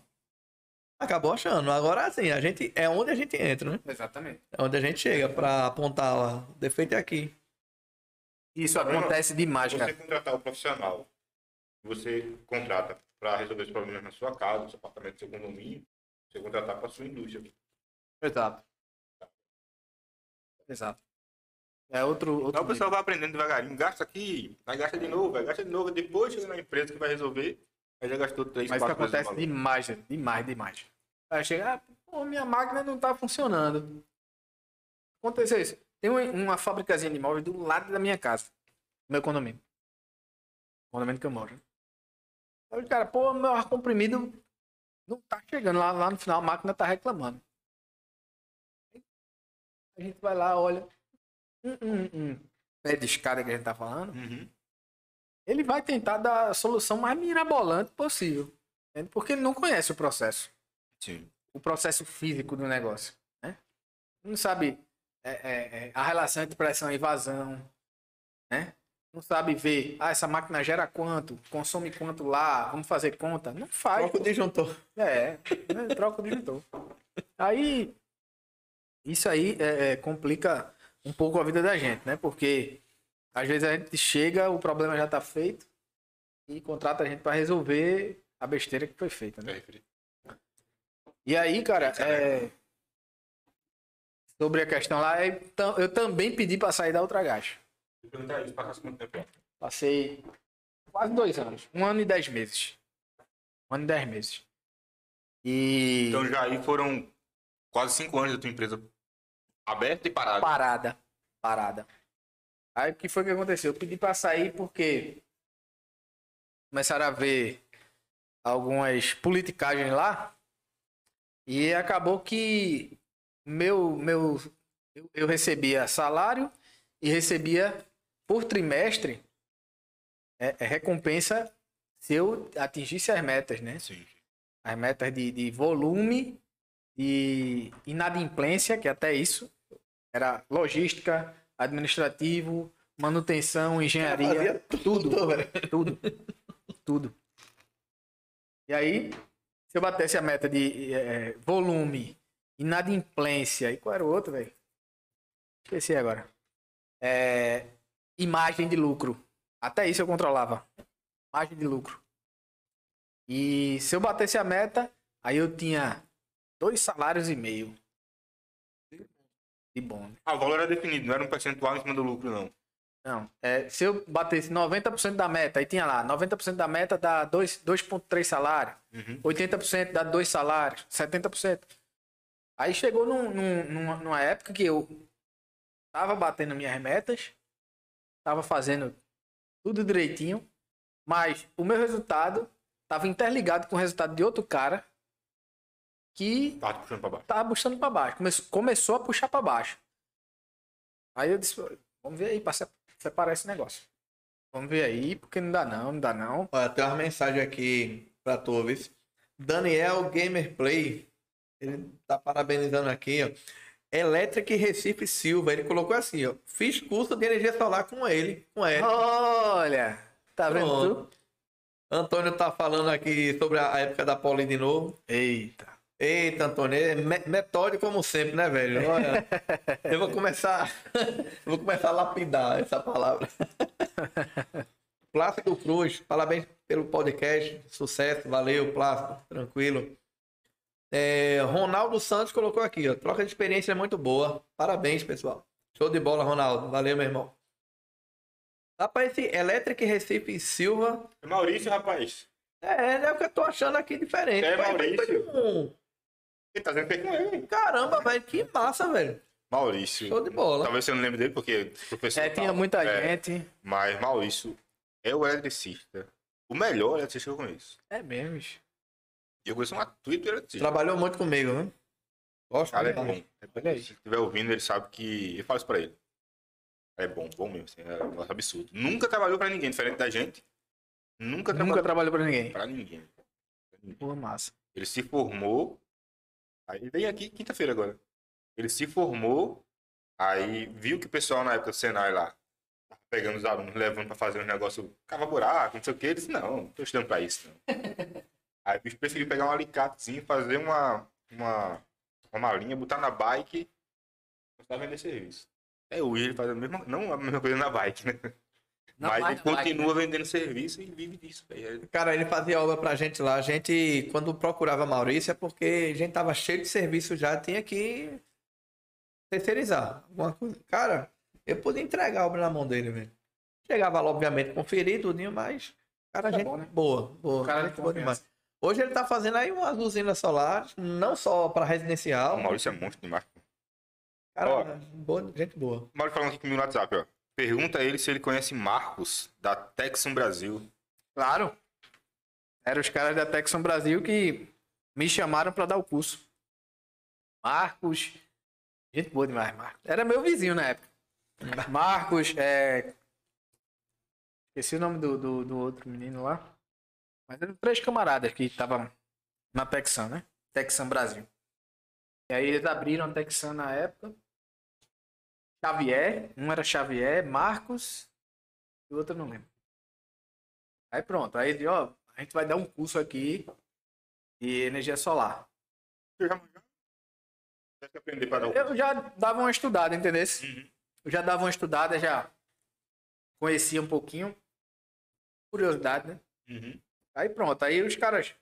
Acabou achando. Agora sim, a gente é onde a gente entra, né? Exatamente. É onde a gente chega pra apontar, ó, o defeito é aqui. Isso acontece demais, Você cara. contratar o profissional, você contrata para resolver os problemas na sua casa, no seu apartamento, no seu condomínio, você contratar para sua indústria. Exato. Exato. É outro. outro Então o pessoal vai aprendendo devagarinho, gasta aqui, aí gasta de novo, aí gasta de novo, depois chega na empresa que vai resolver, aí já gastou três, Mas isso acontece demais, gente. demais, demais. Aí chega, ah, pô, minha máquina não tá funcionando. Aconteceu isso. Tem uma, fabricazinha de móveis do lado da minha casa, meu condomínio. Condomínio que eu moro. Aí o cara, pô, meu ar comprimido não tá chegando. Lá, lá no final a máquina tá reclamando. A gente vai lá, olha. Hum, hum, hum. Pé de escada que a gente tá falando Uhum. ele vai tentar dar a solução mais mirabolante possível. Porque ele não conhece o processo, Sim. o processo físico do negócio. Né? Não sabe é, é, é, a relação entre pressão e vazão. Né? Não sabe ver, ah, essa máquina gera quanto, consome quanto lá, vamos fazer conta. Não faz. Troca o disjuntor. É, né? troca o disjuntor. Aí, isso aí é, é, complica um pouco a vida da gente, né? Porque às vezes a gente chega, o problema já tá feito e contrata a gente para resolver a besteira que foi feita, né? E aí, cara, é... sobre a questão lá, eu tam- eu também pedi para sair da quanto tempo? Passei quase dois anos, um ano e dez meses. Um ano e dez meses. E Então já aí foram quase cinco anos da tua empresa aberta e parada. parada, parada. Aí o que foi que aconteceu? Eu pedi para sair porque começaram a ver algumas politicagens lá e acabou que meu meu eu, eu recebia salário e recebia por trimestre é, é recompensa se eu atingisse as metas, né? Sim. as metas de, de volume e inadimplência, que até isso era logística, administrativo, manutenção, engenharia, tudo, *laughs* tudo, tudo. E aí, se eu batesse a meta de eh, volume, inadimplência, e qual era o outro, velho? Esqueci agora. É, imagem de lucro. Até isso eu controlava. Imagem de lucro. E se eu batesse a meta, aí eu tinha dois salários e meio. De bônus. Ah, o valor era definido, não era um percentual em cima do lucro, não. Não, é, se eu batesse 90% da meta, aí tinha lá, 90% da meta dá dois- 2,3 salário, Uhum. 80% dá dois salários, 70%. Aí chegou num, num- numa, numa época que eu tava batendo minhas metas, tava fazendo tudo direitinho, mas o meu resultado tava interligado com o resultado de outro cara que te puxando pra baixo. tava puxando pra baixo. Come- começou a puxar pra baixo. Aí eu disse, vamos ver aí se- separar esse negócio. Vamos ver aí, porque não dá não, não dá não. Olha, tem uma mensagem aqui pra tu, viu? Daniel Gamerplay, ele tá parabenizando aqui, ó. Electric Recife Silva, ele colocou assim, ó. Fiz curso de energia solar com ele, com ele. Olha, tá vendo Pronto. tu? Antônio tá falando aqui sobre a época da Poli de novo. Eita. Eita, Antônio, é me- metódico como sempre, né, velho? Olha, eu vou começar, *laughs* vou começar a lapidar essa palavra. *laughs* Plácido Cruz, parabéns pelo podcast, sucesso, valeu, Plácido, tranquilo. É, Ronaldo Santos colocou aqui, ó, troca de experiência é muito boa, parabéns, pessoal. Show de bola, Ronaldo, valeu, meu irmão. Rapaz, esse Electric Recife Silva, É Maurício, rapaz. é, é o que eu tô achando aqui diferente. É, foi Maurício. um- Ele tá dizendo que é com ele. Caramba, velho, que massa, velho. Maurício. Show de bola. Talvez você não lembre dele, porque professor. É, tinha tal. muita É, gente. Mas Maurício é o eletricista. O melhor eletricista que eu conheço. É mesmo, bicho. E eu conheço uma do eletricista. Trabalhou muito comigo, né? Gosto cara é bom. Aí. Se estiver ouvindo, ele sabe que. Eu falo isso pra ele. É bom, bom mesmo. Assim, é um absurdo. Nunca trabalhou pra ninguém, diferente da gente. Nunca Nunca trabalhou trabalhou pra ninguém. pra ninguém. Pô, massa. Ele se formou. Aí vem aqui quinta-feira agora. Ele se formou. Aí viu que o pessoal na época do Senai lá pegando os alunos, levando pra fazer um negócio, cava buraco, não sei o que. Ele disse, não, não tô estudando pra isso, não. *laughs* Aí o bicho preferiu pegar um alicatezinho, fazer uma, uma, uma malinha, botar na bike, começar a vender serviço. É o ele faz a mesma, não a mesma coisa na bike, né? Não, Mas ele continua vendendo serviço e vive disso, velho. Cara, ele fazia obra pra gente lá. A gente, quando procurava Maurício, é porque a gente tava cheio de serviço já, tinha que terceirizar alguma coisa. Cara, eu podia entregar a obra na mão dele, velho. Chegava lá, obviamente, conferir tudinho, mas. Cara, Tá gente bom, né? boa, boa. O cara gente boa demais. Hoje ele tá fazendo aí umas usinas solares, não só pra residencial. O Maurício é monstro demais. Cara, Ó. boa, gente boa. O Maurício falando aqui comigo no WhatsApp, ó. Pergunta a ele se ele conhece Marcos, da Texan Brasil. Claro. Eram os caras da Texan Brasil que me chamaram pra dar o curso. Marcos. Gente boa demais, Marcos. Era meu vizinho na época. *laughs* Marcos, é. Esqueci o nome do, do, do outro menino lá. Mas eram três camaradas que estavam na Texan, né? Texan Brasil. E aí eles abriram a Texan na época. Xavier, um era Xavier, Marcos e o outro eu não lembro. Aí pronto, aí ele, ó, a gente vai dar um curso aqui de energia solar. Você já o Eu já dava uma estudada, entendeu? Uhum. Eu já dava uma estudada, já conhecia um pouquinho. Curiosidade, né? Uhum. Aí pronto, aí os caras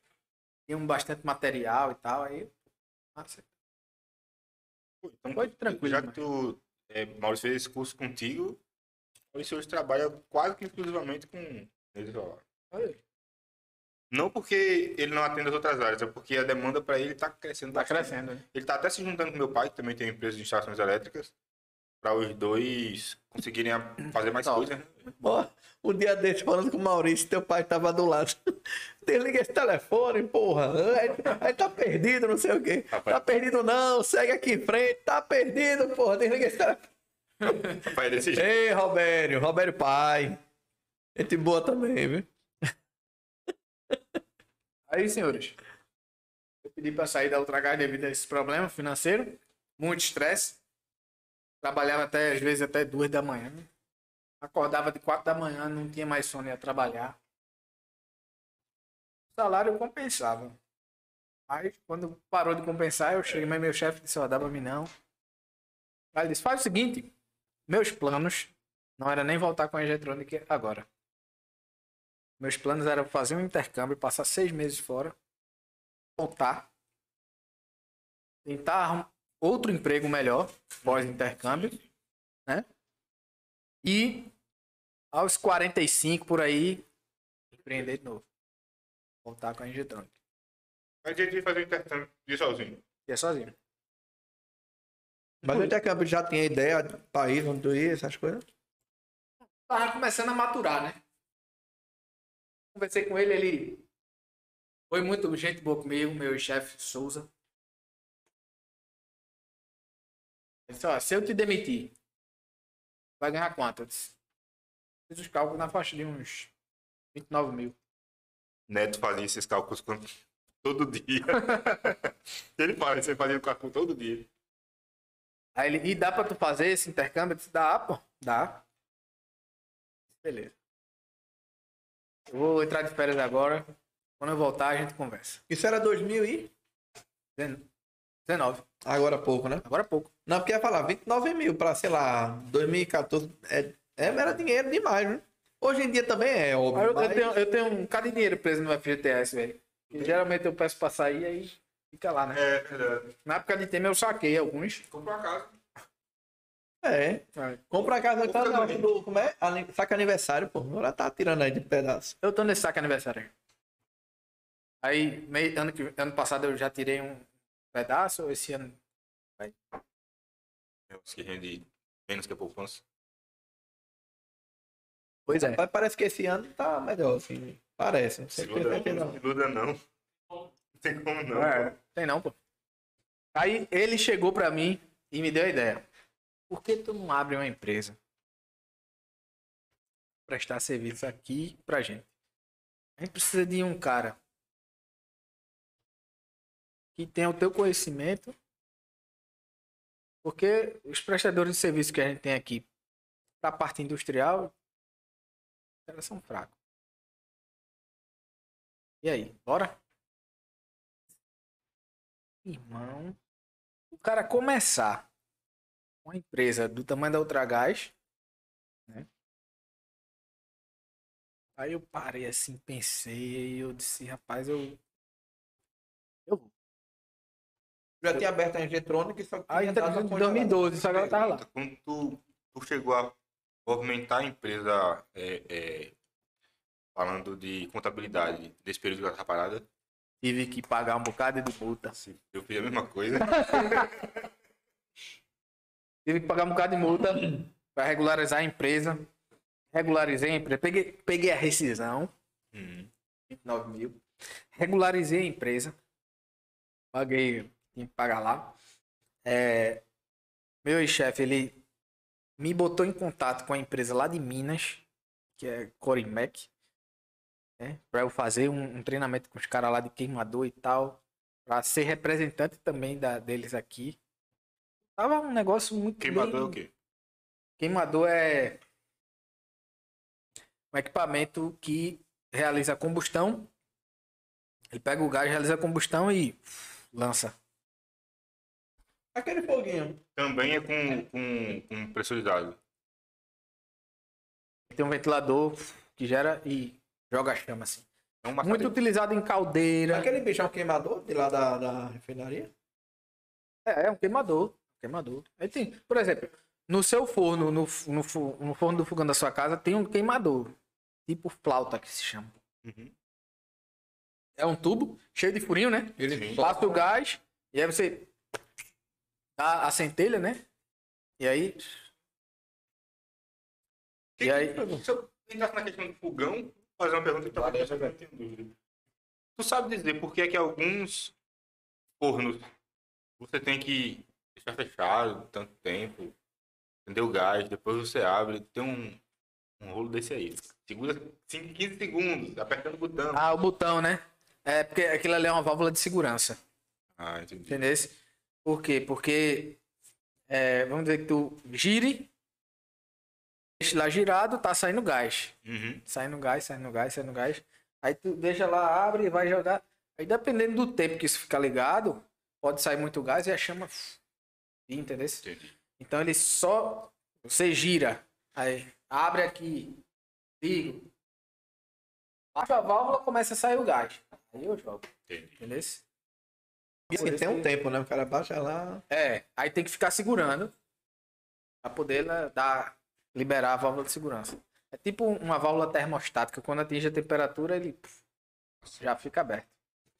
tinham bastante material e tal, aí. Nossa, Então, Foi tranquilo, Já que tu, é, Maurício fez esse curso contigo, Maurício hoje trabalha quase que exclusivamente com energia solar. Não porque ele não atende as outras áreas, é porque a demanda para ele está crescendo tá bastante. crescendo. né? Ele está até se juntando com meu pai, que também tem empresa de instalações elétricas, para os dois conseguirem fazer mais coisas. né? Ó, um dia desse falando com o Maurício, teu pai tava do lado. *laughs* Desliga esse telefone, porra. Aí, aí tá perdido, não sei o quê. Rapaz. Tá perdido não, segue aqui em frente. Tá perdido, porra. Desliga esse telefone. *laughs* Pai é desse jeito. Ei, Robério, Robério pai. Gente boa também, viu? Aí, senhores, eu pedi para sair da Ultragás devido a esse problema financeiro, muito estresse. Trabalhava até, às vezes, até duas da manhã. Acordava de quatro da manhã, não tinha mais sono, ia trabalhar. O salário compensava. Aí, quando parou de compensar, eu cheguei, mas meu chefe disse, ó, dá pra mim não. Aí ele disse, faz o seguinte, meus planos não era nem voltar com a eletrônica agora. Meus planos eram fazer um intercâmbio, passar seis meses fora, voltar, tentar outro emprego melhor pós-intercâmbio, né? E aos 45 por aí, empreender de novo. Voltar com a Engetronic. Mas a gente ia fazer o intercâmbio de sozinho. E é sozinho. Mas o intercâmbio já tinha ideia do país onde tu ia, essas coisas? Tava começando a maturar, né? Conversei com ele, ele foi muito gente boa comigo, meu chefe Souza. Disse, ó, se eu te demitir, vai ganhar quanto? Eu disse, fiz os cálculos na faixa de uns 29 mil. Neto fazia esses cálculos *laughs* todo dia. *laughs* ele fala, você fazia o cálculo todo dia. Aí ele, e dá pra tu fazer esse intercâmbio? Eu disse, dá, pô, dá. Beleza. Eu vou entrar de férias agora. Quando eu voltar, a gente conversa. Isso era 2000 e... 19. Agora há pouco, né? Agora há pouco. Não, porque ia falar 29 mil pra, sei lá, 2014. É, é, era dinheiro demais, né? Hoje em dia também é, óbvio. Eu, eu mas- tenho, eu tenho um cara de dinheiro preso no FGTS, velho. E Geralmente eu peço pra sair aí fica lá, né? É, verdade. Na época de Temer eu saquei alguns. Comprou a casa. É. Compra a casa tá do. Como é? Saca aniversário, pô. Agora tá tirando aí de pedaço. Eu tô nesse saque aniversário. aí. Aí, meio, ano, que, ano passado eu já tirei um pedaço, esse ano. É os que rende menos que a poupança. Pois é. Mas parece que esse ano tá melhor, assim. Parece. Não sei Se porque iluda, tá não. não. se iluda não. Não tem como não. É, tem não, pô. Aí ele chegou pra mim e me deu a ideia. Por que tu não abre uma empresa? Prestar serviço aqui pra gente. A gente precisa de um cara que tenha o teu conhecimento. Porque os prestadores de serviço que a gente tem aqui pra parte industrial, caras são fracos. E aí, bora? Irmão, o cara começar uma empresa do tamanho da Ultragás, né? Aí eu parei assim, pensei, e eu disse, rapaz. Eu Já tinha aberto a eletrônica e só que tá dado em uma congelada. 2012, só que ela tava lá. Quando tu, tu chegou a movimentar a empresa é, é, falando de contabilidade desse período que ela tá parada, Tive que pagar um bocado de multa. eu fiz a mesma coisa. *laughs* Tive que pagar um bocado de multa para regularizar a empresa. Regularizei a empresa. Peguei, peguei a rescisão, Uhum. 29 mil. Regularizei a empresa. Paguei, tinha que pagar lá. É, meu ex-chefe, ele me botou em contato com a empresa lá de Minas, que é Corimec, né? Para eu fazer um, um treinamento com os caras lá de queimador e tal, para ser representante também da, deles aqui. Tava um negócio muito Queimador é bem- o quê? Queimador é um equipamento que realiza combustão. Ele pega o gás, realiza a combustão e lança. Aquele foguinho. Também é com, com, com pressurizado. Tem um ventilador que gera e joga chama assim. É uma Muito utilizado em caldeira. Aquele bicho é um queimador de lá da, da refinaria? É, é um queimador. Queimador. Aí tem, por exemplo, no seu forno, no, no, no forno do fogão da sua casa, tem um queimador. Tipo flauta que se chama. Uhum. É um tubo cheio de furinho, né? Ele Sim. Passa o gás e aí você dá a centelha, né? E aí. E aí. Se eu entrasse na questão do fogão, fazer uma pergunta que talvez eu não tenha dúvida. Tu sabe dizer por que é que alguns fornos você tem que deixar fechado tanto tempo, acender o gás, depois você abre, tem um, um rolo desse aí. Segura 5, 15 segundos, apertando o botão. Ah, o botão, né? É porque aquilo ali é uma válvula de segurança. Ah, entendi. Entendeu? Por quê? Porque. é, vamos dizer que tu gire. Deixa lá girado, tá saindo gás. Uhum. Saindo gás, saindo gás, saindo gás. Aí tu deixa lá, abre e vai jogar. Aí dependendo do tempo que isso ficar ligado, pode sair muito gás e a chama. Entendeu? Entendi. Então ele só. Você gira. Aí abre aqui. Ligo. Baixa a válvula, começa a sair o gás. Aí eu jogo. Entendi. Entendeu? E assim, tem um tempo, né? O cara baixa lá. É, aí tem que ficar segurando pra poder né, dar, liberar a válvula de segurança. É tipo uma válvula termostática. Quando atinge a temperatura, ele puf, já fica aberto.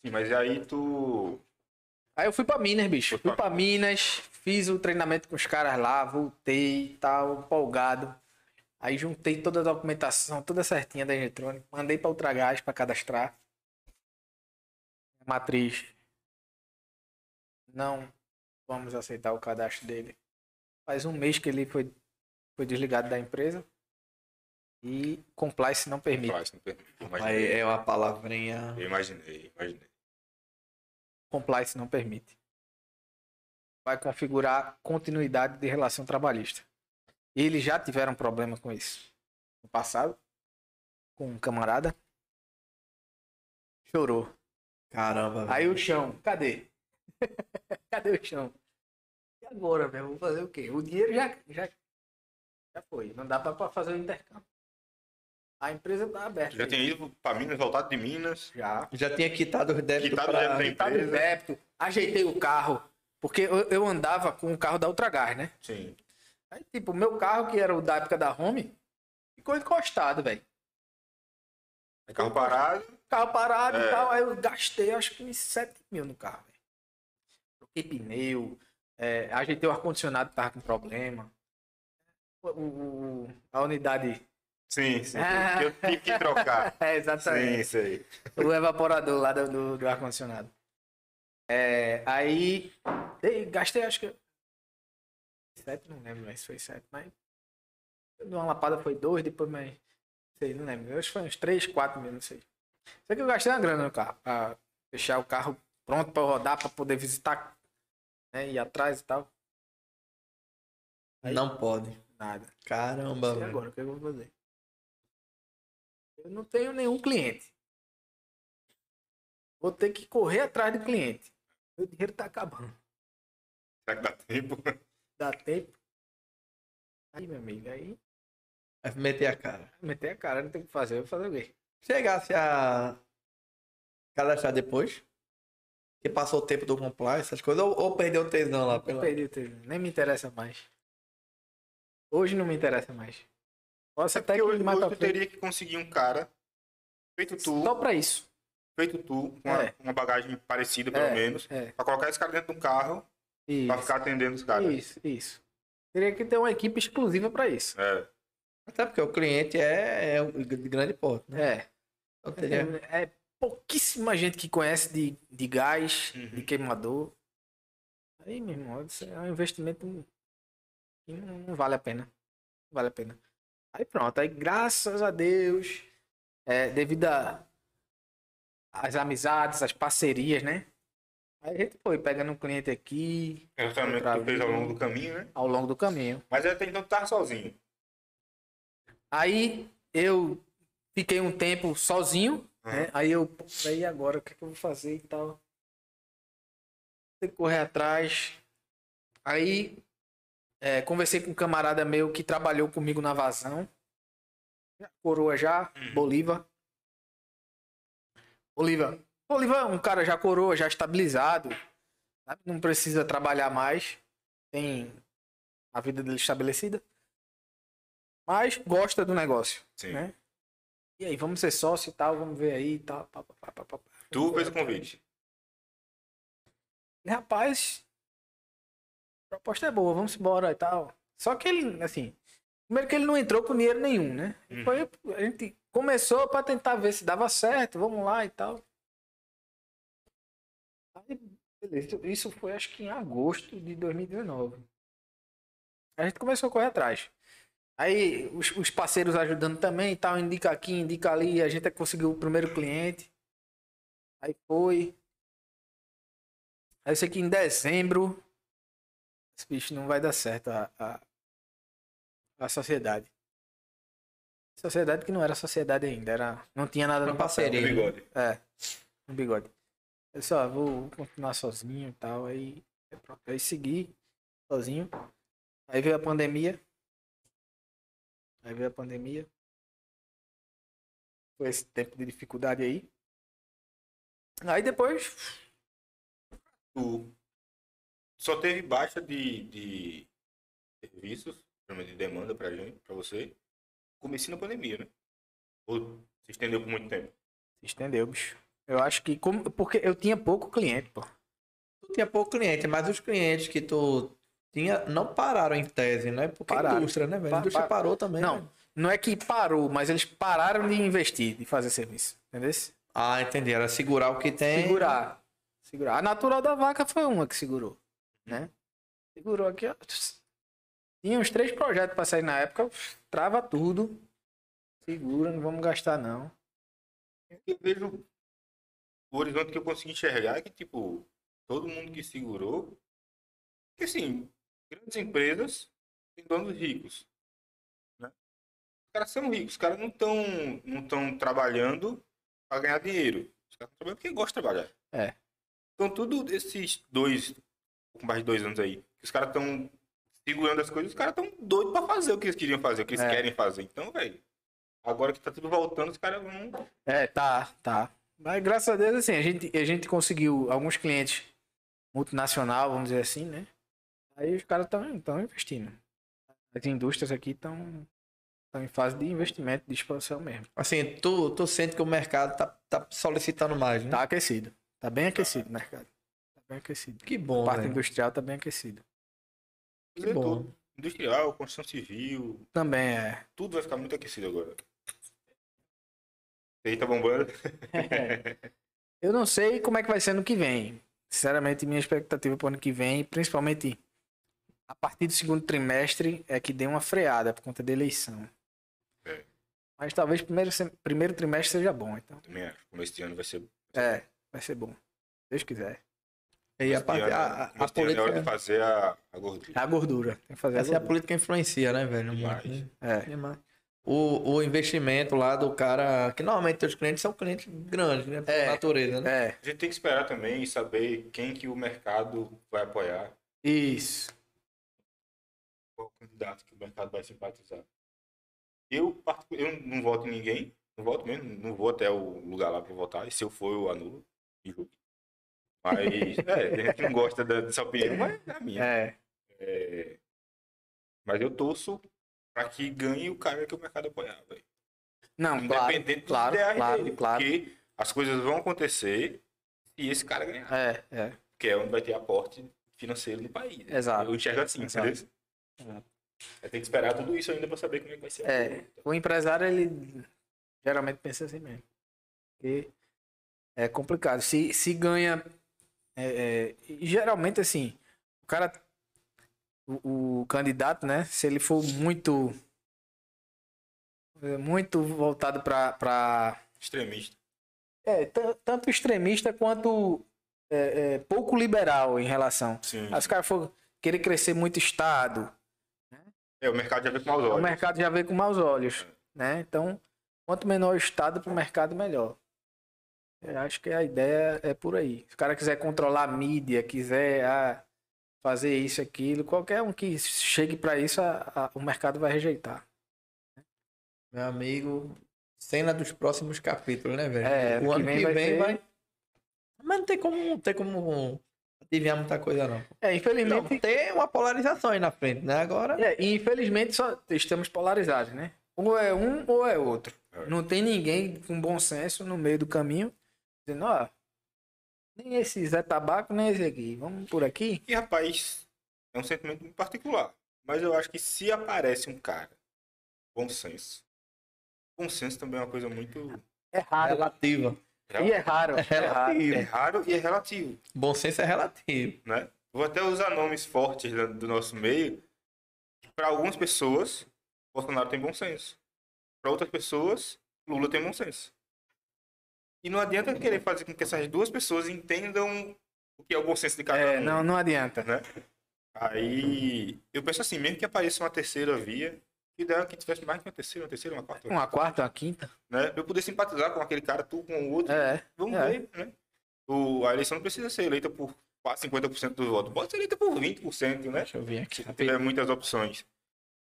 Sim, mas aí tu. Aí eu fui pra Minas, bicho. Fui pra- pra Minas, fiz o treinamento com os caras lá, voltei e tal, empolgado. Aí juntei toda a documentação, toda certinha da eletrônica, mandei pra Ultragás pra cadastrar. Matriz. Não vamos aceitar o cadastro dele. Faz um mês que ele foi, foi desligado da empresa. E compliance não permite. Faz, não permite. Aí é uma palavrinha. Eu imaginei, imaginei. compliance não permite. Vai configurar continuidade de relação trabalhista. Eles já tiveram problema com isso no passado, com um camarada. Chorou. Caramba. Aí o chão, cadê? *laughs* cadê o chão? E agora, velho? Vou fazer o quê? O dinheiro já, já, já foi. Não dá pra, pra fazer o intercâmbio. A empresa tá aberta. Já tinha ido pra Minas, voltado de Minas. Já. Já tinha quitado os débitos Quitado pra... o débito débito, ajeitei o carro. Porque eu, eu andava com o carro da Ultragás, né? Sim. Aí, tipo, o meu carro, que era o da época da Home, ficou encostado, velho. Carro parado. Carro parado e É. tal. Aí eu gastei, acho que uns 7 mil no carro. Troquei pneu, é, ajeitei o ar-condicionado que tava com problema. O, o- a unidade. Sim, sim. Ah. Eu tive que trocar. *laughs* É, sim, exatamente. aí. o evaporador lá do, do, do ar-condicionado. É, aí gastei acho que. Sete, não lembro mais se foi sete, mas. Uma lapada foi dois, depois mais. Não sei, não lembro. Acho que foi uns três, quatro mil, não sei. Sei que eu gastei uma grana no carro, pra deixar o carro pronto pra rodar, pra poder visitar, né? Ir atrás e tal. Aí- Não pode. Nada. Caramba, E velho. agora, o que eu vou fazer? Eu não tenho nenhum cliente. Vou ter que correr atrás do cliente. Meu dinheiro tá acabando. Será que dá tempo? Dá tempo. Aí, meu amigo, aí Vai meter a cara. meter a cara, não tem o que fazer. Eu vou fazer o quê? Chegasse a cadastrar depois? Que passou o tempo do comply, essas coisas, ou, ou perdeu o tesão lá pela. Perdi o tempo. Nem me interessa mais. Hoje não me interessa mais. Posso É até que hoje, mais hoje pra teria que conseguir um cara feito tu, Só pra isso. feito tu, com uma, É. uma bagagem parecida pelo É, menos, É. pra colocar esse cara dentro do carro pra Isso. ficar atendendo os caras. Isso, isso. Teria que ter uma equipe exclusiva pra isso. É. Até porque o cliente é, é de grande porte, né? É. Então teria- É pouquíssima gente que conhece de, de gás, Uhum. de queimador. Aí, meu irmão, isso é um investimento que não, vale a pena. Não vale a pena. Aí pronto, aí graças a Deus, é, devido a- às amizades, às parcerias, né? Aí a gente foi pegando um cliente aqui Relacionamento que tu fez ao longo do caminho, né? ao longo do caminho. Mas até então tu tava sozinho. Aí eu fiquei um tempo sozinho. Né? Aí eu, aí agora o que, é que eu vou fazer e tal? Tem que correr atrás. Aí é, conversei com um camarada meu que trabalhou comigo na vazão. Coroa já, Uhum. Bolívar. Bolívar. Bolívar é um cara já coroa, já estabilizado. sabe? Não precisa trabalhar mais. Tem a vida dele estabelecida. Mas gosta do negócio. Sim. Né? E aí, vamos ser sócio e tal, vamos ver aí e tal. pá, pá, pá. Tu fez o convite. E, Rapaz, a proposta é boa, vamos embora e tal. Só que ele, assim, primeiro que ele não entrou com dinheiro nenhum, né? Uhum. Foi, a gente começou pra tentar ver se dava certo, vamos lá e tal. Aí, beleza, isso foi acho que em agosto de 2019. A gente começou a correr atrás. Aí os, os parceiros ajudando também e tal, indica aqui, indica ali, a gente conseguiu o primeiro cliente. Aí foi. Aí eu sei que em dezembro. Esse bicho não vai dar certo a, a, a sociedade. Sociedade que não era sociedade ainda, era, não tinha nada Uma no parceria. No bigode. É, no bigode. Eu só vou continuar sozinho e tal, aí aí pronto. Aí segui sozinho. Aí veio a pandemia. Aí veio a pandemia. Foi esse tempo de dificuldade aí. Aí depois, Tu só teve baixa de, de serviços, de demanda pra gente, pra você, comecei na pandemia, né? Ou se estendeu por muito tempo? se estendeu, bicho. Eu acho que como, porque eu tinha pouco cliente, pô. Tu tinha pouco cliente, mas os clientes que tu tinha não pararam em tese, né? Porque Pararam. a indústria, né, velho? A indústria pa- parou também. Não, né? não é que parou, mas eles pararam de investir, de fazer serviço. Entendeu? Ah, entendi. Era segurar o que tem. Segurar. Segurar. A natural da vaca foi uma que segurou. Né? Segurou aqui, ó. Tinha uns três projetos pra sair na época. Trava tudo. Segura, não vamos gastar, não. Eu vejo o horizonte que eu consegui enxergar é que, tipo, todo mundo que segurou. Porque, assim, grandes empresas têm donos ricos. Né? Os caras são ricos, os caras não estão não tão trabalhando para ganhar dinheiro. Os caras estão trabalhando porque gostam de trabalhar. É. Então, tudo esses dois, pouco mais de dois anos aí, que os caras estão segurando as coisas, os caras estão doidos para fazer o que eles queriam fazer, o que eles É. querem fazer. Então, velho, agora que tá tudo voltando, os caras vão. É, tá, tá. Mas graças a Deus, assim, a gente, a gente conseguiu alguns clientes multinacional, vamos dizer assim, né? Aí os caras estão investindo. As indústrias aqui estão em fase de investimento, de expansão mesmo. Assim, tu, tu sente que o mercado tá, tá solicitando mais, né? Tá aquecido. Tá bem aquecido o mercado. Tá bem aquecido. Que A bom, parte velho. industrial tá bem aquecida. Que bom. tudo. Industrial, construção civil, Também é. tudo vai ficar muito aquecido agora. Aí tá bombando. *laughs* Eu não sei como é que vai ser no que vem. Sinceramente, minha expectativa para o ano que vem, principalmente a partir do segundo trimestre, é que dê uma freada por conta da eleição. É. Mas talvez primeiro, primeiro trimestre seja bom, então. Também acho. Começo de ano vai ser. É, vai ser bom. Se Deus quiser. E a, parte, a, a, a esse ano é hora de política. fazer a, a gordura. É a gordura. Tem que fazer a Essa é a gordura. política influencia, né, velho? Demais. Muito, né? É. Demais. O, o investimento lá do cara, que normalmente os clientes são clientes grandes, né? Por É. natureza, né? É, A gente tem que esperar também e saber quem que o mercado vai apoiar, isso. Candidato que o mercado vai simpatizar. Eu, eu não voto em ninguém, não voto mesmo, não vou até o lugar lá para votar, e se eu for, eu anulo. e julgo. Mas, *laughs* é, tem gente não gosta dessa opinião, mas é a minha. É. É, Mas eu torço para que ganhe o cara que o mercado apoiar, velho. Não, claro, Independente claro, ideais claro, dele, claro. porque as coisas vão acontecer se esse cara ganhar. É, é. que é onde vai ter aporte financeiro do país. Exato. Eu enxergo assim, Exato. entendeu? Exato. Vai ter que esperar tudo isso ainda para saber como é que vai ser. É, coisa. o empresário, ele geralmente pensa assim mesmo. Porque é complicado. Se, se ganha. é, é, geralmente, assim, o cara. O, o candidato, né? Se ele for muito. é, Muito voltado pra. pra Extremista. é, tan- tanto extremista quanto é, é, pouco liberal em relação. Sim. Aí, se o cara for querer crescer muito Estado, É, o mercado já vê com maus o olhos. mercado já vê com maus olhos, né? Então, quanto menor o estado para o mercado, melhor. Eu acho que a ideia é por aí. Se o cara quiser controlar a mídia, quiser ah, fazer isso, aquilo, qualquer um que chegue para isso, a- a- o mercado vai rejeitar. Meu amigo, cena dos próximos capítulos, né, velho? É, o que ano vem que vai vem ser- vai. Mas não tem como, não tem como adivinhar muita coisa, não. É, Não, infelizmente, tem uma polarização aí na frente, né? Agora. é, infelizmente só estamos polarizados, né? Ou é um ou é outro. É. Não tem ninguém com bom senso no meio do caminho dizendo, ó, nem esse Zé Tabaco, nem esse aqui. Vamos por aqui. E, rapaz, é um sentimento muito particular. Mas eu acho que se aparece um cara bom senso, bom senso também é uma coisa muito... É raro. Relativa. E é raro. *laughs* É É raro. relativo. É raro e é relativo, Bom senso é relativo. né? Vou até usar nomes fortes do nosso meio. Para algumas pessoas, Bolsonaro tem bom senso. Para outras pessoas, Lula tem bom senso. E não adianta querer fazer com que essas duas pessoas entendam o que é o bom senso de cada É, um. não, não adianta. né? Aí eu penso assim, mesmo que apareça uma terceira via, que ideal que tivesse mais que uma terceira, uma terceira, uma quarta, Uma quarta, uma quinta. né? Eu poder simpatizar com aquele cara, tu com o outro, É. vamos é. ver, né? O, a eleição não precisa ser eleita por quase 50% dos votos, pode ser eleita por 20%, né? Deixa eu ver aqui. Se tiver muitas opções.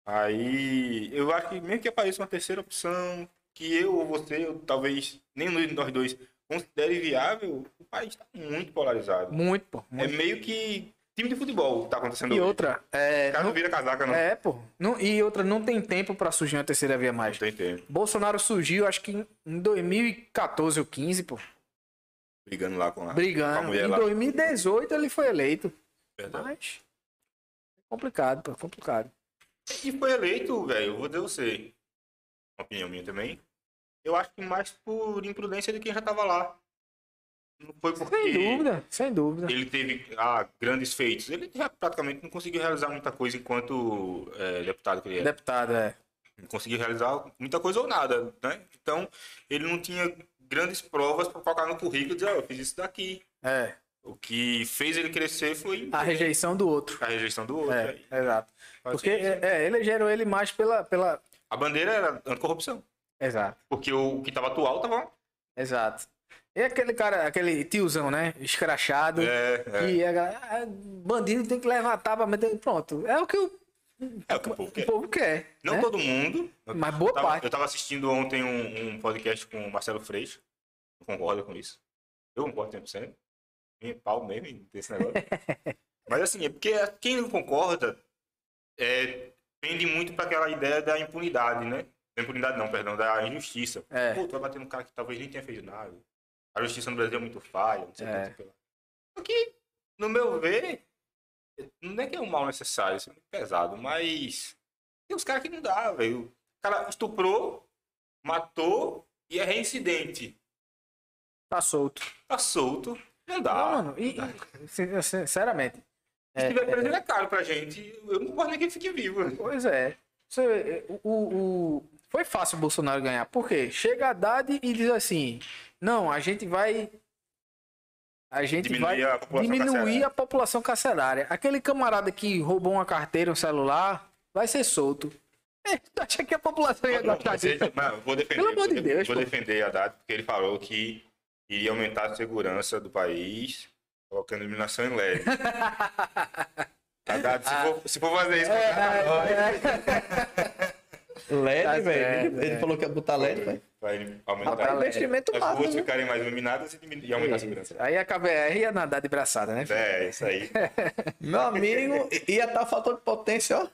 Aí eu acho que mesmo que apareça uma terceira opção, que eu ou você, ou talvez de nós dois considere viável, o país está muito polarizado. Muito, pô. É muito. meio que time de futebol tá acontecendo E hoje. outra, é, O cara não vira casaca, não. é, pô. Não, e outra, não tem tempo pra surgir uma terceira via mais. Não tem tempo. Bolsonaro surgiu, acho que em- em 2014 ou 15, pô. Brigando lá com a, com a Brigando. mulher Em lá. 2018 ele foi eleito. Verdade. Mas. É complicado, pô. é Complicado. E foi eleito, velho, eu vou dizer você. Uma opinião minha também. Eu acho que mais por imprudência de quem já tava lá. Não foi porque Sem dúvida, sem dúvida. ele teve ah, grandes feitos. Ele praticamente não conseguiu realizar muita coisa enquanto é, deputado que ele era. Deputado, é. Não conseguiu realizar muita coisa ou nada, né? Então, ele não tinha grandes provas para colocar no currículo e dizer, ó, eu fiz isso daqui. É. O que fez ele crescer foi A rejeição do outro. a rejeição do outro. É, exato. Faz Porque é, é, elegeram ele mais pela. pela... A bandeira era anticorrupção. Exato. Porque o que tava atual tava. Exato. E aquele cara, aquele tiozão, né? Escrachado. É, é. Que a galera, ah, bandido tem que levar tapa, meter. Pronto. É o que o, É o que o povo o quer. povo quer. Não né? todo mundo. Eu Mas boa tava, parte. eu tava assistindo ontem um, um podcast com o Marcelo Freixo. Concorda com isso? Eu concordo 100%. Minha pau mesmo desse negócio. *laughs* Mas assim, é porque quem não concorda é, pende muito para aquela ideia da impunidade, né? Da impunidade não, perdão, da injustiça. É. Pô, tu vai bater num cara que talvez nem tenha feito nada. A justiça no Brasil é muito falha, não sei É. não sei o que lá. Só que, no meu ver, não é que é um mal necessário, isso é muito pesado, mas tem uns caras que não dá, velho. O cara estuprou, matou e é reincidente. Tá solto. Tá solto, não dá. Não, mano, e, e, sin- sinceramente. Se é, tiver é, preso, ele é caro pra gente. Eu não gosto nem que ele fique vivo. Pois é. Você, o, o, o- foi fácil o Bolsonaro ganhar. Por quê? Chega a Haddad e diz assim: não, a gente vai. a gente Diminuir vai a diminuir carcerária. a população carcerária. Aquele camarada que roubou uma carteira, um celular, vai ser solto. É, *laughs* tu acha que a população ia Não, gostar disso? mas vou defender, Pelo amor de Deus, vou pô. defender a data porque ele falou que iria aumentar a segurança do país, colocando iluminação em LED. *laughs* Haddad, se, for, se for fazer isso, É, contrata nós. *laughs* LED, Tá velho. Ele, ele é. falou que ia botar LED, velho. vai aumentar LED. investimento as massa, ruas né? ficarem mais iluminadas e, diminuir, e aumentar a segurança. Aí a KBR ia nadar de braçada, né? filho? É, isso aí. *laughs* Meu amigo, i- ia estar faltando potência, ó.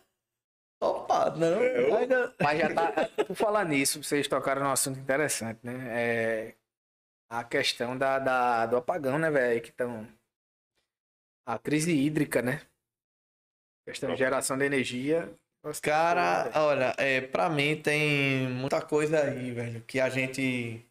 Topado, né? não? Ainda- Mas já tá. Por falar nisso, vocês tocaram num assunto interessante, né? É a questão da, da- do apagão, né, velho? Que estão. A crise hídrica, né? Questão de geração de energia. Cara, olha, é, pra mim tem muita coisa aí, velho, que a gente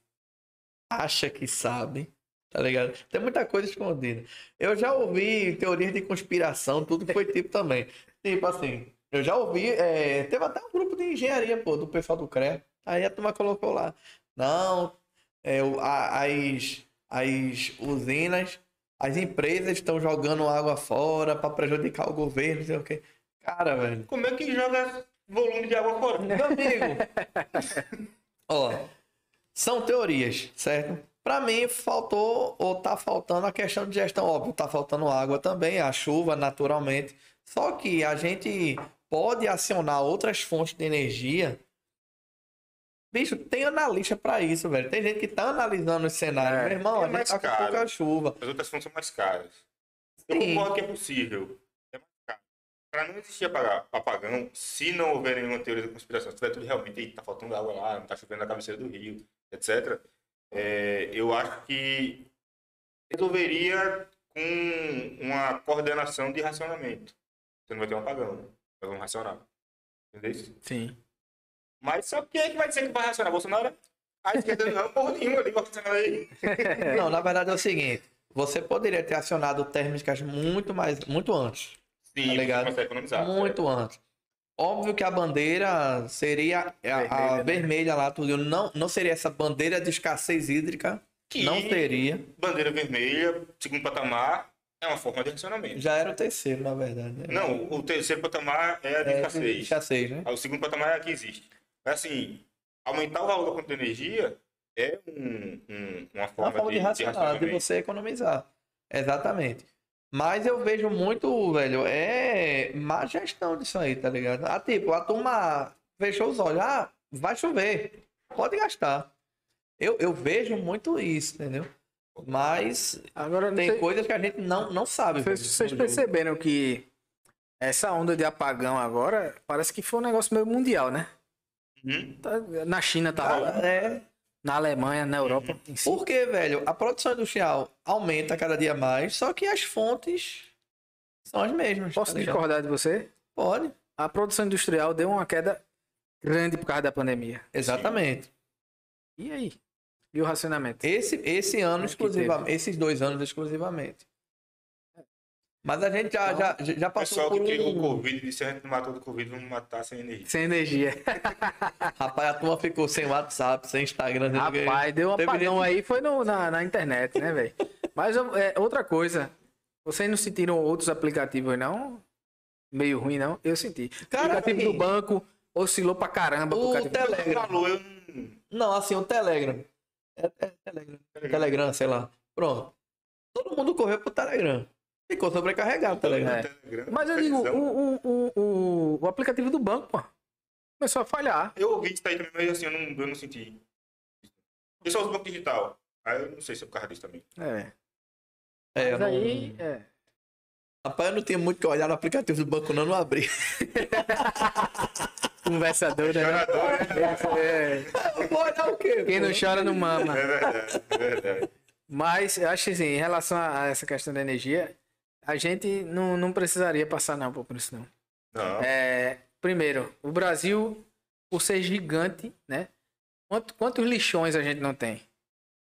acha que sabe, tá ligado? Tem muita coisa escondida. Eu já ouvi teorias de conspiração, tudo que foi tipo *laughs* também. Tipo assim, eu já ouvi, é, teve até um grupo de engenharia, pô, do pessoal do CREA. Aí a turma colocou lá, não, é, as, as usinas, as empresas estão jogando água fora pra prejudicar o governo, não sei o quê. Cara, velho. Como é que joga volume de água fora? Meu amigo. *laughs* Ó, são teorias, certo? Pra mim, faltou ou tá faltando a questão de gestão. Óbvio, tá faltando água também, a chuva, naturalmente. Só que a gente pode acionar outras fontes de energia. Bicho, tem analista pra isso, velho. Tem gente que tá analisando os cenários. É, Meu irmão, é a gente tá com caro. pouca chuva. As outras fontes são mais caras. Eu Sim. concordo que é possível. É. Para não existir apagão, se não houver nenhuma teoria da conspiração, se tiver tudo realmente, "Ih, tá faltando água lá, não tá chovendo na cabeceira do rio, etc., é, eu acho que resolveria com uma coordenação de racionamento. Você não vai ter um apagão, nós vamos racionar. Entendeu? Sim. Mas só quem é que vai dizer que vai racionar? Bolsonaro? A esquerda não, porra nenhuma, ali, aí. *laughs* Não, na verdade é o seguinte. Você poderia ter acionado térmicas muito mais, muito antes. Sim, Tá você economizar. Muito antes. Óbvio que a bandeira seria a, a Vermelha, né? vermelha lá, tudo. Não, não seria essa bandeira de escassez hídrica. Que- Não teria. Bandeira vermelha, segundo patamar, é uma forma de racionamento. Já era o terceiro, na verdade. né? Não, o terceiro patamar é a de é, escassez. escassez, né? O segundo patamar é a que existe. Mas assim, aumentar o valor da conta de energia é um- um- uma Uma forma, forma de, de, racionar, de você economizar. Exatamente. Mas eu vejo muito, velho, é má gestão disso aí, tá ligado? Ah, tipo, a turma fechou os olhos. Ah, vai chover. Pode gastar. Eu, eu vejo muito isso, entendeu? Mas Agora, tem sei- coisas que a gente não, não sabe. Vocês, velho, vocês jogo. perceberam que essa onda de apagão agora parece que foi um negócio meio mundial, né? Uhum. Tá- Na China tá rolando, É, na Alemanha, na Europa em si. porque, velho, a produção industrial aumenta cada dia mais, só que as fontes são as mesmas. Posso tá discordar de você? Pode. A produção industrial deu uma queda grande por causa da pandemia. Exatamente. E aí? E o racionamento? Esse, esse ano É exclusivamente, esses dois anos exclusivamente. Mas a gente já, já, já O passou pessoal por que criou o um... Covid disse a gente não matou do Covid, vamos matar sem energia. Sem energia. *laughs* Rapaz, a turma ficou sem WhatsApp, sem Instagram. sem ninguém. Rapaz, deu um Teve apagão gente- aí, foi no- na, na internet, né, velho? Mas é, outra coisa, vocês não sentiram outros aplicativos, não? Meio ruim, não? Eu senti. O Cara, aplicativo assim, do banco oscilou pra caramba. o Telegram. Falou, eu não... Não, assim, o Telegram. É, é Telegram. Telegram, sei lá. Pronto. Todo mundo correu pro Telegram. Ficou sobrecarregado o Telegram. É. Mas eu digo, o, o, o, o, o aplicativo do banco, pô, começou a falhar. Eu ouvi isso aí também, mas assim, eu não, eu não senti. Eu só uso banco digital. Aí eu não sei se é por causa disso também. É. É, eu Mas não- aí, é. Rapaz, eu não tinha muito que olhar no aplicativo do banco, não, não abri. *laughs* Conversador, né? Chorador, né? É. Vou olhar o quê? Quem não chora não mama. É verdade, é verdade. Mas eu acho que assim, em relação a essa questão da energia, a gente não, não precisaria passar não por isso não. Não. É, primeiro, o Brasil, por ser gigante, né? Quanto- quantos lixões a gente não tem?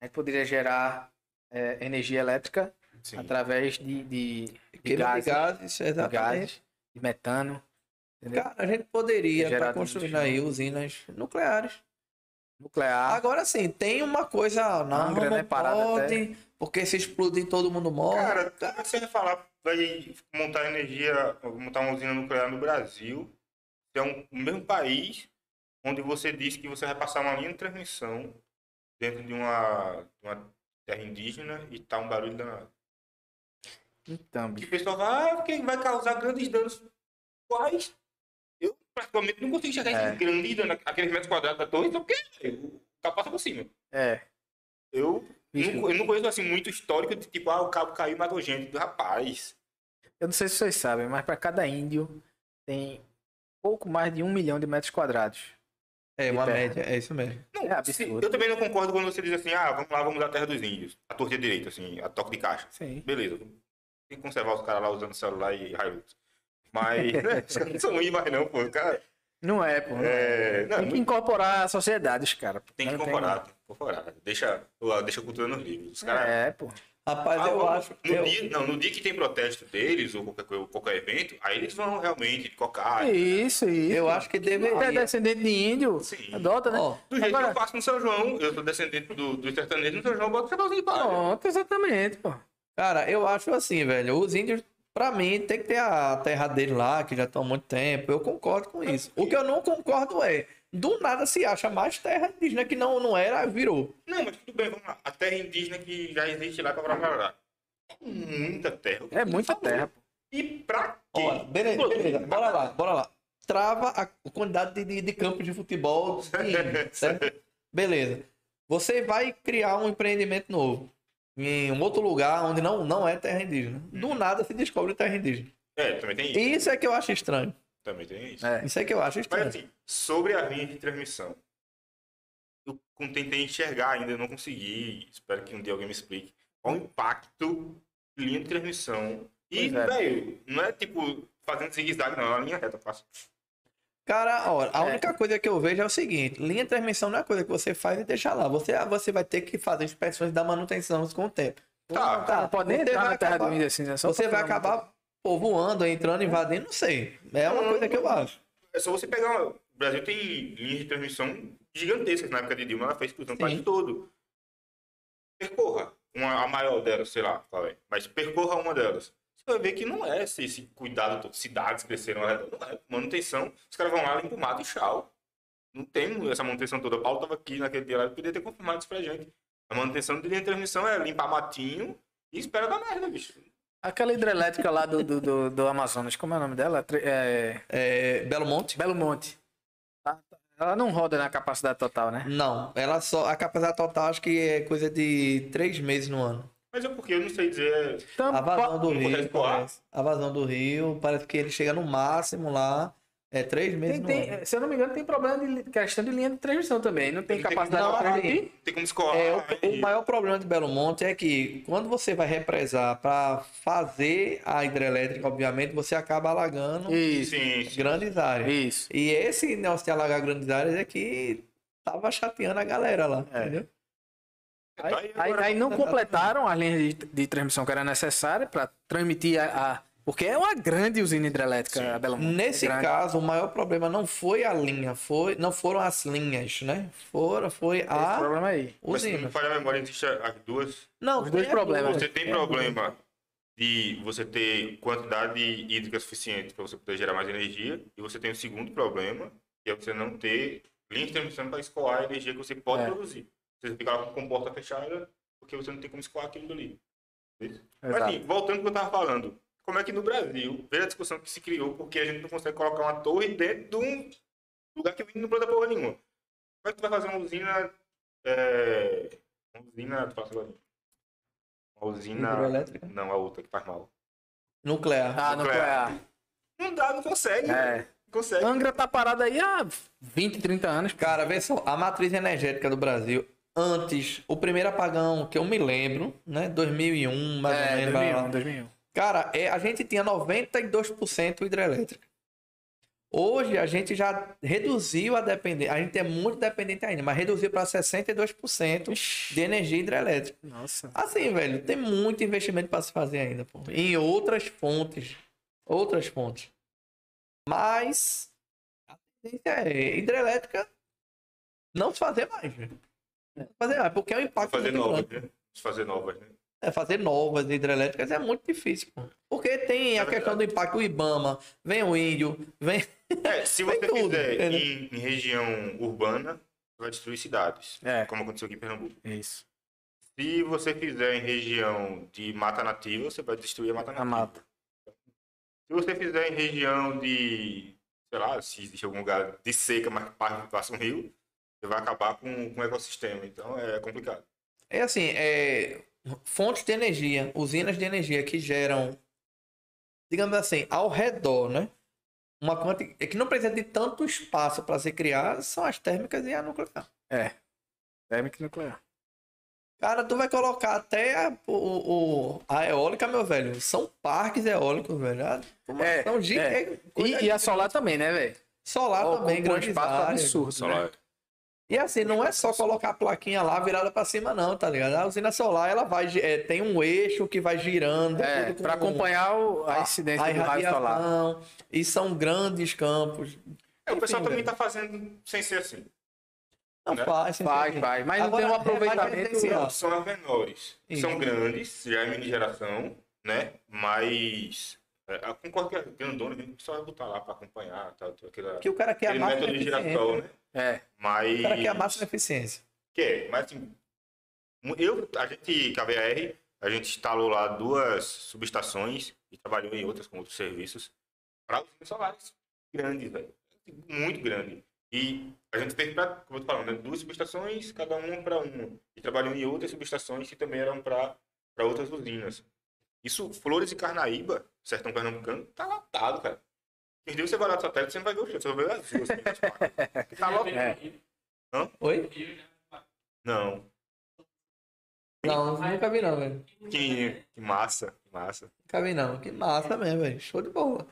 A gente poderia gerar é, energia elétrica Sim. através de, de, de gases, de gases, de gases, de metano. Entendeu? Cara, a gente poderia estar construindo chão. aí usinas nucleares. Nuclear. Agora sim, tem uma coisa. Não, Angra, não né, parada pode, Porque se explodir todo mundo morre. Cara, que você vai vai montar energia, montar uma usina nuclear no Brasil, que é um, o mesmo país onde você diz que você vai passar uma linha de transmissão dentro de uma, de uma terra indígena e tá um barulho danado. Então, Que o pessoal vai, ah, porque vai causar grandes danos. Quais? Eu praticamente não consigo chegar É. em grande dano, aqueles metros quadrados da torre, então porque o carro passa por cima. É. Eu Não, eu não conheço assim muito histórico de tipo, ah, o cabo caiu matou gente. Rapaz, Eu não sei se vocês sabem, mas para cada índio tem pouco mais de um milhão de metros quadrados. É uma terra. média, é isso mesmo. Não, É se- absurdo. eu também não concordo quando você diz assim, ah, vamos lá, vamos da terra dos índios. A torre direita, assim, a toque de caixa. Sim. Beleza. Tem que conservar os caras lá usando celular e Hilux. Mas, né, os caras não são ruins mais não, pô. O cara Não é, pô. é. é, não, Tem que incorporar a sociedade, os caras. tem que Não incorporar, tem que incorporar. Deixa, deixa a cultura nos livros. Os caras... É, pô. Rapaz, Ah, eu acho. No, eu- dia, não, no dia que tem protesto deles, ou qualquer, coisa- qualquer evento, aí eles vão realmente cocar. Isso, isso. Eu acho que Você é deveria. descendente de índio, Sim. adota, né? Ó, Do jeito que Agora- eu faço no São João, eu sou descendente do, do sertanejo, no São João eu boto o chapéuzinho de palha. Pronto, exatamente, pô. Cara, eu acho assim, velho. Os índios, pra mim, tem que ter a terra deles lá, que já estão há muito tempo. Eu concordo com isso. O que eu não concordo é, do nada se acha mais terra indígena que não, não era, virou. Não, mas tudo bem, vamos lá. A terra indígena que já existe lá para Parará. Muita terra. É muita terra. E pra quê? Ó, beleza, beleza, bora lá, bora lá. Trava a quantidade de, de, de campos de futebol, de índio, *laughs* certo? Beleza. Você vai criar um empreendimento novo em um outro lugar onde não, não é terra indígena. Do nada se descobre terra indígena. É, também tem isso. Isso é que eu acho estranho. Também tem isso. É. Isso é que eu acho Mas estranho. assim, sobre a linha de transmissão. Eu tentei enxergar ainda, não consegui. Espero que um dia alguém me explique. Qual o impacto de linha de transmissão. E, é. velho, não é tipo fazendo zigue-zague, não. É uma linha reta, fácil. Cara, ó, a É. única coisa que eu vejo é o seguinte: linha de transmissão não é coisa que você faz e deixa lá. Você, você vai ter que fazer inspeções da manutenção com o tempo. Tá, não pode nem Você entrar vai na terra acabar- do índio assim, né? Só Você vai acabar povoando, entrando, invadindo, não sei. É uma coisa que eu acho. É só você pegar. uma- O Brasil tem linhas de transmissão gigantescas na época de Dilma, ela fez cruzando o Sim. país todo. Percorra uma, a maior delas, sei lá, qual é. Mas percorra uma delas. Você vai ver que não é esse, esse cuidado todo. Cidades cresceram. Não é. Manutenção. Os caras vão lá, limpam o mato e tchau. Não tem essa manutenção toda. O Paulo tava aqui naquele dia lá, ele podia ter confirmado isso pra gente. A manutenção de linha de transmissão é limpar matinho e espera dar merda, bicho. Aquela hidrelétrica lá do, do, do, do Amazonas, como é o nome dela? É... É, Belo Monte? Belo Monte. Tá- tá- Ela não roda na capacidade total, né? Não, ela só. A capacidade total acho que é coisa de três meses no ano. Mas é porque eu não sei dizer. Então, A vazão do Não Rio. Parece. A vazão do Rio, parece que ele chega no máximo lá. É três meses tem, no tem- se eu não me engano, tem problema de questão de linha de transmissão também. Não tem capacidade não, para assim, transmitir? Tem como escoar. É, o, o maior problema de Belo Monte é que quando você vai represar para fazer a hidrelétrica, obviamente, você acaba alagando Isso, Sim, sim. grandes áreas. isso. E esse negócio de alagar grandes áreas é que tava chateando a galera lá, É. entendeu? Aí, aí- aí não completaram as linhas de, de transmissão que era necessária para transmitir a, a- Porque é uma grande usina hidrelétrica, Sim. a Belo Monte. Nesse É grande. caso, o maior problema não foi a linha, foi, não foram as linhas, né? Foram, foi Esse a problema aí. Mas se não usina. me falha a memória, existe as duas. Não, Os dois tem as problemas. Você tem É, problema de você ter quantidade hídrica suficiente para você poder gerar mais energia. E você tem o segundo problema, que é você não ter linha de transmissão para escoar a energia que você pode É. produzir. Você fica lá com a comporta fechada, porque você não tem como escoar aquilo dali. Isso. Mas assim, voltando ao que eu estava falando. Como é que no Brasil, veja a discussão que se criou, porque a gente não consegue colocar uma torre dentro de um lugar que não planta porra nenhuma. Como é que tu vai fazer uma usina... É... Uma usina... tu fala agora. Uma usina... Hidrelétrica? Não, a outra que faz mal. Nuclear. Ah, nuclear. Não dá, não consegue. É. Consegue. Angra tá parada aí há 20, 30 anos. Cara, vê só, a matriz energética do Brasil, antes, o primeiro apagão que eu me lembro, né? 2001, mais ou É, menos. blá, blá, 2001, blá. 2001. Cara, é, a gente tinha 92% hidrelétrica. Hoje a gente já reduziu a dependência. A gente é muito dependente ainda, mas reduziu para 62% de energia hidrelétrica. Nossa. Assim, velho, tem muito investimento para se fazer ainda, pô. Em outras fontes. Outras fontes. Mas a tendência é hidrelétrica não se fazer mais, velho. Se fazer mais, porque é Vou impacto fazer novas, grande. né? Fazer novas, né? É, fazer novas hidrelétricas é muito difícil, pô. Porque tem a É questão do impacto do Ibama, vem o índio, vem. É, se *laughs* você tudo, fizer entendeu? em, região urbana, vai destruir cidades. É. Como aconteceu aqui em Pernambuco. Isso. Se você fizer em região de mata nativa, você vai destruir a mata A nativa. mata. Se você fizer em região de, sei lá, se existe algum lugar de seca, mas pa- passa um rio, vai acabar com, com o ecossistema. Então é complicado. É assim, é, fontes de energia, usinas de energia que geram, digamos assim, ao redor, né? Uma quanti... é que não precisa de tanto espaço para ser criada são as térmicas e a nuclear. É. Térmica nuclear. Cara, tu vai colocar até a, o, o- a eólica, meu velho. São parques eólicos, velho. A É, de- é. é E, e a solar também, né, velho? solar Ocupa também, grande espaço áreas. absurdo, né? E assim, não é só colocar a plaquinha lá virada para cima, não, tá ligado? A usina solar, ela vai, é, tem um eixo que vai girando. É, com para acompanhar o- a incidência a do raio solar. E são grandes campos. É, o pessoal Enfim, também está fazendo sem ser assim. Não Né? faz, sem Faz, ser- faz. Mas não Agora, tem um é, aproveitamento. São as menores. São grandes, já é mini geração, né? Mas é, a concordo que a grandona o pessoal vai botar lá para acompanhar, tá, tá, aquela, Que o cara quer a máxima método girassol, né? É. Mas. O cara quer a máxima eficiência. Quer, mas assim, eu, a gente, KVR, a gente instalou lá duas subestações e trabalhou em outras com outros serviços para usinas solares grandes, velho. Muito grande. E a gente fez para, como eu tô falando, né, duas subestações, cada uma para uma. E trabalhou em outras subestações que também eram para outras usinas. Isso, Flores e Carnaíba, sertão pernambucano, tá lotado, cara. Quem dia você vai lá no satélite, você não vai ver o chão, você vai ver as ruas. *laughs* tá lotado. É. Oi? Não. Não, nunca vi não, velho. Que, que massa, que massa. Nunca vi não. Que massa mesmo, velho. Show de bola.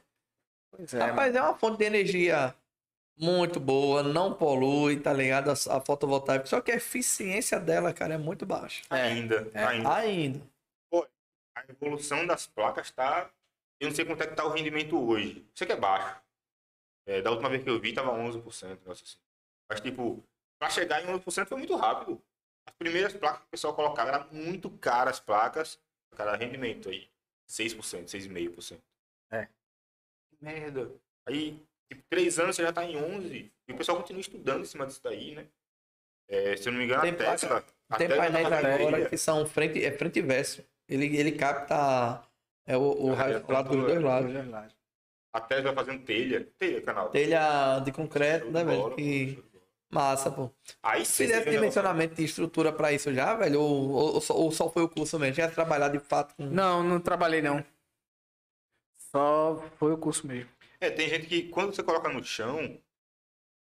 Pois é. Rapaz, é uma fonte de energia muito boa, não polui, tá ligado? A, a fotovoltaica. Só que a eficiência dela, cara, é muito baixa. É, Ainda, é. ainda. Ainda. A evolução das placas tá. Eu não sei quanto é que tá o rendimento hoje. Sei que é baixo. É, da última vez que eu vi, tava 11%. Nossa, assim. Mas, tipo, pra chegar em 11% foi muito rápido. As primeiras placas que o pessoal colocava eram muito caras as placas. Cara, rendimento aí. 6%, 6,5%. É. Que merda. Aí, tipo, três anos você já tá em 11%. E o pessoal continua estudando em cima disso daí, né? É, se eu não me engano, Tem a Tesla. a Tem painéis agora que são frente, é frente e verso. Ele, ele capta é, o, o A raio solar dos do- dois lados. Dois lados. A Tesla fazendo telha. Telha, canal. Telha de concreto, né, velho? Que massa, pô. Aí Se sim, fizesse dimensionamento de estrutura pra isso já, velho, ou, ou, ou só, ou só foi o curso mesmo? Já trabalhar de fato com. Não, não trabalhei não. Só foi o curso mesmo. É, tem gente que quando você coloca no chão,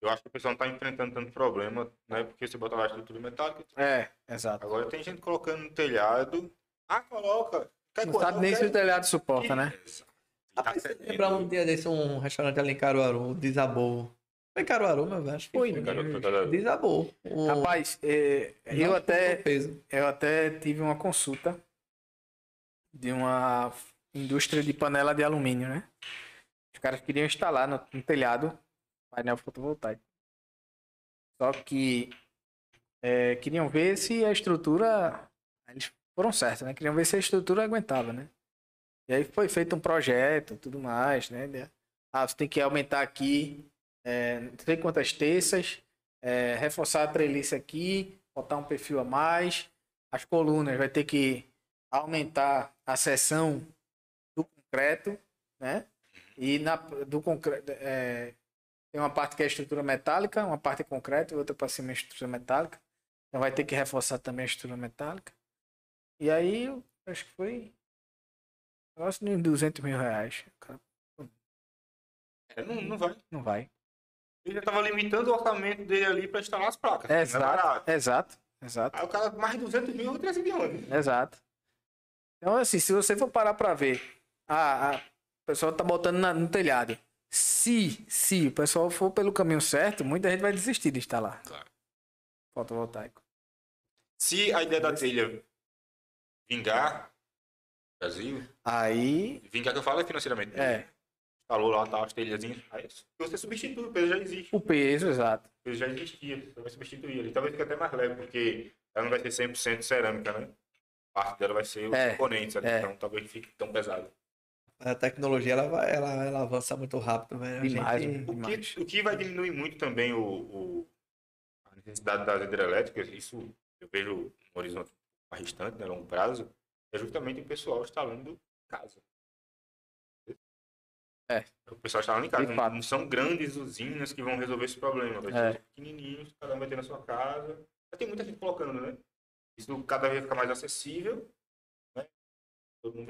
eu acho que o pessoal não tá enfrentando tanto problema, né? Porque você bota lá a estrutura metálica. É, exato. Agora tem gente colocando no telhado. Ah, coloca. Quer Não sabe nem se o telhado suporta, né? Tá Rapaz, você cedendo. lembra um dia desse um restaurante ali em Caruaru, desabou. Foi em Caruaru, meu velho? Acho que Foi, foi. Tá Desabou. O- Rapaz, é, eu até eu até tive uma consulta de uma indústria de panela de alumínio, né? Os caras queriam instalar no, no telhado painel fotovoltaico. Só que é, queriam ver se a estrutura. Eles foram certos, né? Queriam ver se a estrutura aguentava, né? E aí foi feito um projeto tudo mais, né? Ah, você tem que aumentar aqui é, não sei quantas terças, é, reforçar a treliça aqui, botar um perfil a mais. As colunas vai ter que aumentar a seção do concreto, né? E na, do concreto é, tem uma parte que é estrutura metálica, uma parte é concreto e outra para cima é estrutura metálica. Então vai ter que reforçar também a estrutura metálica. E aí, acho que foi negócio de 200 mil reais. Cara É, não, não vai. não vai. Ele já tava limitando o orçamento dele ali pra instalar as placas. É, exato, barato. exato, exato. Aí o cara, mais de 200 mil, eu trazer de onde? Exato. Então, assim, se você for parar pra ver, a, a o pessoal tá botando na- no telhado. Se, se o pessoal for pelo caminho certo, muita gente vai desistir de instalar. Claro. Fotovoltaico. Se a ideia da telha vingar, Brasil, Aí, vingar que eu falo é financeiramente. é, Falou lá, tá, as telhazinhas. Aí você substitui, o peso já existe. o peso, exato. O peso já existia, você vai substituir ali. Talvez fique até mais leve, porque ela não vai ser 100% cerâmica, né? parte dela vai ser os É, componentes, ali, é. então talvez fique tão pesado. A tecnologia ela, vai, ela, ela avança muito rápido, velho. A Demais, gente-. O Demais. que, o que vai diminuir muito também o, o- a necessidade das hidrelétricas, isso eu vejo no horizonte mais distante, né, longo prazo, é justamente o pessoal instalando em casa. É. O pessoal instalando em casa. Não, não são grandes usinas que vão resolver esse problema. Vai É. ser pequenininhos, cada um vai ter na sua casa. Mas tem muita gente colocando, né? Isso cada vez fica mais acessível. Né?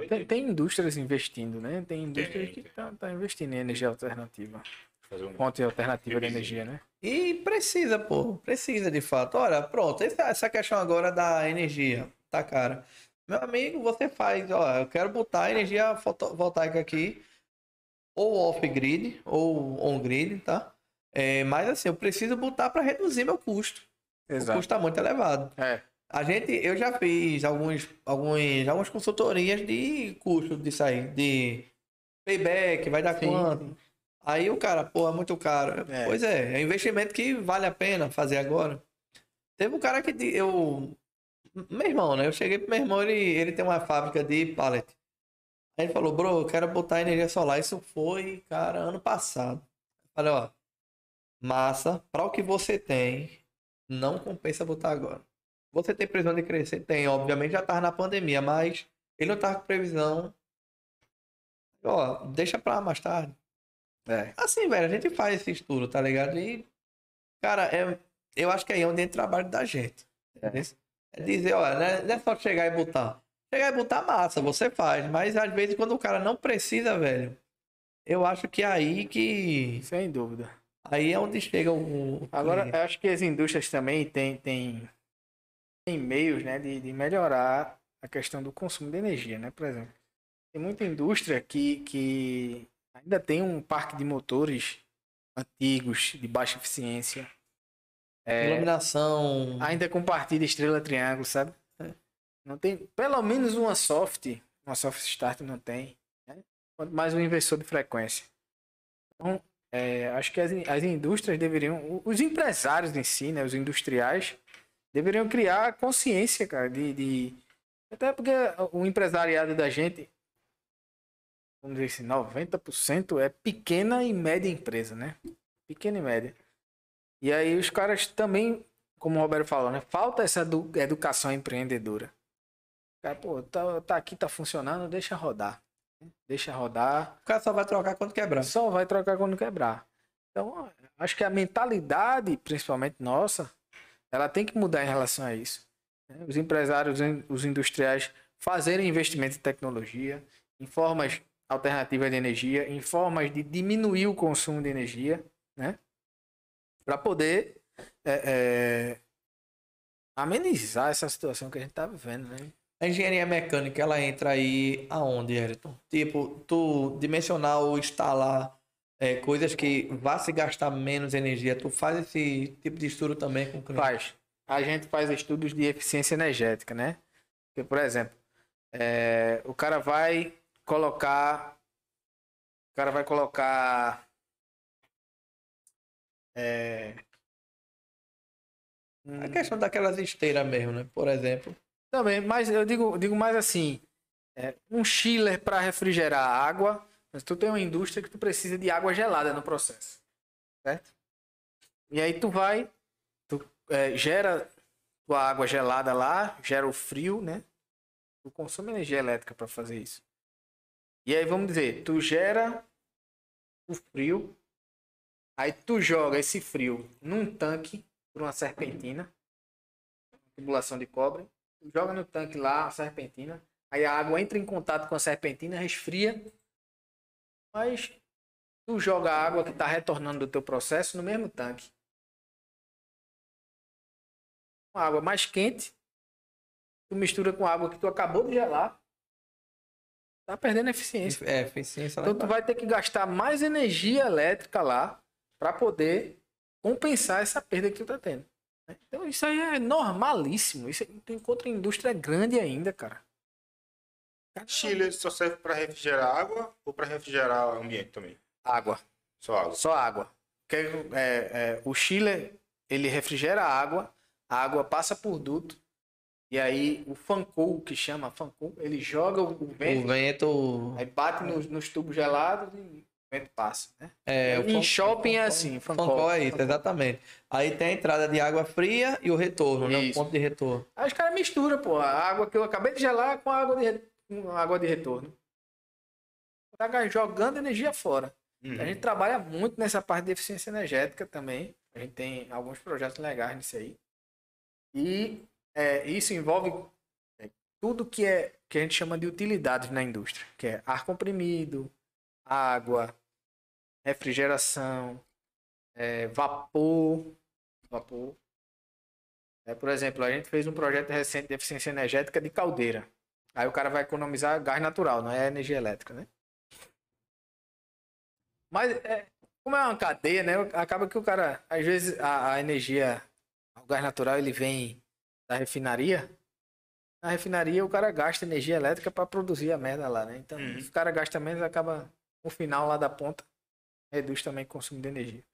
Tem, tem indústrias investindo, né? Tem indústrias Tem, que estão tá, investindo em energia alternativa. Fazer um... Fonte alternativa de energia, né? E precisa, pô. Precisa de fato. Olha, pronto. Essa, questão agora da energia. Tá, cara. Meu amigo, você faz, ó, eu quero botar energia fotovoltaica aqui, ou off-grid, ou on-grid, tá? É, mas assim, eu preciso botar para reduzir meu custo. O custo tá muito elevado. É, A gente, eu já fiz alguns, alguns, algumas consultorias de custo disso aí, de payback, vai dar Sim, quanto? Aí o cara, pô, é muito caro. É. Pois é, é investimento que vale a pena fazer agora. Teve um cara que eu. Meu irmão, né? Eu cheguei pro meu irmão, ele, ele tem uma fábrica de pallet. Aí ele falou, bro, eu quero botar energia solar. Isso foi, cara, ano passado. Eu falei, ó, massa, para o que você tem, não compensa botar agora. Você tem previsão de crescer? Tem, obviamente já tava na pandemia, mas ele não tava com previsão. Ó, deixa pra mais tarde. É. Assim, velho, a gente faz esse estudo, tá ligado? E, cara, é, eu acho que aí é onde entra o trabalho da gente. entendeu? É dizer, olha, não é, não é só chegar e botar. Chegar e botar massa, você faz. Mas às vezes quando o cara não precisa, velho, eu acho que é aí que. Sem dúvida. Aí é onde chega o. o Agora, eu acho que as indústrias também têm tem, tem meios né, de, de melhorar a questão do consumo de energia, né? Por exemplo, tem muita indústria que, que ainda tem um parque de motores antigos, de baixa eficiência. É, Iluminação. ainda compartilha estrela triângulo, sabe? Não tem, pelo menos uma soft, uma soft start não tem, né? Mais um inversor de frequência. Então, é, acho que as, as indústrias deveriam, os empresários em si, né, os industriais, deveriam criar consciência, cara, de, de- até porque o empresariado da gente, vamos dizer assim, 90% é pequena e média empresa, né? Pequena e média. E aí os caras também, como o Roberto falou, né? Falta essa edu- educação empreendedora. Cara, pô, tá, tá aqui, tá funcionando, deixa rodar. né? Deixa rodar. O cara só vai trocar quando quebrar. Só vai trocar quando quebrar. Então, acho que a mentalidade, principalmente nossa, ela tem que mudar em relação a isso. né? Os empresários, os industriais fazerem investimento em tecnologia, em formas alternativas de energia, em formas de diminuir o consumo de energia, né? Para poder é, é, amenizar essa situação que a gente está vivendo, né? A engenharia mecânica, ela entra aí aonde, Ayrton? Tipo, tu dimensionar ou instalar é, coisas que vá se gastar menos energia, tu faz esse tipo de estudo também com o cliente? Faz. A gente faz estudos de eficiência energética, né? Porque, por exemplo, é, o cara vai colocar. O cara vai colocar. É, A questão daquelas esteiras mesmo, né? Por exemplo. Também, mas eu digo, digo mais assim, é, um chiller para refrigerar a água, mas tu tem uma indústria que tu precisa de água gelada no processo, certo? E aí tu vai, tu é, gera tua água gelada lá, gera o frio, né? Tu consome energia elétrica para fazer isso. E aí vamos dizer, tu gera o frio, aí tu joga esse frio num tanque por uma serpentina, tubulação de cobre, tu joga no tanque lá a serpentina, aí a água entra em contato com a serpentina, resfria, mas tu joga a água que está retornando do teu processo no mesmo tanque. Uma água mais quente, tu mistura com a água que tu acabou de gelar, tá perdendo eficiência. É, eficiência Então tu vai ter que gastar mais energia elétrica lá para poder compensar essa perda que tu tá tendo. né? Então isso aí é normalíssimo. Isso aí tu encontra em indústria grande ainda, cara. Chile só serve para refrigerar água ou para refrigerar o ambiente também? Água, Só água. só água. Que é, é, o chiller ele refrigera a água, a água passa por duto, E aí o Fancou, que chama Fancou, ele joga o O vento, vento. aí bate nos, nos tubos gelados e o vento passa, né? É, o em shopping é assim, Fancol. é isso, exatamente. Aí tem a entrada de água fria e o retorno, né? O Isso. ponto de retorno. Aí os caras misturam, pô, a água que eu acabei de gelar com a água de, com a água de retorno. Tá jogando energia fora. Uhum. A gente trabalha muito nessa parte de eficiência energética também. A gente tem alguns projetos legais nisso aí. E é, isso envolve é, tudo que, é, que a gente chama de utilidades na indústria, que é ar comprimido, água, refrigeração, é, vapor. Vapor. É, por exemplo, a gente fez um projeto recente de eficiência energética de caldeira. Aí o cara vai economizar gás natural, não é energia elétrica, né? Mas é, como é uma cadeia, né? Acaba que o cara, às vezes, a, a energia, o gás natural, ele vem da refinaria. Na refinaria, o cara gasta energia elétrica para produzir a merda lá, né? Então, Uhum. se o cara gasta menos, acaba no final lá da ponta, reduz também o consumo de energia.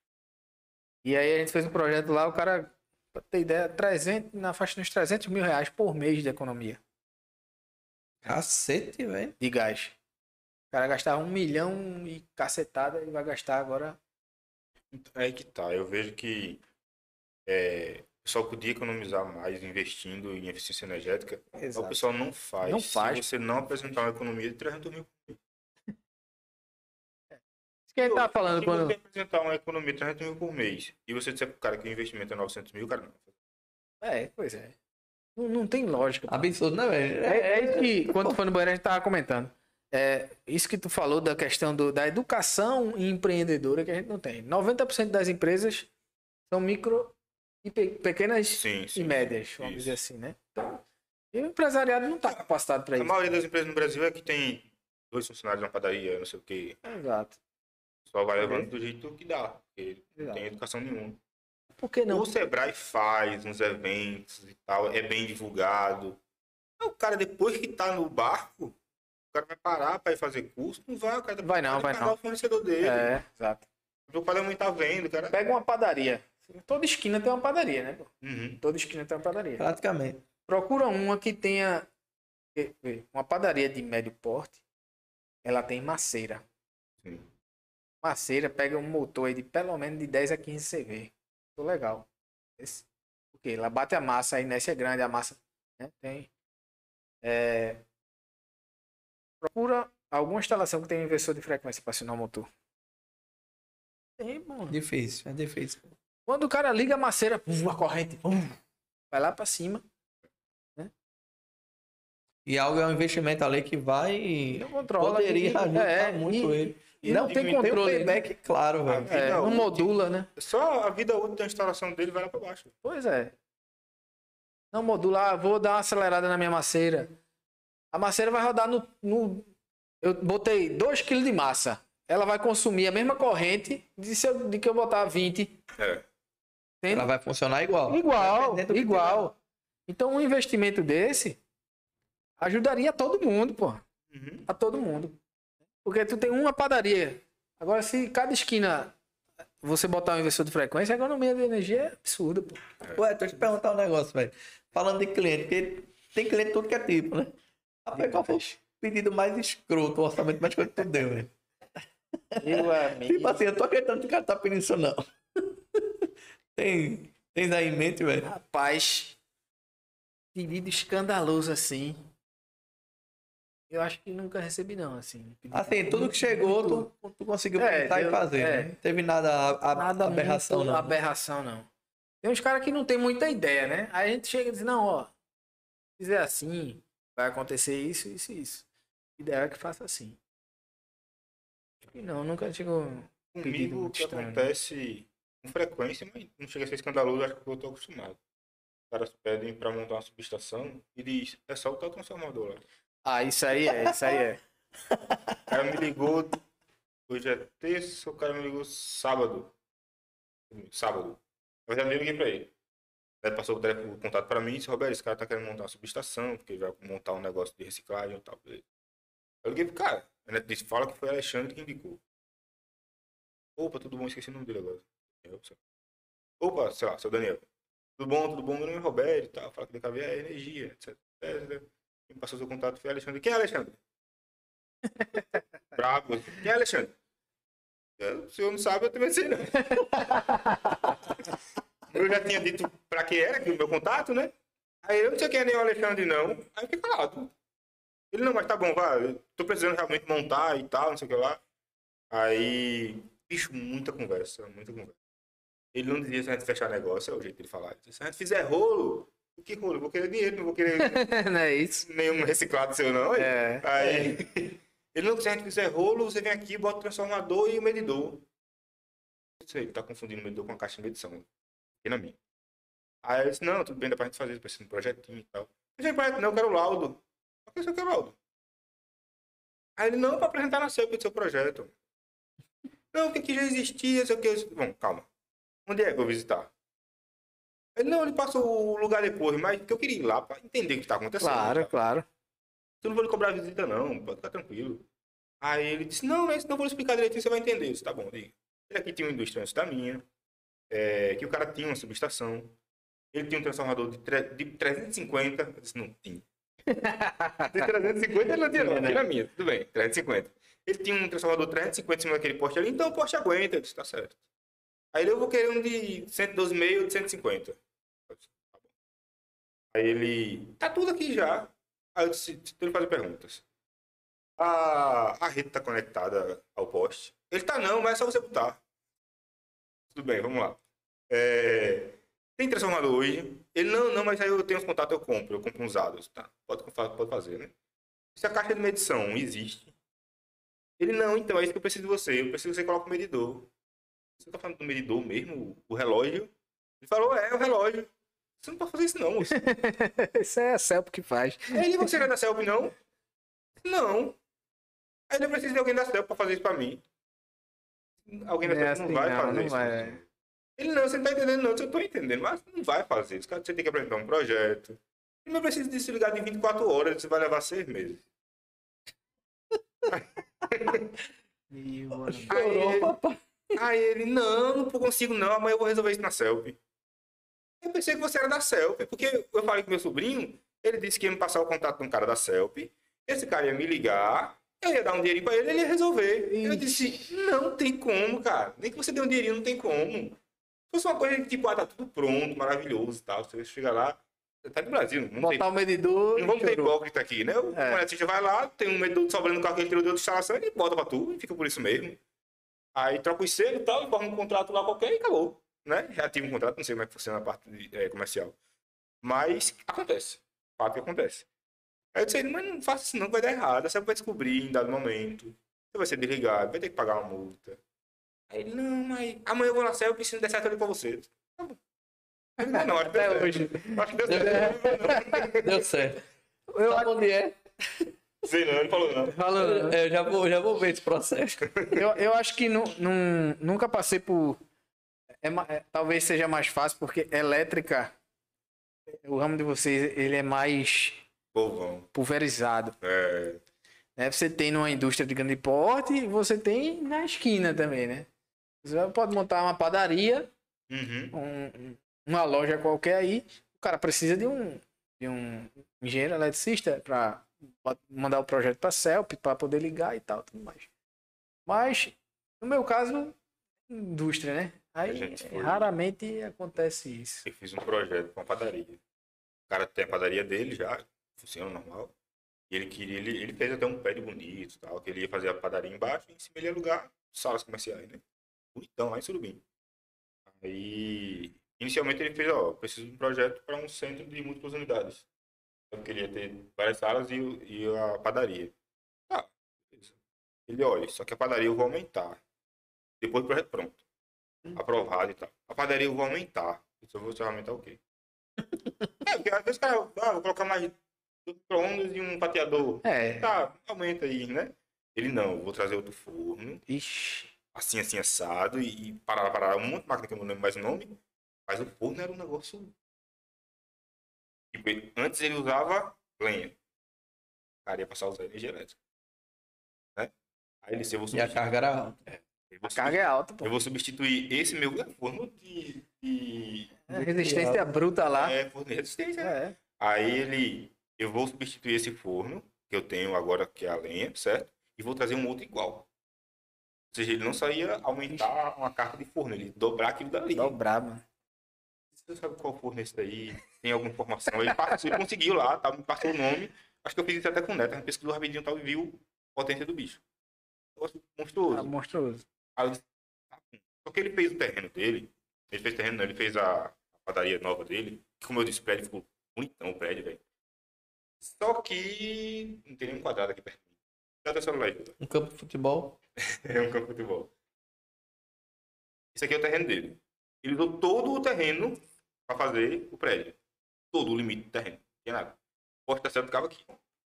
E aí a gente fez um projeto lá, o cara, pra ter ideia, 300, na faixa dos 300 mil reais por mês de economia Cacete, velho. de gás. O cara gastava um milhão e cacetada e vai gastar agora É que tá. Eu vejo que é, pessoal podia economizar mais investindo em eficiência energética. mas O pessoal não faz. Não faz. Se você não apresentar uma economia de 300 mil. Isso que a gente tava falando Se quando. você apresentar uma economia de 300 mil por mês e você disser pro cara que o investimento é 900 mil, cara, não. É, pois é. Não, não tem lógica. Absurdo, né, velho? É, é isso que, *laughs* quando tu foi no banheiro, a gente tava comentando. É, isso que tu falou da questão do, da educação empreendedora que a gente não tem. 90% das empresas são micro e pe- pequenas Sim, sim. e médias, vamos Isso. dizer assim, né? Então, e o empresariado não tá capacitado para A isso. maioria das empresas no Brasil é que tem dois funcionários na padaria, não sei o que. Exato. Só vai levando do jeito que dá. Porque não Exato. tem educação nenhuma. Por que não? O Sebrae faz uns eventos e tal, é bem divulgado. O cara, depois que tá no barco, o cara vai parar pra ir fazer curso? Não vai, o cara Vai não, vai pagar não. o fornecedor dele. É, exato. O da mãe tá vendo, cara. Pega uma padaria. Toda esquina tem uma padaria, né? Uhum. Toda esquina tem uma padaria. Praticamente. Procura uma que tenha uma padaria de médio porte. Ela tem maceira. Sim. Maceira pega um motor aí de pelo menos de 10 a 15 CV. Tô legal. Esse, porque ela bate a massa, a inércia é grande, a massa né, tem. É, procura alguma instalação que tenha um inversor de frequência para acionar o motor. Tem, mano. Difícil, é difícil. Quando o cara liga a maceira, a corrente pum, vai lá pra cima. E algo é um investimento ali que vai. Não controla. Poderia e- ajudar é, muito e, ele. e não tem tem um controle. né? payback, claro, velho. É, não útil. modula, né? Só a vida útil da instalação dele vai lá pra baixo. Pois é. Não modula, ah, vou dar uma acelerada na minha maceira. A maceira vai rodar no. no- eu botei 2 kg de massa. Ela vai consumir a mesma corrente de, se eu, de que eu botar 20. É. Entende? Ela vai funcionar igual. Igual, igual. Então um investimento desse ajudaria todo mundo, pô. Uhum. A todo mundo. Porque tu tem uma padaria. Agora, se cada esquina você botar um inversor de frequência, a economia de energia é absurda, pô. Ué, deixa eu te perguntar um negócio, velho. Falando de cliente, porque tem cliente tudo que é tipo, né? Rapaz, qual foi o pedido mais escroto, o orçamento mais escroto que tu deu, velho? Meu *laughs* amigo. Tipo assim, eu tô acreditando que o cara tá pedindo isso, não. Tem, tens aí em mente, velho? Rapaz, pedido escandaloso assim. Eu acho que nunca recebi, não, assim. Assim, tudo que chegou, tu, tu conseguiu É, pensar deu- e fazer, é. né? Não teve nada, a, Nada aberração, não. aberração, não. Tem uns caras que não tem muita ideia, né? Aí a gente chega e diz, não, ó, se fizer assim, vai acontecer isso, isso e isso. O ideal é que faça assim. Acho que não, nunca chegou. Pedido Comigo, o que estranho. acontece frequência, mas não chega a ser escandaloso, acho que eu tô acostumado. Os caras pedem pra montar uma subestação e diz, é só o transformador lá. Ah, isso aí é, isso aí é. O cara me ligou, hoje é terça, o cara me ligou sábado. Sábado. Eu já liguei pra ele. Ele passou o, telefone- o contato pra mim e disse, Roberto, esse cara tá querendo montar uma subestação, porque vai montar um negócio de reciclagem e tal. Eu liguei pro cara. Ele disse, fala que foi Alexandre que indicou. Opa, tudo bom, esqueci o nome dele agora. Eu. Opa, sei lá, seu Daniel. Tudo bom, tudo bom? Meu nome é Roberto e tal. Fala que DKV é energia, etc. etc. Quem passou seu contato foi Alexandre. Quem é Alexandre? *laughs* Bravo. Quem é Alexandre? Eu, se eu não sabe, eu também sei não. *laughs* eu já tinha dito pra que era, que o meu contato, né? Aí eu não sei quem é nem o Alexandre, não. Aí eu fiquei calado. Ele, não, mas tá bom, vai. Eu tô precisando realmente montar e tal, não sei o que lá. Aí, bicho, muita conversa, muita conversa. Ele não dizia se a gente fechar negócio, é o jeito de falar. Ele disse, Se a gente fizer rolo, o que rolo? Eu vou querer dinheiro, não vou querer *laughs* não é isso? nenhum reciclado seu, não. É. Aí, *laughs* ele não, se a gente fizer rolo, você vem aqui, bota o transformador e o medidor. Isso aí, tá confundindo o medidor com a caixa de medição. Aqui na minha. Aí eu disse, não, tudo bem, dá pra gente fazer, precisa de um projetinho e tal. Aí, projeto, não, eu quero o laudo. Por que você quer o laudo? Aí ele, não, pra apresentar na CEP do seu projeto. *laughs* Não, porque aqui já existia, sei o que. Eu disse, Bom, calma. Onde é que eu vou visitar? Ele, não, ele passa o lugar depois, mas porque eu queria ir lá pra entender o que tá acontecendo. Claro, tá? claro. Eu não vou lhe cobrar visita, não. Pode ficar tranquilo. Aí ele disse, não, mas não vou explicar direitinho, você vai entender. Disse, tá bom, diga. Ele aqui tinha uma indústria antes da minha, é, que o cara tinha uma subestação. Ele tinha um transformador de, tre- de 350. Eu disse, não tinha. *laughs* De 350 ele não tinha, não. Tinha na minha, tudo bem, 350. Ele tinha um transformador 350 em cima daquele poste ali, então o poste aguenta. Eu disse, tá certo. Aí eu vou querer um de 112,5 ou de 150. Eu disse, tá. Aí ele, tá tudo aqui já. Aí eu disse, lhe fazer perguntas. A, a rede tá conectada ao poste? Ele tá não, mas é só você botar. Tudo bem, vamos lá. É, tem transformador hoje? Ele, não, não, mas aí eu tenho os contatos, eu compro, eu compro uns dados. Tá, pode, pode fazer, né? Se a caixa de medição existe. Ele, não, então é isso que eu preciso de você. Eu preciso que você coloque o medidor. Você tá falando do medidor mesmo? O relógio? Ele falou, é, o relógio. Você não pode fazer isso não, moço. *laughs* Isso é a CELP que faz. Ele, você não é da CELP, não? Não. Aí eu preciso de alguém da CELP pra fazer isso pra mim. Alguém da É CELP assim, não vai não, fazer não isso. vai. Ele, não, você não tá entendendo, não. Eu tô entendendo, mas não vai fazer isso. Você tem que apresentar um projeto. Ele não precisa de se ligar em 24 horas, você vai levar seis meses. Mano. Chorou, Aí- papai. Aí ele, não, não consigo não, amanhã eu vou resolver isso na CELP. Eu pensei que você era da CELP, porque eu falei com meu sobrinho, ele disse que ia me passar o contato de um cara da CELP, esse cara ia me ligar, eu ia dar um dinheirinho pra ele, ele ia resolver. Eu disse, não tem como, cara. Nem que você dê um dinheirinho, não tem como. Se fosse uma coisa que, tipo, ah, tá tudo pronto, maravilhoso e tal, você chega lá, você tá no Brasil, não tem Botar o medidor. não vamos ter hipócrita aqui, né? O É. vai lá, tem um medidor sobrando no carro que ele tirou de outra instalação, ele bota pra tu e fica por isso mesmo. Aí troca os selos e tal, forma um contrato lá qualquer e acabou. Né? Reativa um contrato, não sei como é que funciona a parte de, eh, comercial. Mas acontece. Fato que acontece. Aí eu disse, mas não faça isso não, vai dar errado. Você vai descobrir em dado momento. Você vai ser desligado, vai ter que pagar uma multa. Aí ele, não, mas amanhã eu vou na céu e preciso der certo ali pra você. Tá bom. Não, não, acho que deu Até certo. hoje. Acho que deu certo. *laughs* Deu certo. Eu Sabe onde é? *laughs* Sei não, ele falou não. Falando, Eu já vou, já vou ver esse processo. eu, eu acho que nu, nun- nunca passei por. é é, talvez seja mais fácil, porque elétrica, o ramo de vocês, ele é mais Povão. pulverizado. É. Né? Você tem numa indústria de grande porte e você tem na esquina também, né? Você pode montar uma padaria, Uhum. um- uma loja qualquer aí, o cara precisa de um, de um engenheiro eletricista para mandar o projeto para a CELP, para poder ligar e tal, tudo mais. Mas, no meu caso, indústria, né? Aí foi- raramente acontece isso. Eu fiz um projeto com uma padaria. O cara tem a padaria dele já, funciona normal. E ele queria, ele, ele fez até um prédio bonito e tal, que ele ia fazer a padaria embaixo e em cima ele ia alugar salas comerciais, né? Bonitão, lá em Surubim. Aí, inicialmente ele fez, ó, preciso de um projeto para um centro de múltiplas unidades. Eu queria ter várias salas e, o- e a padaria. Tá, beleza. Ele, olha, só que a padaria eu vou aumentar. Depois do projeto pronto. Aprovado e tal. A padaria eu vou aumentar. Eu vou aumentar o quê? *laughs* é, porque às vezes o cara, ah, vou colocar mais dois micro-ondas e um pateador. É. Tá, aumenta aí, né? Ele não, eu vou trazer outro forno, Ixi. assim, assim, assado, e, e parar, parar, um monte de máquina que eu não lembro mais o nome, mas o forno era um negócio. Tipo, antes ele usava lenha. O cara ia passar a usar energia elétrica. Né? Aí ele disse, eu vou E a carga era alta. eu vou A carga é alta, pô. eu vou substituir esse meu forno de, e. É, resistência bruta lá. É, forno de resistência. né? É. Aí ele. Eu vou substituir esse forno, que eu tenho agora, que é a lenha, certo? E vou trazer um outro igual. Ou seja, ele não só ia aumentar uma carga de forno, ele dobrar aquilo dali. Dobrar, mano. Você sabe qual forno esse daí? Tem alguma informação? Ele, passou, ele conseguiu lá, tá, me passou o nome. Acho que eu fiz isso até com o Neto. A gente pesquisou rapidinho e tal, e viu a potência do bicho. Negócio monstruoso. Ah, monstruoso. Aí tá. Só que ele fez o terreno dele. Ele fez o terreno, não, ele fez a, a padaria nova dele. Que, como eu disse, o prédio ficou bonitão, o prédio, velho. Só que não tem nenhum quadrado aqui perto. Dá celular aí. Um campo de futebol. *laughs* É um campo de futebol. Esse aqui é o terreno dele. Ele usou todo o terreno para fazer o prédio. Todo o limite do terreno. Não tinha nada. O poste da Celta ficava aqui.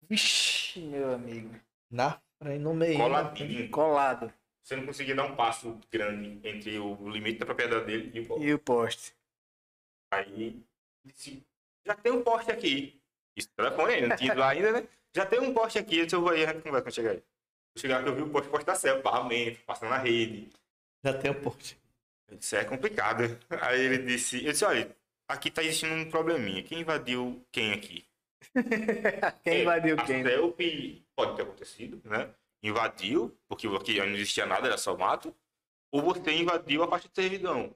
Vixe, meu amigo. Na frente, no meio. né? Coladinho. Colado. Você não conseguia dar um passo grande entre o limite da propriedade dele e o poste. E o poste. Aí disse, já tem um poste aqui. Isso, telefone aí, não tinha ido lá ainda, né? Já tem um poste aqui, se eu vou aí, a gente conversa quando chegar aí. Vou chegar aqui, eu vi o poste, o poste da Celta, barramento, passando na rede. Já tem o poste. Eu disse, é complicado. *laughs* Aí ele disse, eu disse, olha, aqui tá existindo um probleminha. Quem invadiu quem aqui? *laughs* Quem invadiu a quem? CELP pode ter acontecido, né? Invadiu, porque aqui não existia nada, era só mato. Ou você invadiu a parte de servidão.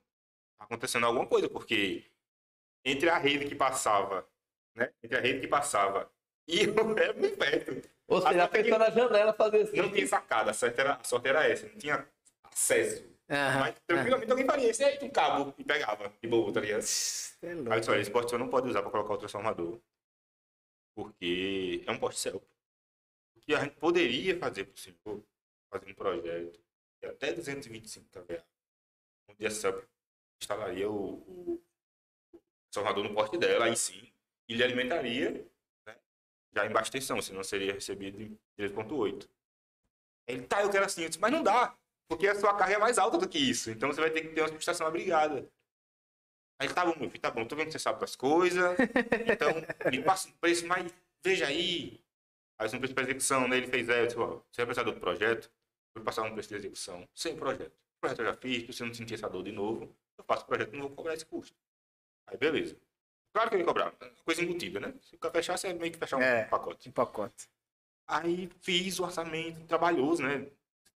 Tá acontecendo alguma coisa, porque entre a rede que passava, né? Entre a rede que passava e o é muito perto. Ou seja, a Até que- na janela fazer assim. Não tinha sacada, a sorte era, a sorte era essa, não tinha acesso. Aham. Mas tranquilamente alguém faria isso aí, um cabo e pegava, de boa, tá ligado? É Aí louco. olha, esse poste você não pode usar para colocar o transformador. Porque é um poste. O que a gente poderia fazer para o senhor, fazer um projeto de até 225 kVA, onde a instalaria o, o transformador no poste dela, aí sim, e lhe alimentaria né, já em baixa tensão, senão seria recebido em 3.8. Ele, tá, eu quero assim, eu disse, mas não dá, porque a sua carga é mais alta do que isso, então você vai ter que ter uma subestação abrigada. Aí ele, tá bom, meu filho, tá bom, tô vendo que você sabe das coisas, então me passa um preço, mas veja aí. Aí um preço para execução, né? Ele fez, é, eu disse, ó, você é prestador do projeto, vou passar um preço de execução sem projeto. O projeto eu já fiz, pra você não sentir essa dor de novo, eu faço o projeto não vou cobrar esse custo. Aí beleza. Claro que ele cobrar, coisa embutida, né? Se o fechar, você meio que fechar um É. pacote. Um pacote. Aí fiz o orçamento trabalhoso, né?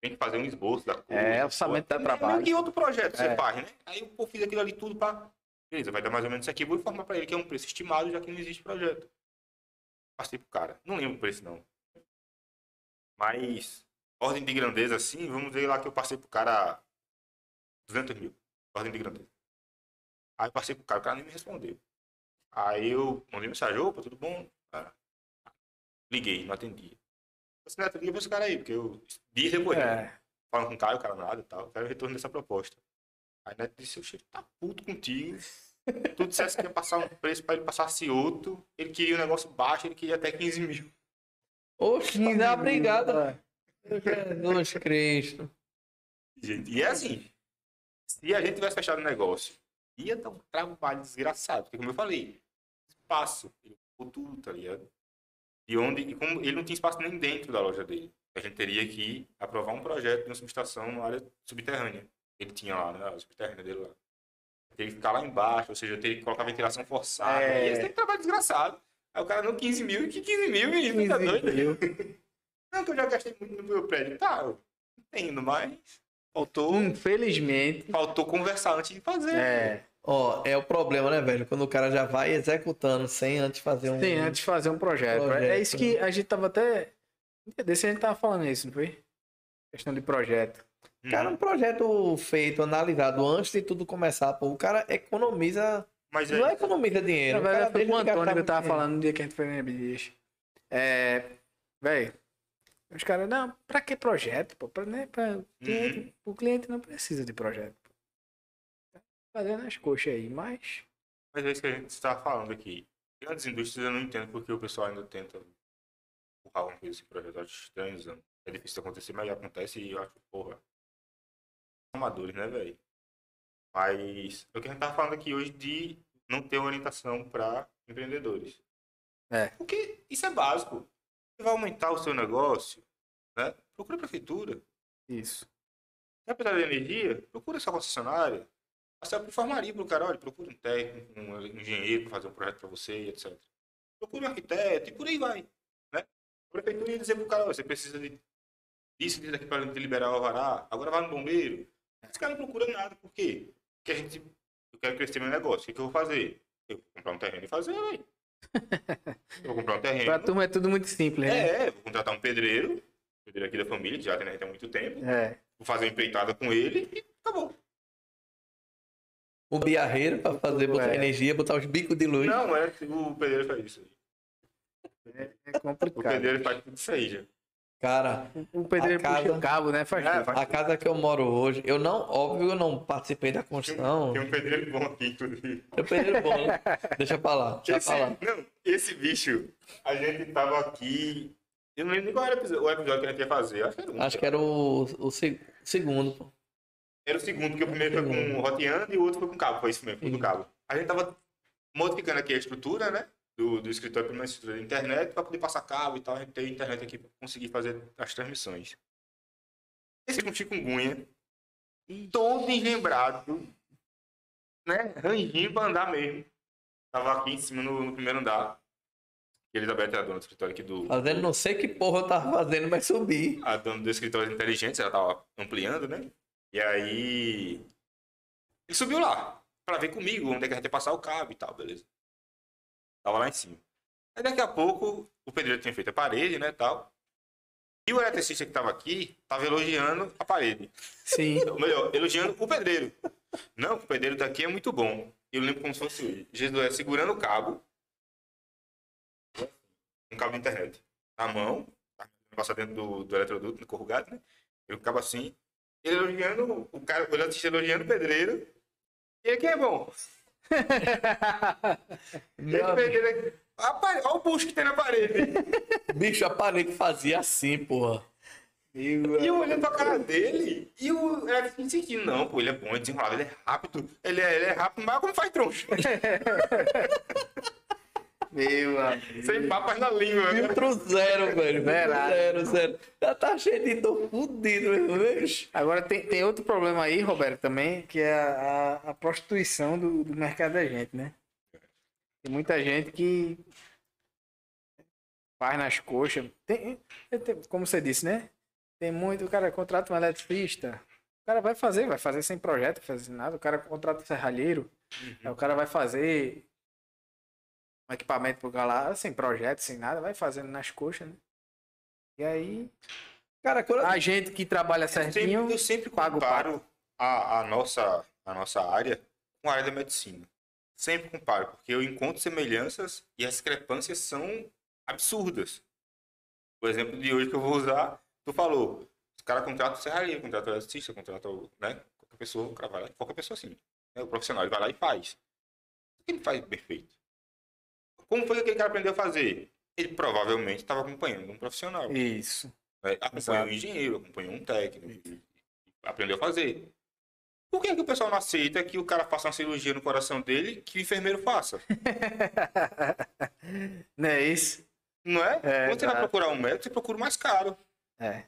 Tem que fazer um esboço da coisa. É, orçamento dá trabalho. Que outro projeto você É. faz, né? Aí eu fiz aquilo ali tudo pra. Beleza, vai dar mais ou menos isso aqui. Vou informar pra ele que é um preço estimado, já que não existe projeto. Passei pro cara. Não lembro o preço, não. Mas, ordem de grandeza assim, vamos ver lá que eu passei pro cara 200 mil. Ordem de grandeza. Aí eu passei pro cara, o cara nem me respondeu. Aí eu mandei mensagem, opa, tudo bom? Liguei, não atendia. Liga pra esse cara aí, porque eu depois, né? É. falando com o Caio, o cara nada e tal. Quero o retorno dessa proposta. Aí Neto disse, o chefe tá puto contigo. Tu dissesse que ia passar um preço pra ele passasse outro. Ele queria um negócio baixo, ele queria até 15 mil. Oxe, me dá obrigado. É. Jesus Cristo. Gente, e é assim. Se a gente tivesse fechado o negócio, ia dar um trabalho desgraçado. Porque como eu falei, espaço. Tudo, tá ligado? E onde. E como ele não tinha espaço nem dentro da loja dele. A gente teria que aprovar um projeto de uma subestação na área subterrânea. Ele tinha lá, né? A subterrânea dele lá. Teria que ficar lá embaixo, ou seja, eu teria que colocar ventilação forçada. É. E esse tem trabalho desgraçado. Aí o cara não 15 mil, e que 15 mil, menino, tá doido? *laughs* Não, que eu já gastei muito no meu prédio. Tá, eu entendo, mas faltou, Infelizmente. faltou conversar antes de fazer. É. Ó, é o problema, né, velho? Quando o cara já vai executando sem antes fazer um. Sim, antes de fazer um projeto. Projeto, É isso que a gente tava até. Desse a gente tava falando isso, não foi? Questão de projeto. Cara, um projeto feito, analisado antes de tudo começar, pô, o cara economiza. mas Não é, é economiza dinheiro. Na o cara verdade, foi com o Antônio que eu tava falando no dia que a gente foi na Bidias. É. Véi. Os caras, não, pra que projeto? Pô? Pra, né, pra cliente, O cliente não precisa de projeto. Fazendo as coxas aí, mas. mas é isso que a gente está falando aqui. Grandes indústrias eu não entendo porque o pessoal ainda tenta empurrar uma coisa esse projeto. Eu acho estranho. É difícil acontecer, mas acontece e eu acho, porra. Amadores, né, velho? Mas é o que a gente tá falando aqui hoje de não ter orientação para empreendedores. É. Porque isso é básico. Você vai aumentar o seu negócio, né? Procura a prefeitura. Isso. Quer precisar de energia? Procura sua concessionária. Você informaria pro cara, olha, procura um técnico, um engenheiro para fazer um projeto para você, etc. Procura um arquiteto e por aí vai. Né? A prefeitura ia dizer pro cara, olha, você precisa de isso, disso aqui para liberar o alvará, agora vai no bombeiro. Esse cara não procura nada, por quê? Porque a gente, eu quero crescer meu negócio, o que, que eu vou fazer? Eu vou comprar um terreno e fazer, velho. *laughs* Vou comprar um terreno. Pra turma é tudo muito simples, né? É, vou contratar um pedreiro, pedreiro aqui da família, que já tem na rede há muito tempo. É. Vou fazer uma empreitada com ele e acabou. O biarreiro pra fazer, botar É. energia, botar os bicos de luz. Não, é o pedreiro faz isso. aí. É, é O complicado. pedreiro faz tudo isso aí já. Cara, O pedreiro A puxa casa- o cabo, né? Faz É, faz- a casa que eu moro hoje, eu não, óbvio, eu não participei da construção. Tem um pedreiro bom aqui, inclusive. Eu pedreiro bom, né? *laughs* Deixa pra lá, deixa Esse, pra lá. não, esse bicho, a gente tava aqui. Eu não lembro nem qual era o episódio, o que a gente ia fazer. Acho que era, um, Acho que era o, o se- segundo, pô. Era o segundo, porque o primeiro foi com o roteando e o outro foi com cabo. Foi isso mesmo, foi Sim. cabo. A gente tava modificando aqui a estrutura, né? Do, do escritório para uma estrutura de internet para poder passar cabo e tal. A gente tem internet aqui para conseguir fazer as transmissões. Esse com chikungunya, todo engembrado, né? Ranginho pra andar mesmo. Tava aqui em cima no, no primeiro andar. Elizabeth é a dona do escritório aqui do. Fazendo não sei que porra eu tava fazendo, mas subi. A dona do escritório inteligente, ela tava ampliando, né? E aí. Ele subiu lá. Pra ver comigo onde é que a gente ia passar o cabo e tal, beleza. Tava lá em cima. Aí daqui a pouco, o pedreiro tinha feito a parede, né, tal. E o eletricista que tava aqui, tava elogiando a parede. Sim. *laughs* Ou melhor, elogiando o pedreiro. Não, o pedreiro daqui é muito bom. Eu lembro como se fosse hoje. Jesus é segurando o cabo. Um cabo de internet. Na mão. tá? Passar dentro do, do eletroduto, no corrugado, né? Ele ficava assim. Ele elogiando o cara, o eletricista elogiando o pedreiro. E ele quem é bom? *laughs* Meu Esse pedreiro aqui. Olha o bucho que tem na parede. bicho, a parede fazia assim, porra. E eu olhando pra cara dele, e o eletricista sentindo, não, pô, ele é bom, é desenrolado, ele é rápido, ele é, ele é rápido, mas como faz troncho? *laughs* Meu amigo. Sem papas na língua, né? Filtro zero, velho. Verdade. zero, zero. Já tá cheio de dor fudido, meu. Agora tem, tem outro problema aí, Roberto, também, que é a, a- a prostituição do, do mercado da gente, né? Tem muita gente que faz nas coxas. Tem, tem- como você disse, né? Tem muito, o cara contrata um eletricista. O cara vai fazer, vai fazer sem projeto, fazer nada. O cara contrata um serralheiro. aí O cara vai fazer um equipamento pro lá, sem projeto, sem nada, vai fazendo nas coxas, né? E aí, Cara, quando a gente que trabalha Eu sempre, certinho. eu sempre paga o comparo a, a, nossa, a nossa área com a área da medicina. Sempre comparo, porque eu encontro semelhanças e as discrepâncias são absurdas. O exemplo de hoje que eu vou usar, tu falou, os caras contratam o serralheiro, contratam eletricista, contratam né, qualquer pessoa, o cara vai lá, qualquer pessoa assim. Né, o profissional, ele vai lá e faz. O que ele faz perfeito? Como foi que aquele cara aprendeu a fazer? Ele provavelmente estava acompanhando um profissional. Isso. É, acompanhou Exato. um engenheiro, acompanhou um técnico, e aprendeu a fazer. Por que, que o pessoal não aceita que o cara faça uma cirurgia no coração dele que o enfermeiro faça? *laughs* Não é isso? Não é? É, Quando você vai procurar um médico, você procura o mais caro. É.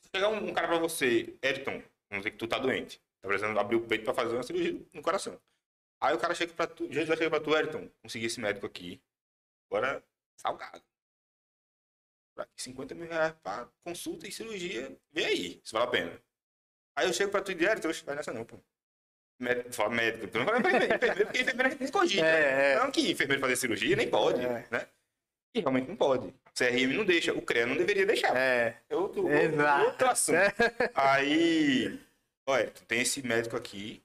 Se chegar um, um cara pra você, Eriton, vamos dizer que tu tá doente, tá precisando abrir o peito pra fazer uma cirurgia no coração. Aí o cara chega pra tu, Jesus vai chegar pra tu, Eriton, consegui esse médico aqui, agora salgado. Pra 50 mil reais pra consulta e cirurgia, vê aí, se vale a pena. Aí eu chego pra tu e digo, Eriton, oxe, vai nessa não, pô. Médico, fala médico, tu não vai pra enfermeiro, enfermeiro, porque enfermeiro nem cogita. É, é. Não que enfermeiro fazer cirurgia, nem pode, É. né? E realmente não pode. CRM não deixa, o CREA não deveria deixar. É. É outro, Exato. outro assunto. Aí, olha, tu tem esse médico aqui,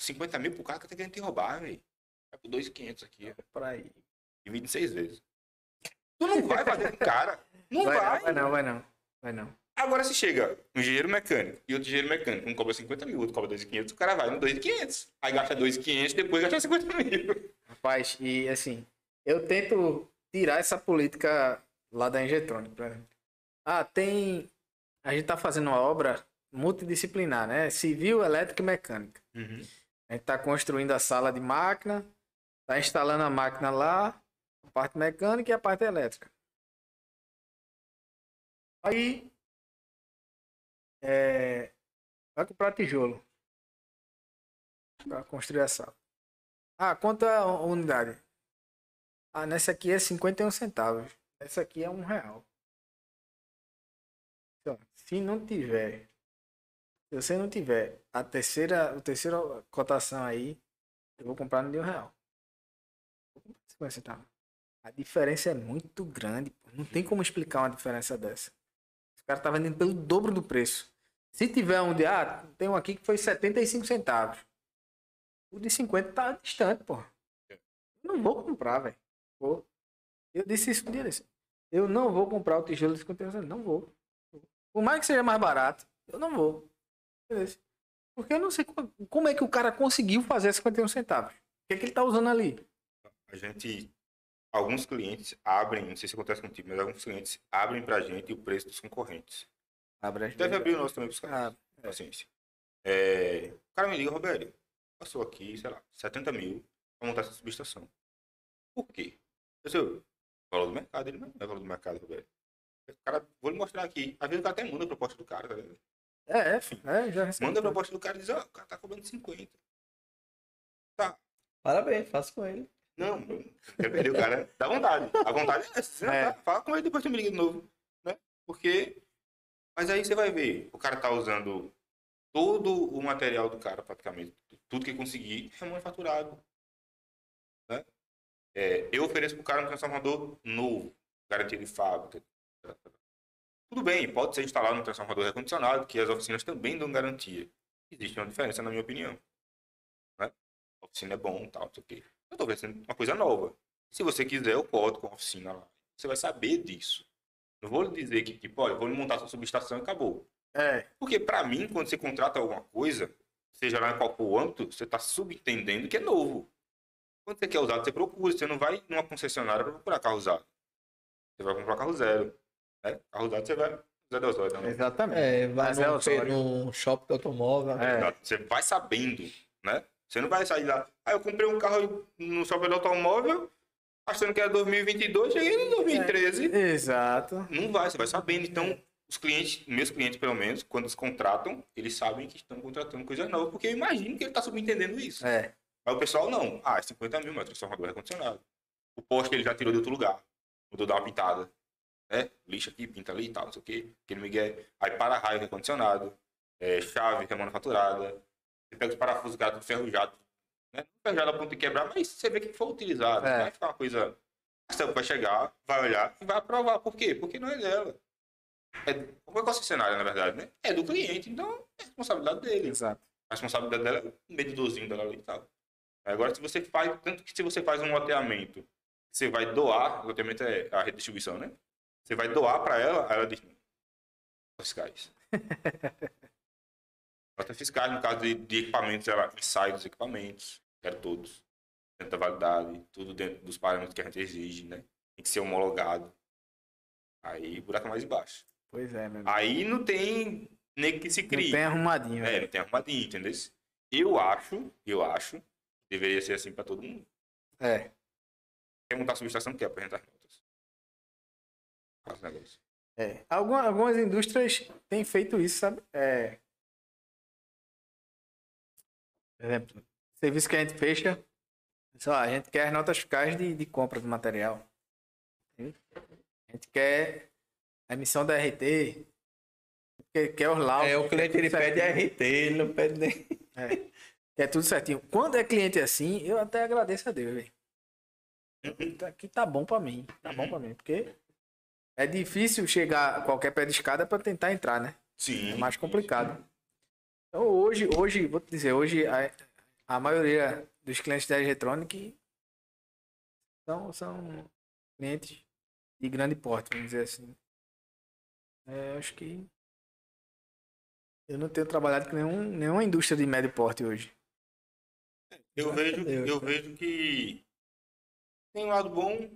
50 mil pro cara que tá querendo te roubar, velho. Vai por 2,500 aqui, ó. Por aí. Divide em seis vezes. Tu não *laughs* vai fazer com o cara. Não vai. Vai, não, vai não, vai não. Vai não. Agora se chega um engenheiro mecânico e outro engenheiro mecânico, um cobra 50 mil, outro cobra 2,500, o cara vai no 2,500. Aí gasta 2,500, depois gasta 50 mil. Rapaz, e assim, eu tento tirar essa política lá da exemplo. Ah, tem. A gente tá fazendo uma obra multidisciplinar, né? Civil, elétrica e mecânica. A gente tá construindo a sala de máquina, tá instalando a máquina lá, a parte mecânica e a parte elétrica. Aí. É, vai comprar tijolo. Pra construir a sala. Ah, é a unidade? Ah, nessa aqui é 51 centavos. Essa aqui é um real. Então, se não tiver, se você não tiver a terceira, a terceira cotação aí, eu vou comprar no de um real. Vou comprar 50 centavos. A diferença é muito grande. Não tem como explicar uma diferença dessa. Os caras tá vendendo pelo dobro do preço. Se tiver um de, ah, tem um aqui que foi 75 centavos. O de 50 tá distante, pô. Não vou comprar, velho. Eu disse isso um dia desse. Eu não vou comprar o tijolo de 51 centavos. Não vou. Por mais que seja mais barato, eu não vou. Beleza. Porque eu não sei como, como é que o cara conseguiu fazer 51 centavos. O que, é que ele tá usando ali? A gente. Alguns clientes abrem, não sei se acontece contigo, mas alguns clientes abrem pra gente o preço dos concorrentes. Abre Deve abrir o nosso também pros caras. Ah, Paciência. É, o cara me liga, Roberto, passou aqui, sei lá, 70 mil pra montar essa subestação. Por quê? Eu sei, o valor do mercado, ele não é valor do mercado, Roberto. O cara, vou lhe mostrar aqui. Às vezes o cara até manda a proposta do cara, tá ligado? É, é, é, já recebi. Manda a proposta do cara e diz, ó, o cara tá cobrando 50. Tá. Parabéns, faço com ele. Não, quero perder o cara. Dá vontade. A vontade é essa. É. tá- fala com ele depois tu me liga de novo. Né? Porque. Mas aí você vai ver, o cara tá usando todo o material do cara, praticamente. Tudo que conseguir é manufaturado. Né? É, eu ofereço pro cara um transformador novo, garantia de fábrica. Tudo bem, pode ser instalado no transformador recondicionado, que as oficinas também dão garantia. Existe uma diferença, na minha opinião. Né? A oficina é bom, tal, não sei o quê. Eu tô oferecendo uma coisa nova. Se você quiser, eu podo com a oficina lá. Você vai saber disso. Não vou lhe dizer que, tipo, olha, eu vou lhe montar sua subestação e acabou. É, Porque, pra mim, quando você contrata alguma coisa, seja lá em qual for o âmbito, você tá subentendendo que é novo. Quando você quer usado, você procura. Você não vai numa concessionária pra procurar carro usado. Você vai comprar carro zero. Né? Carro usado, você vai. Zé Deus, olha, não. exatamente. É, vai Mas é num, Osório. num shopping de automóvel. É. Você vai sabendo, né? Você não vai sair lá. Ah, eu comprei um carro no shopping do automóvel, achando que era 2022, cheguei em 2013. Exato. Não vai, você vai sabendo. Então, os clientes, meus clientes pelo menos, quando eles contratam, eles sabem que estão contratando coisa nova, porque eu imagino que ele está subentendendo isso. É. Mas o pessoal não. Ah, é 50 mil, mas transformador recondicionado. O poste ele já tirou de outro lugar. Mudou dar uma pintada. Né? Lixa aqui, pinta ali e tal, não sei o quê. Aquele Miguel. Aí para-raio recondicionado. É, chave remanufaturada. Você pega os parafusos que era tudo ferrujado. Né? Não ferrujado a ponto de quebrar, mas você vê que foi utilizado. É. Vai ficar uma coisa. A Celco vai chegar, vai olhar e vai aprovar. Por quê? Porque não é dela. É, é o concessionário, na verdade, né? É do cliente, então é responsabilidade dele. Exato. A responsabilidade dela é o medidorzinho dela ali e tal. Agora, se você faz, tanto que se você faz um loteamento, você vai doar, o loteamento é a redistribuição, né? Você vai doar para ela, ela diz, fiscais. *laughs* Notas fiscais, no caso de, de equipamentos, ela ensaia dos equipamentos, quero todos. Dentro da validade, tudo dentro dos parâmetros que a gente exige, né? Tem que ser homologado. Aí o buraco é mais embaixo. Pois é, meu. Aí não tem nem que se Não crie. tem arrumadinho. É, velho. não tem arrumadinho, entendeu? Eu acho, eu acho, deveria ser assim pra todo mundo. É. Quer montar a subestação, quer apresentar as notas. Faz negócio. É. Alguma- algumas indústrias têm feito isso, sabe? É. Por exemplo, serviço que a gente fecha, só a gente quer as notas fiscais de, de compra do material. A gente quer a emissão da RT, quer, quer os laudos. É, o cliente ele pede certinho. RT, ele não pede nem. É. Quer tudo certinho. Quando é cliente assim, eu até agradeço a Deus, velho. Tá- Que tá bom pra mim. Tá bom pra mim. Porque é difícil chegar a qualquer pé de escada pra tentar entrar, né? Sim. É mais complicado. Então hoje, hoje, vou te dizer, hoje a, a maioria dos clientes da Eletronic são, são clientes de grande porte, vamos dizer assim. É, acho que eu não tenho trabalhado com nenhum, nenhuma indústria de médio porte hoje. Eu vejo, Deus, eu cara. vejo que tem um lado bom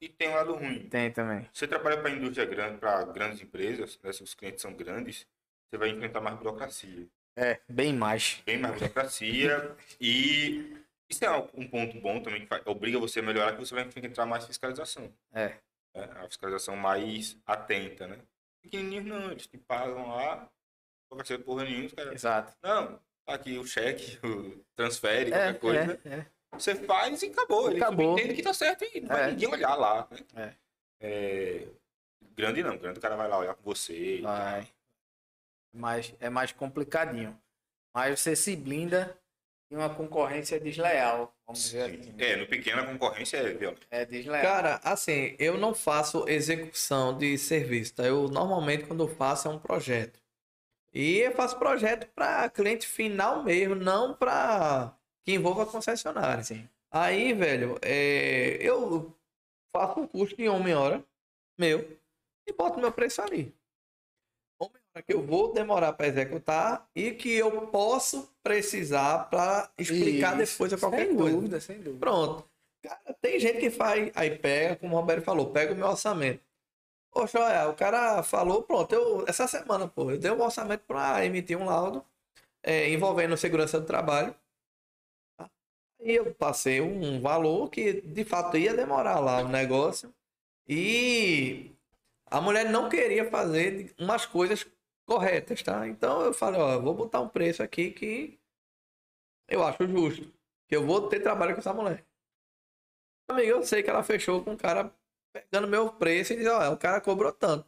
e tem um lado ruim. Tem também. Você trabalha para indústria grande, para grandes empresas, né, se os clientes são grandes, você vai enfrentar mais burocracia. É, bem mais. bem mais burocracia e isso é um ponto bom também que vai- obriga você a melhorar que você vai enfrentar mais fiscalização É. né? a fiscalização mais atenta né pequenininhos não eles te pagam lá burocracia porra nenhuma os caras Exato. não tá aqui o cheque, o transfere, É, qualquer coisa. é, é. Você faz e acabou. Ele Acabou. entende que tá certo e não vai É. ninguém olhar lá. né? É. É, Grande não, grande o cara vai lá olhar com você. Vai. Mas é mais complicadinho. Mas você se blinda de uma concorrência desleal. Vamos dizer assim. É, no pequeno a concorrência é violenta. É desleal. Cara, assim, eu não faço execução de serviço, tá? Eu normalmente quando eu faço é um projeto. E eu faço projeto para cliente final mesmo, não para que envolva concessionária. Sim. Aí, velho, é, eu faço um custo de homem-hora meu e boto meu preço ali. Que eu vou demorar para executar e que eu posso precisar para explicar Isso. depois a qualquer sem coisa. dúvida, sem dúvida. Pronto. Cara, tem gente que faz, aí pega, como o Roberto falou, pega o meu orçamento. Poxa, olha, o cara falou, pronto, eu, essa semana, pô, eu dei um orçamento para emitir um laudo é, envolvendo segurança do trabalho. tá? E eu passei um valor que de fato ia demorar lá o negócio. E a mulher não queria fazer umas coisas corretas, tá? Então eu falei, ó, vou botar um preço aqui que eu acho justo. Que eu vou ter trabalho com essa mulher. Amigo, eu sei que ela fechou com o cara pegando meu preço e diz, ó, o cara cobrou tanto.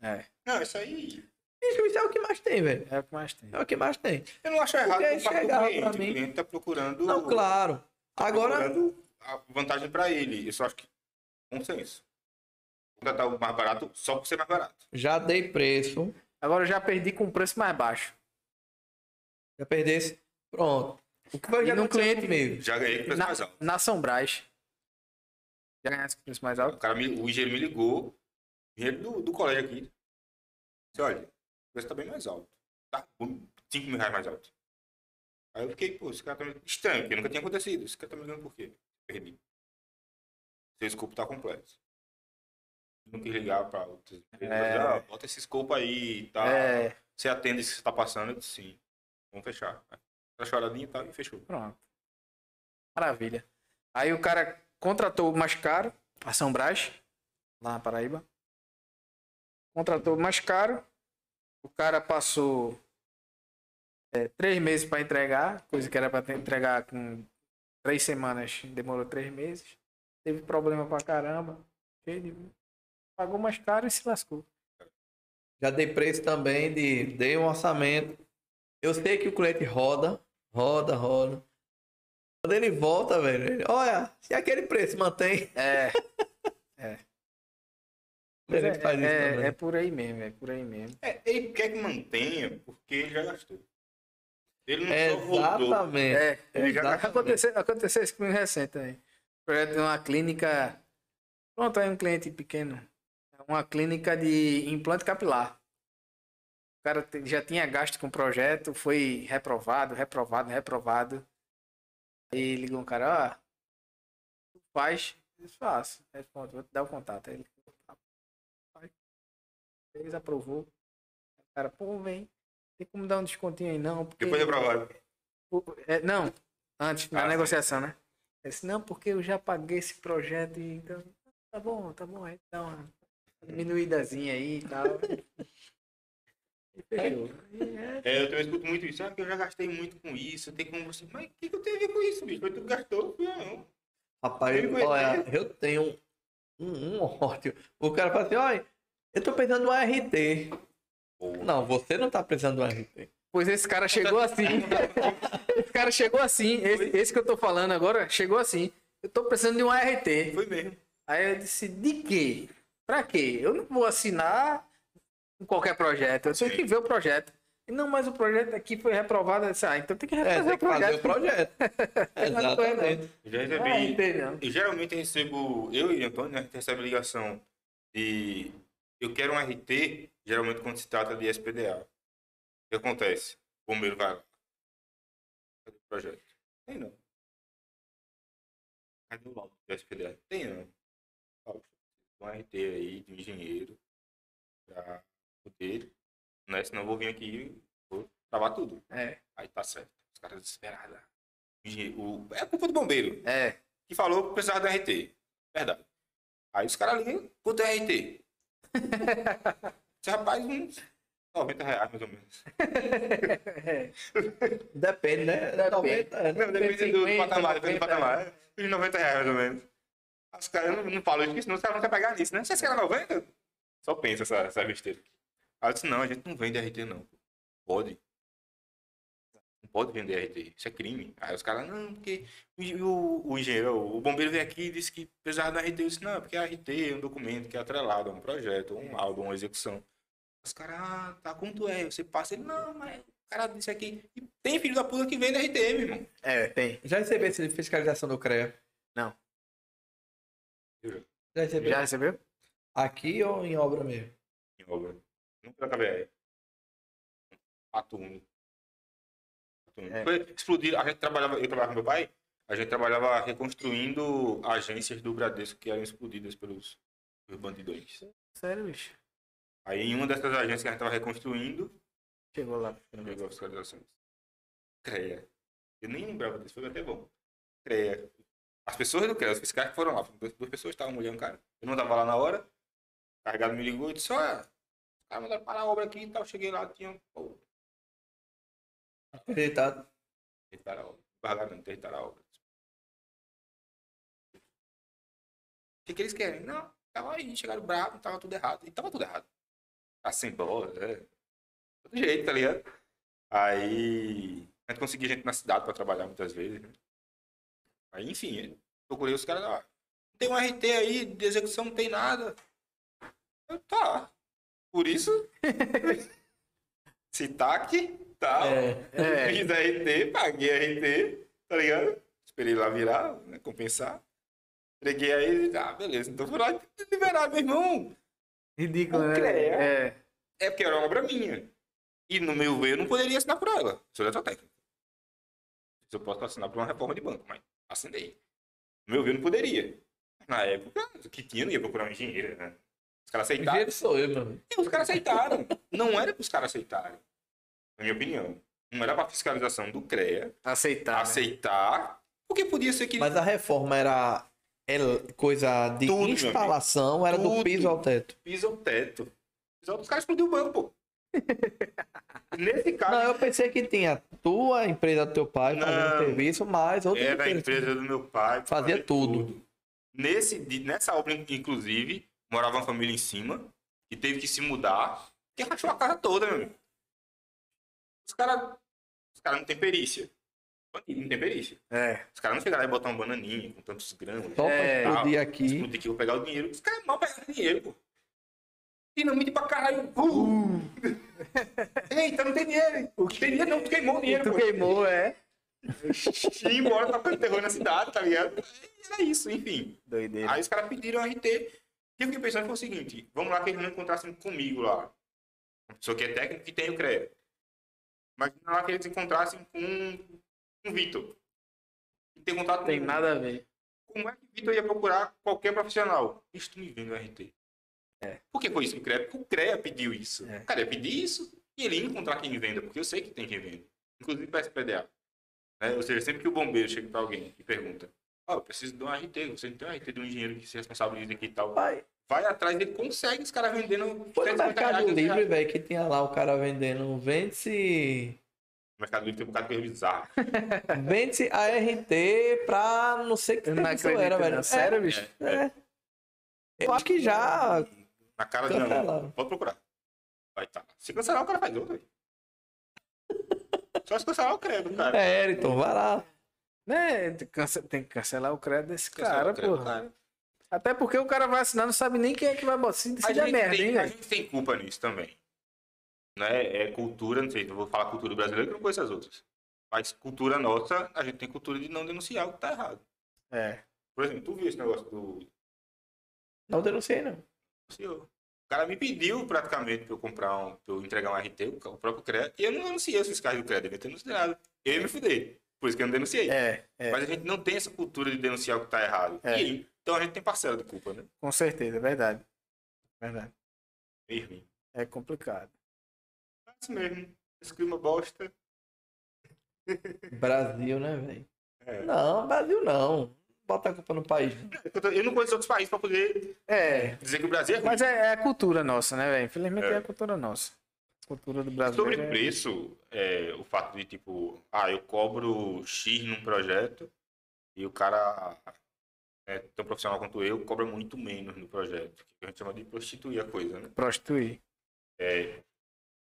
É, Não, isso aí. Isso é o que mais tem, velho. é o que mais tem. É o que mais tem. Eu não acho errado Porque chegava cliente. pra O mim- cliente tá procurando. Não, claro. tá Agora, procurando a vantagem para ele. Eu só acho que. Bom senso. Contratar o mais barato só por ser mais barato. já dei preço. Agora eu já perdi com um preço mais baixo. Já perdesse. Pronto. O que vai já no cliente- comigo? Já ganhei com preço Na, mais alto. na São Brás. Já ganhasse com preço mais O, alto? cara me, o engenheiro me ligou. O engenheiro do, do colégio aqui. Disse, olha, o preço tá bem mais alto. Tá 5 mil reais mais alto. Aí eu fiquei, pô, esse cara tá me... Estranho, porque nunca tinha acontecido. Esse cara tá me ligando por quê? Perdi. Seu escopo tá completo. Não quis ligar pra outras empresas. É. Ah, bota esse escopo aí e tal. É, Você atende isso que você tá passando? Eu disse, sim. Vamos fechar. Tá choradinha e tal, e fechou. pronto. Maravilha. Aí o cara contratou o mais caro, a São Brás, lá na Paraíba. Contratou o mais caro. O cara passou é, três meses para entregar, coisa que era para entregar com três semanas, demorou três meses. Teve problema pra caramba. Cheio de- Pagou mais caro e se lascou. Já dei preço também de. Dei um orçamento. Eu sei que o cliente roda, roda, roda. Quando ele volta, velho, ele, olha, se aquele preço mantém. É. *laughs* Isso é, também. é por aí mesmo, é por aí mesmo. É, ele quer que mantenha porque ele já gastou. Ele não só voltou. Exatamente. É, Ele já Exatamente. aconteceu, aconteceu isso comigo recente também. Projeto de uma clínica. Pronto, aí um cliente pequeno. Uma clínica de implante capilar. O cara já tinha gasto com o projeto, foi reprovado, reprovado, reprovado. Aí ligou um cara, ó, tu faz, eu faço. Pronto, vou te dar o contato. Aí ele faz. Eles aprovou. O cara, pô, vem. Tem como dar um descontinho aí não? Porque... Depois reprovaram. O- é, não, antes, na Ah, sim. negociação, né? Eu disse, não, porque eu já paguei esse projeto e então. Tá bom, tá bom, aí dá uma diminuídazinha aí e tal. E fechou. É, É, eu também escuto muito isso. Ah, que eu já gastei muito com isso. Tem como você. Mas o que, que eu tenho a ver com isso, bicho? Foi tu que gastou? Fui eu, não. Rapaz, conhece. olha, eu tenho um, um ódio. O cara fala assim, olha, eu tô precisando de um RT. Pô. Não, você não tá precisando de um RT. Pois esse cara chegou assim. *laughs* esse cara chegou assim. Esse, esse que eu tô falando agora chegou assim. Eu tô precisando de um RT. Foi mesmo. Aí eu disse, de quê? Pra quê? Eu não vou assinar qualquer projeto. Eu tenho Sim. que ver o projeto. E, Não, mas o projeto aqui foi reprovado. Disse, ah, então tem que É, refazer tem o que fazer projeto. o projeto. *laughs* Exatamente. Eu já Não é recebi. RT, não. Eu geralmente recebo. Eu e Antônio, né, a gente recebe ligação de. Eu quero um RT, geralmente quando se trata de SPDA. O que acontece? O bombeiro vai lá. Cadê o projeto? Tem não. Cadê o laudo do SPDA? Tem não. Um RT aí de engenheiro pra poder. Né? Senão eu vou vir aqui e vou travar tudo. É, Aí tá certo. Os caras desesperados. O É culpa do bombeiro é. que falou que precisava do RT. Verdade. Aí os caras ligam, quanto é RT? *laughs* Esse rapaz não 90 reais, mais ou menos. *laughs* Depende, né? Depende. 90, né? Não, depende do 50, patamar, depende do 90 patamar. De 90 reais, mais ou menos. Os caras não, não falam isso, senão os caras não querem pegar nisso, né? Vocês querem 90? Só pensa essa, essa besteira. Aí eu disse, não, a gente não vende RT, não. Pode. Não pode vender RT, isso é crime. Aí os caras, não, porque o, o, o engenheiro, o bombeiro veio aqui e disse que precisava da RT. Eu disse, não, porque a RT é um documento que é atrelado a um projeto, um álbum, uma execução. Os caras, ah, tá, tu é? Você passa, ele, não, mas o cara disse aqui. E tem filho da puta que vende RT, meu irmão. É, tem. Já recebeu esse de fiscalização do CREA? Não. Já recebeu? Já recebeu? Aqui ou em obra mesmo? Em obra. Nunca da KBR. Pato único. É. Foi explodido. A gente trabalhava, eu trabalhava com meu pai, a gente trabalhava reconstruindo agências do Bradesco que eram explodidas pelos, pelos bandidões. Sério, bicho. Aí em uma dessas agências que a gente estava reconstruindo, Chegou lá. pegou a fiscalização. CREA. Eu nem lembrava disso, foi até bom. CREA. As pessoas do CREA, os fiscais que foram lá, duas, duas pessoas estavam mulher um cara. Eu não estava lá na hora, o carregado me ligou e disse, olha, os caras mandaram parar a obra aqui e tal. Cheguei lá, tinha pô, Acreditado. Interditar a obra. Pagar não, interditar a obra. O que, que eles querem? Não, tava aí, chegaram bravos, tava tudo errado. E tava tudo errado. Sem bola, é. Todo jeito, tá ligado? Aí. A gente conseguia gente na cidade pra trabalhar muitas vezes, né? Aí, enfim, procurei os caras lá. Não tem um RT aí, de execução não tem nada. Eu, tá. Por isso. *laughs* Se tá aqui, tá. É. *laughs* É. Fiz RT, paguei RT, tá ligado? Esperei lá virar, né, compensar. Entreguei a ele, ah, beleza, então foi lá liberar, meu irmão. Ridículo, O né? É. É porque era uma obra minha. E no meu ver, eu não poderia assinar por ela. Sou eletrotécnico. Eu posso assinar por uma reforma de banco, mas assinei. No meu ver, eu não poderia. Na época, o que tinha, não ia procurar um engenheiro, né? Os caras aceitaram. Engenheiro sou eu, meu amigo. E os caras aceitaram. Não era para os caras aceitarem. Na minha opinião. Não era para fiscalização do CREA Aceitar. né? aceitar, porque podia ser que. Mas a reforma era el- coisa de Tudo, instalação, era do Tudo. piso ao teto. Piso ao teto. Piso ao- Os caras explodiu o banco, pô. *laughs* Nesse caso, Não, eu pensei que tinha tua empresa do teu pai fazendo Não. serviço, mas outra era a empresa. do meu pai. Fazia tudo. Nesse, de- nessa obra, inclusive, morava uma família em cima, que teve que se mudar, que rachou a casa toda, meu. Os caras os cara não têm perícia. Não tem perícia. É. Os caras não chegaram e botar uma bananinha com tantos gramas. Só pra É, explodir aqui. Explodir que eu vou pegar o dinheiro. Os caras mal pegaram dinheiro, pô. Dinamite pra caralho. Uh! Eita, não tem dinheiro. O que tem dinheiro não, tu queimou o dinheiro, Tu pô. queimou, é. E embora tocando terror na cidade, tá ligado? Era isso, enfim. Doideira. Aí os caras pediram RT. E eu fiquei pensando foi o seguinte: vamos lá que eles não encontrassem comigo lá. Uma pessoa que é técnico que tem o CREA. Mas lá que eles encontrassem com, com o Vitor. Não tem contato Tem nada a ver. Como é que o Vitor ia procurar qualquer profissional? Isso tu me vendo o RT. É. Por que foi isso que o CREA? Porque o CREA pediu isso. É. O cara ia pedir isso e ele ia encontrar quem venda, porque eu sei que tem quem venda. Inclusive para SPDA. Né? Ou seja, sempre que o bombeiro chega para alguém e pergunta: Ó, eu preciso de um RT, você não tem um RT de um engenheiro que se responsabiliza aqui e tal. Pai, Vai atrás, ele consegue os caras vendendo. foi no 150 Mercado reais, 200 Livre, velho, que tinha lá o cara vendendo. Vende-se. O Mercado Livre tem um bocado de coisa bizarra. *laughs* Vende-se a RT pra não sei que serviço acredito, era, velho. Sério, bicho? É, é. É. Eu acho que já. Na cara de Cancelaram. não. Pode procurar. Vai estar. Se cancelar, o cara faz outro. velho. Só se cancelar o credo, cara. É, Eriton, vai lá. Né? Tem que cancelar o crédito desse cara, o crédito, porra. cara. Até porque o cara vai assinar, não sabe nem quem é que vai botar. Se, A se der gente, merda, tem, hein, a gente tem culpa nisso também. Né? É cultura, não sei, eu vou falar cultura brasileira que eu não conheço as outras. Mas cultura nossa, a gente tem cultura de não denunciar o que tá errado. É. Por exemplo, tu viu esse negócio do Não denunciei, não. Senhor. O cara me pediu praticamente pra eu comprar um, pra eu entregar um RT, o próprio CREA, e eu não denunciei os fiscais do CREA, devia ter denunciado. Eu me fudei. Por isso que eu não denunciei. É, é, Mas a gente não tem essa cultura de denunciar o que tá errado. É. E aí, então a gente tem parcela de culpa, né? com certeza, é verdade. Verdade. Ruim. É complicado. É isso mesmo. Esse clima bosta. Brasil, né, velho? É. Não, Brasil não. Bota a culpa no país. Eu não conheço outros países pra poder É, dizer que o Brasil é ruim. mas é, é a cultura nossa, né, velho? Infelizmente é. É. a cultura nossa. cultura do brasileiro. Sobre é- preço, é, o fato de tipo, ah, eu cobro X num projeto e o cara é tão profissional quanto eu cobra muito menos no projeto. Que a gente chama de prostituir a coisa, né? Prostituir.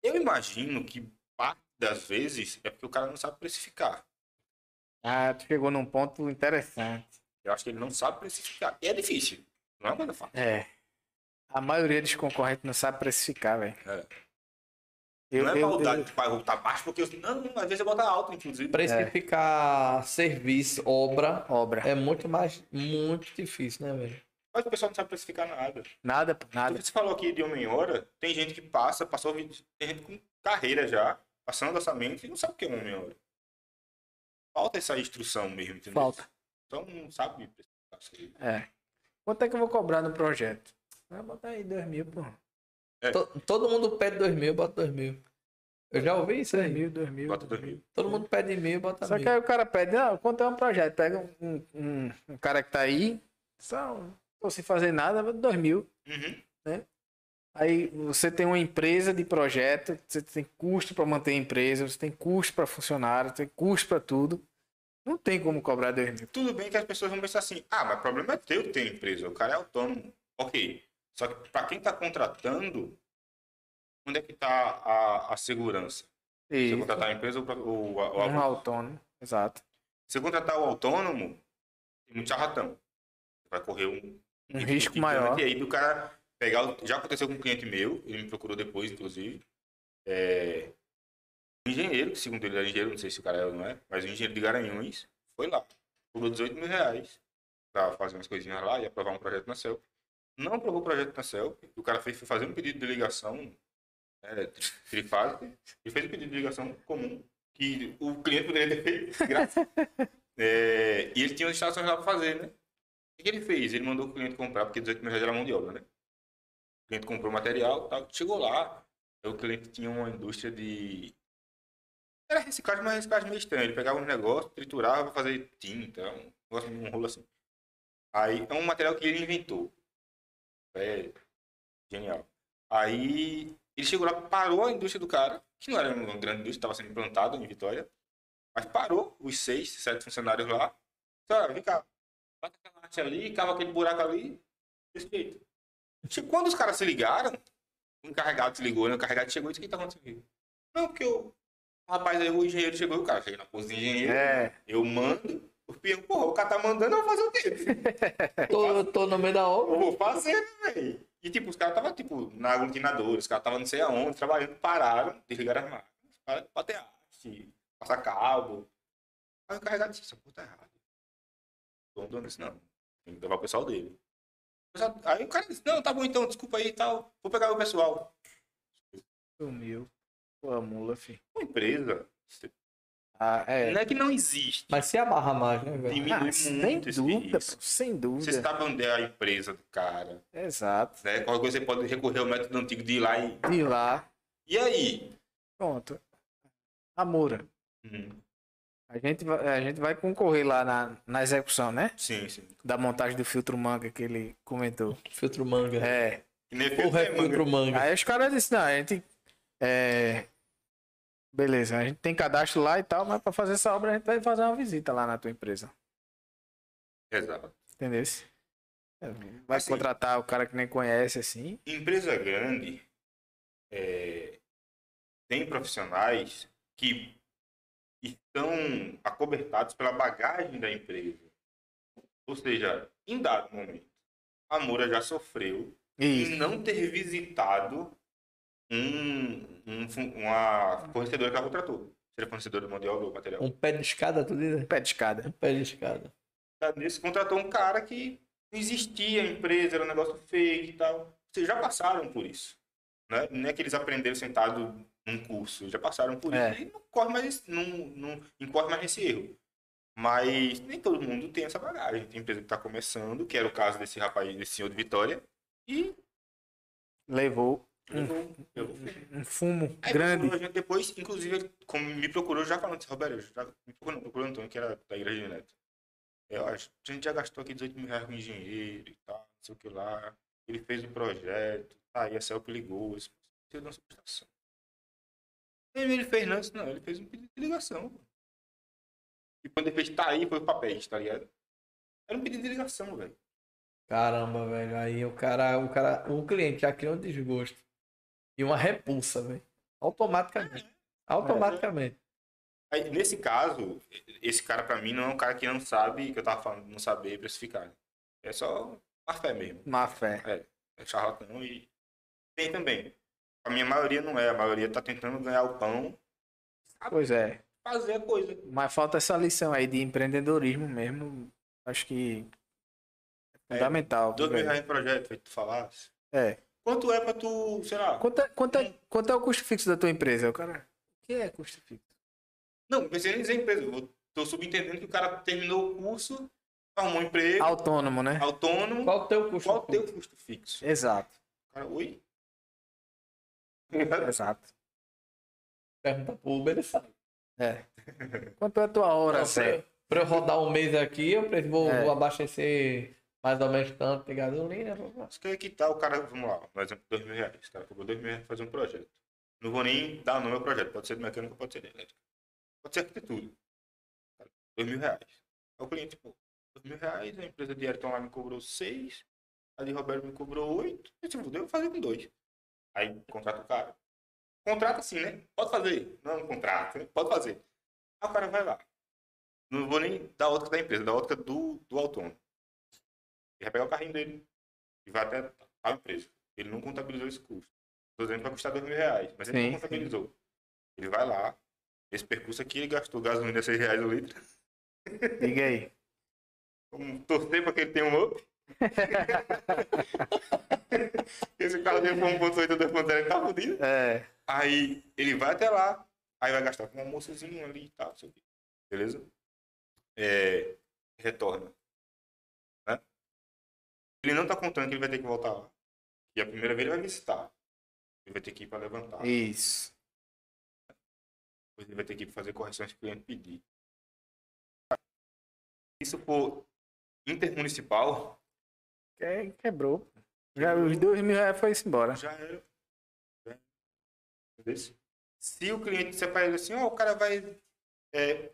Eu imagino que parte das vezes é porque o cara não sabe precificar. Ah, tu chegou num ponto interessante. Eu acho que ele não sabe precificar. E é difícil. Não é uma coisa fácil. É. A maioria dos concorrentes não sabe precificar, velho. É. Eu, não é eu- maldade eu- de pai botar baixo, porque eu, não, não, às vezes eu boto alto, inclusive. Precificar serviço, obra, obra. é muito mais, muito difícil, né, velho? Mas o pessoal não sabe precificar nada. Nada, nada. Você falou aqui de homem-hora, tem gente que passa, passou, tem gente com carreira já, passando orçamento e não sabe o que é um homem-hora. Falta essa instrução mesmo, entendeu? Falta. Então não sabe precificar. É. Quanto é que eu vou cobrar no projeto? Vai botar aí dois mil, pô. To- todo mundo pede dois mil, bota dois mil. Eu já ouvi isso Dois aí. mil, dois mil. Bota dois mil. Todo mundo pede mil, bota Só mil. que aí o cara pede, não, quanto é um projeto? Pega um, um, um cara que tá aí, só tô sem fazer nada, dois mil. Uhum. Aí você tem uma empresa de projeto, você tem custo para manter a empresa, você tem custo para funcionário, tem custo para tudo. Não tem como cobrar dois mil. Tudo bem que as pessoas vão pensar assim, ah, mas o problema é teu ter empresa, o cara é autônomo. Ok. Só que para quem está contratando, onde é que está a, a segurança? E Você contratar a empresa ou, a- ou a- um autônomo, exato. Se contratar o autônomo, tem muito charlatão. Vai correr um, Um risco maior. aí do cara pegar. o- Já aconteceu com um cliente meu, ele me procurou depois, inclusive. É, engenheiro, que segundo ele era engenheiro, não sei se o cara é ou não é, mas um engenheiro de Garanhuns foi lá, cobrou 18 mil reais pra fazer umas coisinhas lá e aprovar um projeto na CELP. Não aprovou o projeto na CELP, o cara fez foi fazer um pedido de ligação é, tri- trifásica e fez um pedido de ligação comum que o cliente poderia ter feito grátis. *laughs* É, e ele tinha as instalações lá para fazer, né? O que ele fez? Ele mandou o cliente comprar, porque 18 mil reais era mão de obra, né? O cliente comprou material tal. Chegou lá, o cliente tinha uma indústria de. Era reciclagem, mas reciclagem meio estranha. Ele pegava um negócio, triturava para fazer tinta, um negócio, um rolo assim. Aí é um material que ele inventou. É genial. Aí ele chegou lá, parou a indústria do cara, que não era uma grande indústria, estava sendo implantado em Vitória. Mas parou os seis, sete funcionários lá. Cara, vem cá. Bota aquela arte ali, cava aquele buraco ali. Che- Quando os caras se ligaram, o encarregado se ligou, né? O encarregado chegou e disse: O que tá acontecendo? Não, porque o rapaz aí, o engenheiro chegou, o cara chega na pose de engenheiro, É, eu mando, o peão, porra, o cara tá mandando, eu vou fazer o quê? *laughs* Tô, tô no meio da Eu obra. vou fazer, né, velho? E tipo, os caras estavam, tipo, na aglutinadora, os caras estavam não sei aonde, trabalhando, pararam, desligaram as máquinas, pararam pra ter arte, passar cabo. Aí o encarregado disse, essa porra tá errada. O dono disse, não, tem que levar o pessoal dele. Aí o cara disse, não, tá bom então, desculpa aí e tal, vou pegar o pessoal. sumiu. A mula, filho. Uma empresa, Ah, é. não é que não existe, Mas se amarra mais, né, velho? diminui Ah, sem muito esse dúvida, risco. pô, sem Você dúvida. sabe onde é a empresa do cara, Exato. né? Qualquer coisa você pode recorrer ao método antigo de ir lá e... De lá, E aí? pronto. Amora. Hum, A gente vai, a gente vai concorrer lá na, na execução, né? sim, sim. Da montagem do filtro manga que ele comentou. Filtro manga. É. Que nem é filtro filtro manga. Aí os caras disseram, não, a gente. É. Beleza, a gente tem cadastro lá e tal, mas pra fazer essa obra a gente vai fazer uma visita lá na tua empresa. Exato. Entendeu? É, Vai Assim- contratar o cara que nem conhece, assim. Empresa grande é, tem profissionais que estão acobertados pela bagagem da empresa. Ou seja, em dado momento, a Moura já sofreu Isso. em não ter visitado um, um uma fornecedora que ela contratou. Seja fornecedora de mão de obra ou material. Um pé de escada, tudo isso. Pé de escada. Um pé de escada. Nesse contratou um cara que não existia a empresa, era um negócio fake e tal. Vocês já passaram por isso. Né? Não é que eles aprenderam sentado num curso, já passaram por É. isso. E não corre mais, esse- não, não incorre mais nesse erro. Mas nem todo mundo tem essa bagagem. Tem empresa que está começando, que era o caso desse rapaz, desse senhor de Vitória, e Levou levou, levou. um fumo Aí grande. procurou depois, inclusive, ele como me procurou já falando assim, Roberto, já me procurou, não, procurou o Antônio, que era da Igreja de Neto. Eu acho, a gente já gastou aqui 18 mil reais com engenheiro e tal, não sei o que lá. Ele fez o projeto, tá aí a CELP ligou, isso deu uma subestação. Ele fez não, não, ele fez um pedido de ligação. pô. E quando ele fez tá aí, foi o papéis, tá ligado? Era um pedido de ligação, velho. Caramba, velho. Aí o cara, o cara, o cliente já criou um desgosto. E uma repulsa, velho. Automaticamente. Automaticamente. Aí, nesse caso, esse cara pra mim não é um cara que não sabe, que eu tava falando, não saber precificar. É só má fé mesmo. Má fé. É charlatão e tem também. A minha maioria não é, a maioria tá tentando ganhar o pão, Pois é. fazer a coisa. Mas falta essa lição aí de empreendedorismo mesmo. Acho que é fundamental. Dois mil reais em projeto, feito tu falasse. É. Quanto é pra tu, sei lá. Quanto é, quanto, é, quanto é o custo fixo da tua empresa? O cara. O que é custo fixo? Não, pensei em dizer empresa. Eu tô subentendendo que o cara terminou o curso, arrumou um emprego, Autônomo, né? autônomo. Qual o teu custo? Qual o teu custo fixo? Exato. Cara, oi? *laughs* *laughs* Exato. Pergunta pro Uber, ele sabe. É. Quanto é a tua hora, Não, pra, eu rodar um mês aqui, eu vou, É. vou abastecer mais ou menos tanto de gasolina. Mas que que tá o cara, vamos lá, por exemplo, dois mil reais. O cara cobrou dois mil reais pra fazer um projeto. Não vou nem dar nome ao projeto, pode ser de mecânica, pode ser de elétrica. Pode ser arquitetura. Dois mil reais. O cliente, pô, dois mil reais, a empresa de Ayrton lá me cobrou seis, a de Roberto me cobrou oito, eu devo fazer com dois. Aí contrata o cara. Contrata sim, né? Pode fazer. Não, não contrata, né? pode fazer. Aí o cara vai lá. Não vou nem dar ótica da empresa, da ótica do, do autônomo. Ele vai pegar o carrinho dele e vai até a empresa. Ele não contabilizou esse custo. Estou dizendo que vai custar dois mil reais, mas ele Sim, não contabilizou. Ele vai lá, esse percurso aqui ele gastou gasolina seis reais o litro. Diga aí. *laughs* Vamos torcer para que ele tenha um up. *laughs* esse carro dele foi 1.8 ou 2.0, ele tá fodido. É. Aí ele vai até lá, aí vai gastar com um almoçozinho ali e tal, sei o quê. Beleza? É, retorna. Ele não tá contando que ele vai ter que voltar lá. E a primeira vez ele vai visitar. Ele vai ter que ir para levantar. Isso. Depois ele vai ter que fazer correções que o cliente pedir. Isso for intermunicipal, Que- Quebrou. Já os dois mil reais foi embora. já era. Se o cliente disser para ele assim, ó, o cara vai. É,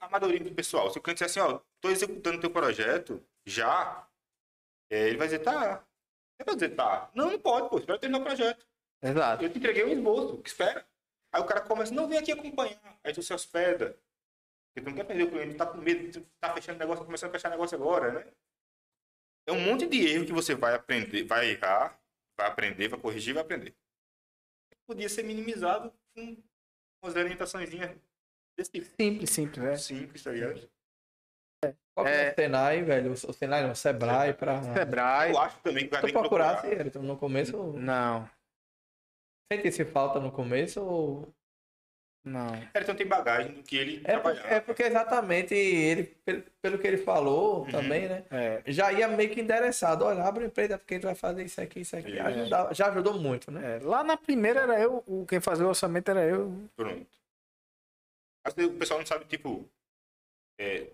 amadorismo do pessoal. Se o cliente disser assim, ó, tô executando teu projeto, já, é, ele vai dizer, tá. Ele vai dizer, tá. Não, não pode, pô, espera terminar o projeto. Exato. Eu te entreguei um esboço, que espera. Aí o cara começa, não, vem aqui acompanhar. Aí tu se hospeda. Porque tu não quer perder o cliente, tá com medo, tá fechando negócio, começando a fechar negócio agora, né? É um monte de erro que você vai aprender, vai errar, vai aprender, vai corrigir, vai aprender. Podia ser minimizado com umas orientações desse tipo. Simples, simples, é. Simples, tá ligado? Qual que é É. o Senai, velho? O Senai não, o Sebrae, pra... Sebrae. Eu acho também que vai Tu ter que procurasse, procurar. Ayrton, no começo, Não. sentisse falta no começo ou... Não. Ele não tem bagagem do que ele É é porque exatamente ele, pelo, que ele falou Uhum. também, né? É. Já ia meio que endereçado. Olha, abre empresa porque tu vai fazer isso aqui, isso aqui. Isso. Ajudava- já ajudou muito, né? É, Lá na primeira era eu, o quem fazia o orçamento era eu. Pronto. Vezes o pessoal não sabe, tipo, é,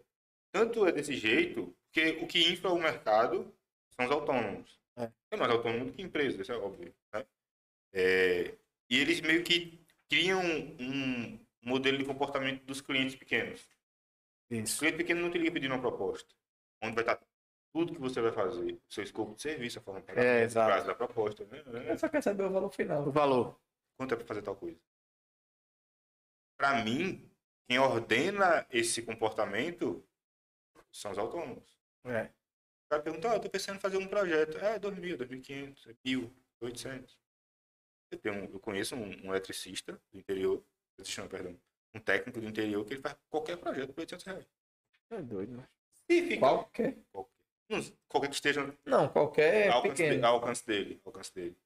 tanto é desse jeito, porque o que infla o mercado são os autônomos. É. É mais autônomo do que empresa, isso é óbvio. Né? É, e eles meio que criam um modelo de comportamento dos clientes pequenos. O Isso. cliente pequeno não te liga pedindo uma proposta, onde vai estar tudo que você vai fazer, o seu escopo de serviço, a forma de pagamento, É, o exato. prazo da proposta, né? Ele só quer saber o valor final. O valor. quanto é para fazer tal coisa. Para mim, quem ordena esse comportamento são os autônomos. É. O cara pergunta, ah, eu tô pensando em fazer um projeto. É, 2.000, 2.500, é 1.000, 800. Eu, tenho, eu conheço um, um eletricista do interior, eletricista perdão, um técnico do interior que ele faz qualquer projeto por 800 reais. É doido, né? E fica Qualquer. Não, qualquer que esteja Não, qualquer alcance, de- alcance dele. alcance dele.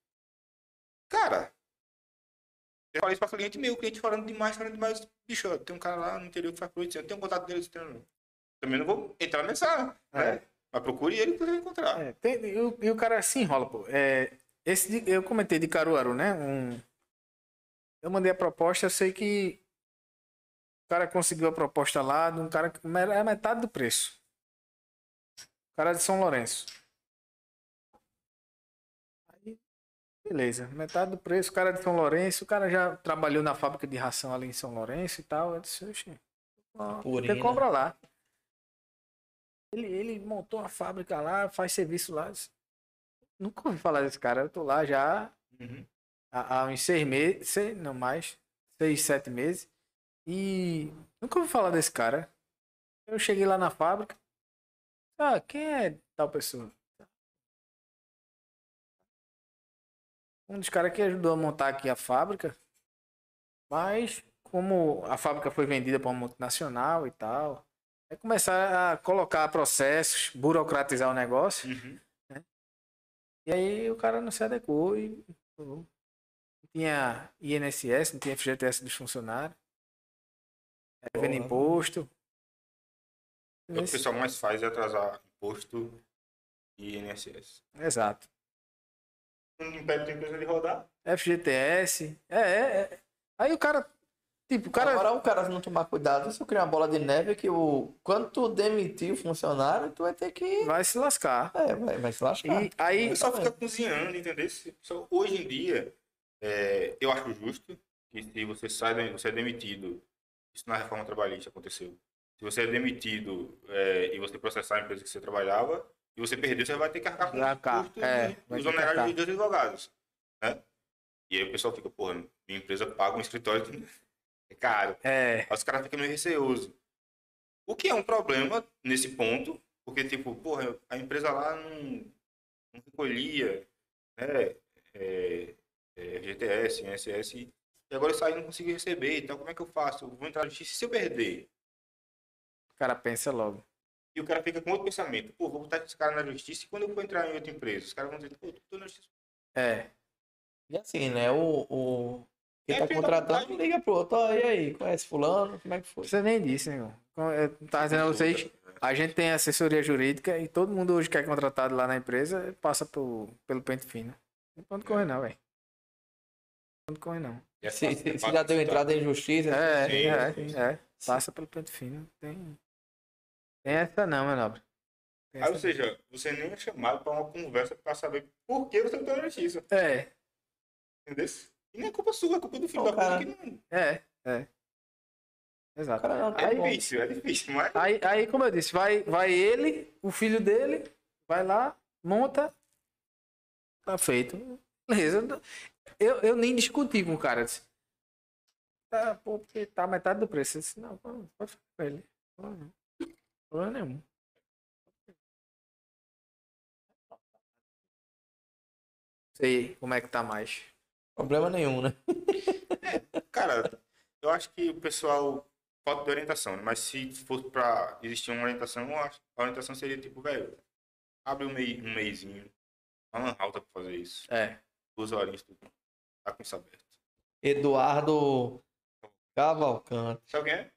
Cara, eu falei isso pra cliente meu, o cliente falando demais, falando demais. Bicho, tem um cara lá no interior que faz por 800, tem um contato dele, tem também não vou entrar nessa, né? É. Mas procure ele vai encontrar. É, tem- e, o, e o cara se enrola, pô. É, esse de- eu comentei de Caruaru, né? Um, eu mandei a proposta, eu sei que o cara conseguiu a proposta lá de um cara que era metade do preço. O cara é de São Lourenço. Aí, Beleza, metade do preço, o cara é de São Lourenço, o cara já trabalhou na fábrica de ração ali em São Lourenço e tal. Eu disse, oxe, você compra lá. Ele, ele montou uma fábrica lá, faz serviço lá. Nunca ouvi falar desse cara, eu tô lá já Uhum. há, há uns seis meses, seis, não mais, seis, sete meses. E nunca ouvi falar desse cara. Eu cheguei lá na fábrica. Ah, quem é tal pessoa? Um dos caras que ajudou a montar aqui a fábrica. Mas como a fábrica foi vendida para uma multinacional e tal, é começar a colocar processos, burocratizar o negócio. Uhum. E aí o cara não se adequou e não tinha INSS, não tinha FGTS dos funcionários. Devendo Porra. imposto. O que o pessoal mais faz é atrasar imposto e INSS. Exato. Não impede a empresa de rodar. FGTS. É, é, é. Aí o cara. Tipo, o cara. Agora o cara se não tomar cuidado, se eu criar uma bola de neve que o. Quando tu demitir o funcionário, tu vai ter que. Vai se lascar. É, vai, vai se lascar. E aí. O pessoal fica cozinhando, entendeu? Só- Hoje em dia, é, eu acho justo que se você sai, você é demitido, isso na reforma trabalhista aconteceu. Se você é demitido é, e você processar a empresa que você trabalhava, e você perder, você vai ter que arcar com os custos é, vai os ter que honorários dos advogados. Né? E aí o pessoal fica, porra, minha empresa paga um escritório que é caro. É. Aí os caras ficam meio receosos. O que é um problema nesse ponto, porque, tipo, porra, a empresa lá não, não recolhia, né, é, é, GTS, INSS, e agora eu saí e não consigo receber, então como é que eu faço? Eu vou entrar na justiça e se eu perder? O cara pensa logo. E o cara fica com outro pensamento, pô, vou botar esse cara na justiça e quando eu for entrar em outra empresa, os caras vão dizer, pô, tô na justiça. É. E assim, né? O. o... Quem É, tá contratando liga pro outro. Ó, e aí, conhece fulano? Como é que foi? Você nem disse, né, irmão? Eu tava dizendo a vocês. A gente tem assessoria jurídica e todo mundo hoje que é contratado lá na empresa passa por, pelo pente fino. Não pode correr não, velho. Não pode correr não. E é Se, se, é se já deu entrada em justiça. É, Sim, é, é. Passa pelo pente fino. Tem, tem essa não, meu nobre. Tem Aí, essa ou seja, você nem é chamado para uma conversa para saber por que você tá na justiça. É, entendeu? E não é culpa sua, é culpa do filho Não, da puta cara. que não... é, é. Exato. Cara, não tem É difícil, é difícil, mas... Aí, aí, como eu disse, vai, vai ele, o filho dele, vai lá, monta, tá feito. Beleza. Eu, eu nem discuti com o cara. Disse, tá, pô, porque tá metade do preço. Eu disse, não, pode fazer com ele. Problema nenhum. Sei como é que tá mais. Problema nenhum, né? Cara, eu acho que o pessoal falta de orientação, né? mas se fosse pra existir uma orientação, eu acho- a orientação seria tipo, velho, abre um, mei, um meizinho, uma lan alta pra fazer isso. É. Duas horinhas, tudo. Tá com isso aberto. Eduardo Cavalcante. Sabe quem é?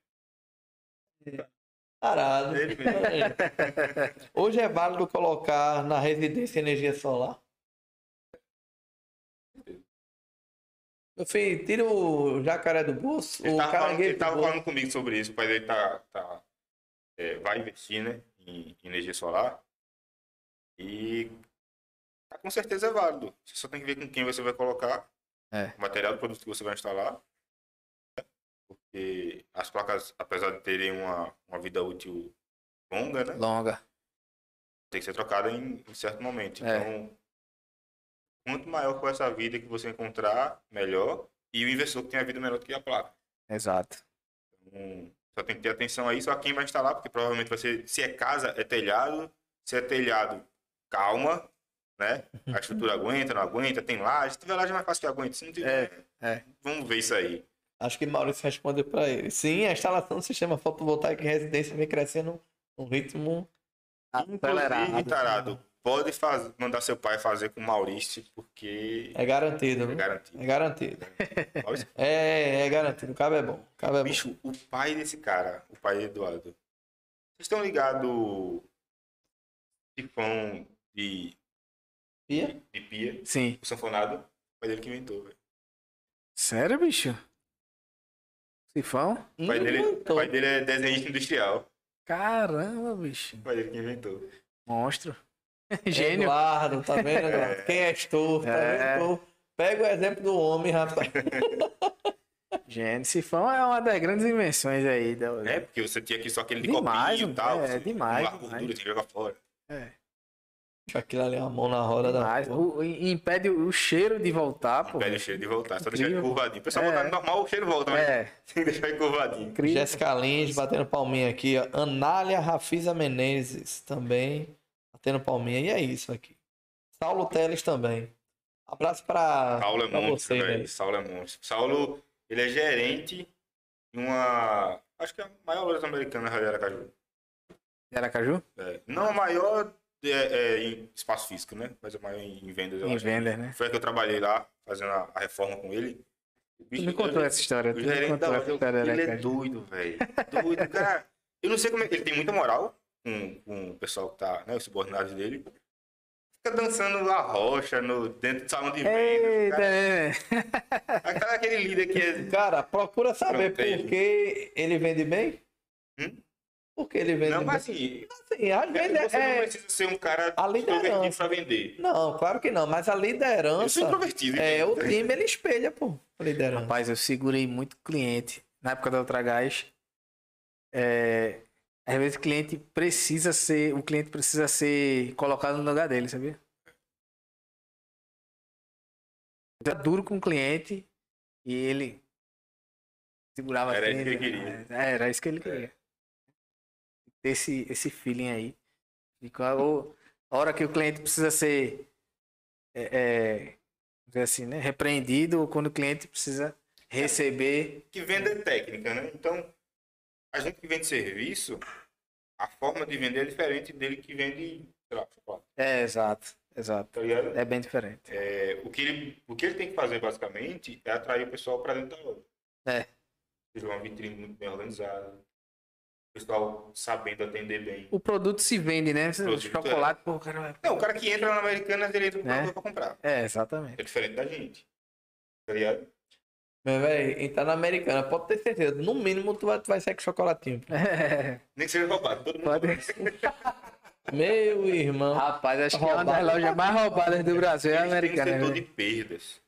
Mesmo. *laughs* Hoje é válido colocar na residência energia solar? Meu filho, tira o jacaré do bolso, Ele o tava, falando, ele tava bolso. falando comigo sobre isso, o pai dele tá, tá, é, vai investir, né, em energia solar. E tá, com certeza é válido. Você só tem que ver com quem você vai colocar, É. o material do produto que você vai instalar. Porque as placas, apesar de terem uma, uma vida útil longa, né, Longa. tem que ser trocada em, em certo momento. É. Então, quanto maior for essa vida que você encontrar, melhor. E o investidor que tem a vida menor do que a placa. Exato. Então, só tem que ter atenção a isso, a quem vai instalar, porque provavelmente vai ser, se é casa, é telhado, se é telhado, calma, né? A estrutura *laughs* aguenta, não aguenta, tem laje, se tiver laje é mais fácil que aguente, se não tiver, é. vamos ver isso aí. Acho que Maurício respondeu para ele. Sim, a instalação do sistema fotovoltaico em residência vem crescendo num ritmo Inclusive, tarado, pode faz, mandar seu pai fazer com o Maurício, porque é garantido, é viu? garantido. É garantido. *laughs* Maurício, É, é garantido. O cabo é bom. O cabo é bom. bicho, o pai desse cara, o pai de Eduardo, vocês estão ligados sifão de, Pia? de pia, Sim. o sanfonado? O pai dele que inventou, velho. Sério, bicho? Sifão? O pai dele, o pai dele é desenhista industrial. Caramba, bicho. O pai dele que inventou. Monstro. *laughs* Gênio. Eduardo, tá vendo? *laughs* Eduardo? Quem és tu? Tá É. vendo? Tu Pega o exemplo do homem, rapaz. *laughs* Gente, sifão é uma das grandes invenções aí. Da... É, porque você tinha aqui só aquele de Demais, copinho e tal. é, você demais, demais. gordura, você joga fora. É, Aquilo ali é uma mão na roda da. demais. porra. O- impede o cheiro de voltar, pô. Pede o cheiro de voltar, só deixar ele curvadinho. O pessoal É. botar no normal, o cheiro volta, mas É, tem que deixar ele curvadinho. incrível. Jéssica Lins batendo palminha aqui, ó. Anália Rafisa Menezes também batendo palminha. E é isso aqui. Saulo Teles também. Abraço pra, Saulo é pra monstro, vocês velho. Saulo é monstro. Saulo, ele é gerente em uma... Acho que é a maior loja americana de Aracaju. De Aracaju? É. Não a maior é, é, em espaço físico, né? Mas a maior em, em vendas, Em vendas, né? Foi a que eu trabalhei lá, fazendo a, a reforma com ele. Bicho- me contou essa história. O Tu me contou loja, essa história, ele é doido, velho. Doido, cara. Eu não sei como é que ele tem muita moral com, com o pessoal que tá, né, os subordinados dele. Fica dançando a rocha no, dentro do salão de vendas. Eita, cara. *laughs* Aquela- Aquele líder que é... *laughs* Cara, procura saber por que ele vende bem. Hum? Por que ele vende Não, bem? mas assim, Assim, às vezes você não é... precisa ser um cara a liderança. extrovertido pra vender. Não, claro que não. Mas a Eu sou liderança... introvertido. É, então. o time ele espelha, pô. A liderança. Rapaz, eu segurei muito cliente na época da Ultragás. É, às vezes o cliente precisa ser, o cliente precisa ser colocado no lugar dele, sabia? Era duro com o cliente e ele segurava Era as isso que ele clientes. É, Era isso que ele queria. Ter Esse, esse feeling aí. E qual- a hora que o cliente precisa ser é, é, assim, né? repreendido ou quando o cliente precisa receber. Que venda é técnica, né? Então, a gente que vende serviço, a forma de vender é diferente dele que vende, sei lá, chocolate, É, exato, exato. tá ligado? É bem diferente. É, o, que ele, o que ele tem que fazer, basicamente, é atrair o pessoal para dentro da loja. É. Seja uma vitrine muito bem organizada, o pessoal sabendo atender bem. O produto se vende, né? produto, Chocolate, pô, cara. vai- Não, o cara que entra na Americanas, ele entra no É. produto para comprar. É, exatamente. É diferente da gente. Tá ligado? Mas, velho, entrar na americana, pode ter certeza. No mínimo, tu vai, tu vai sair com chocolatinho. É, Nem que seja roubado. Todo mundo pode. *laughs* Meu irmão. Rapaz, acho que é uma das Roubado. lojas mais roubadas do Brasil, é a um americana. setor né? de perdas.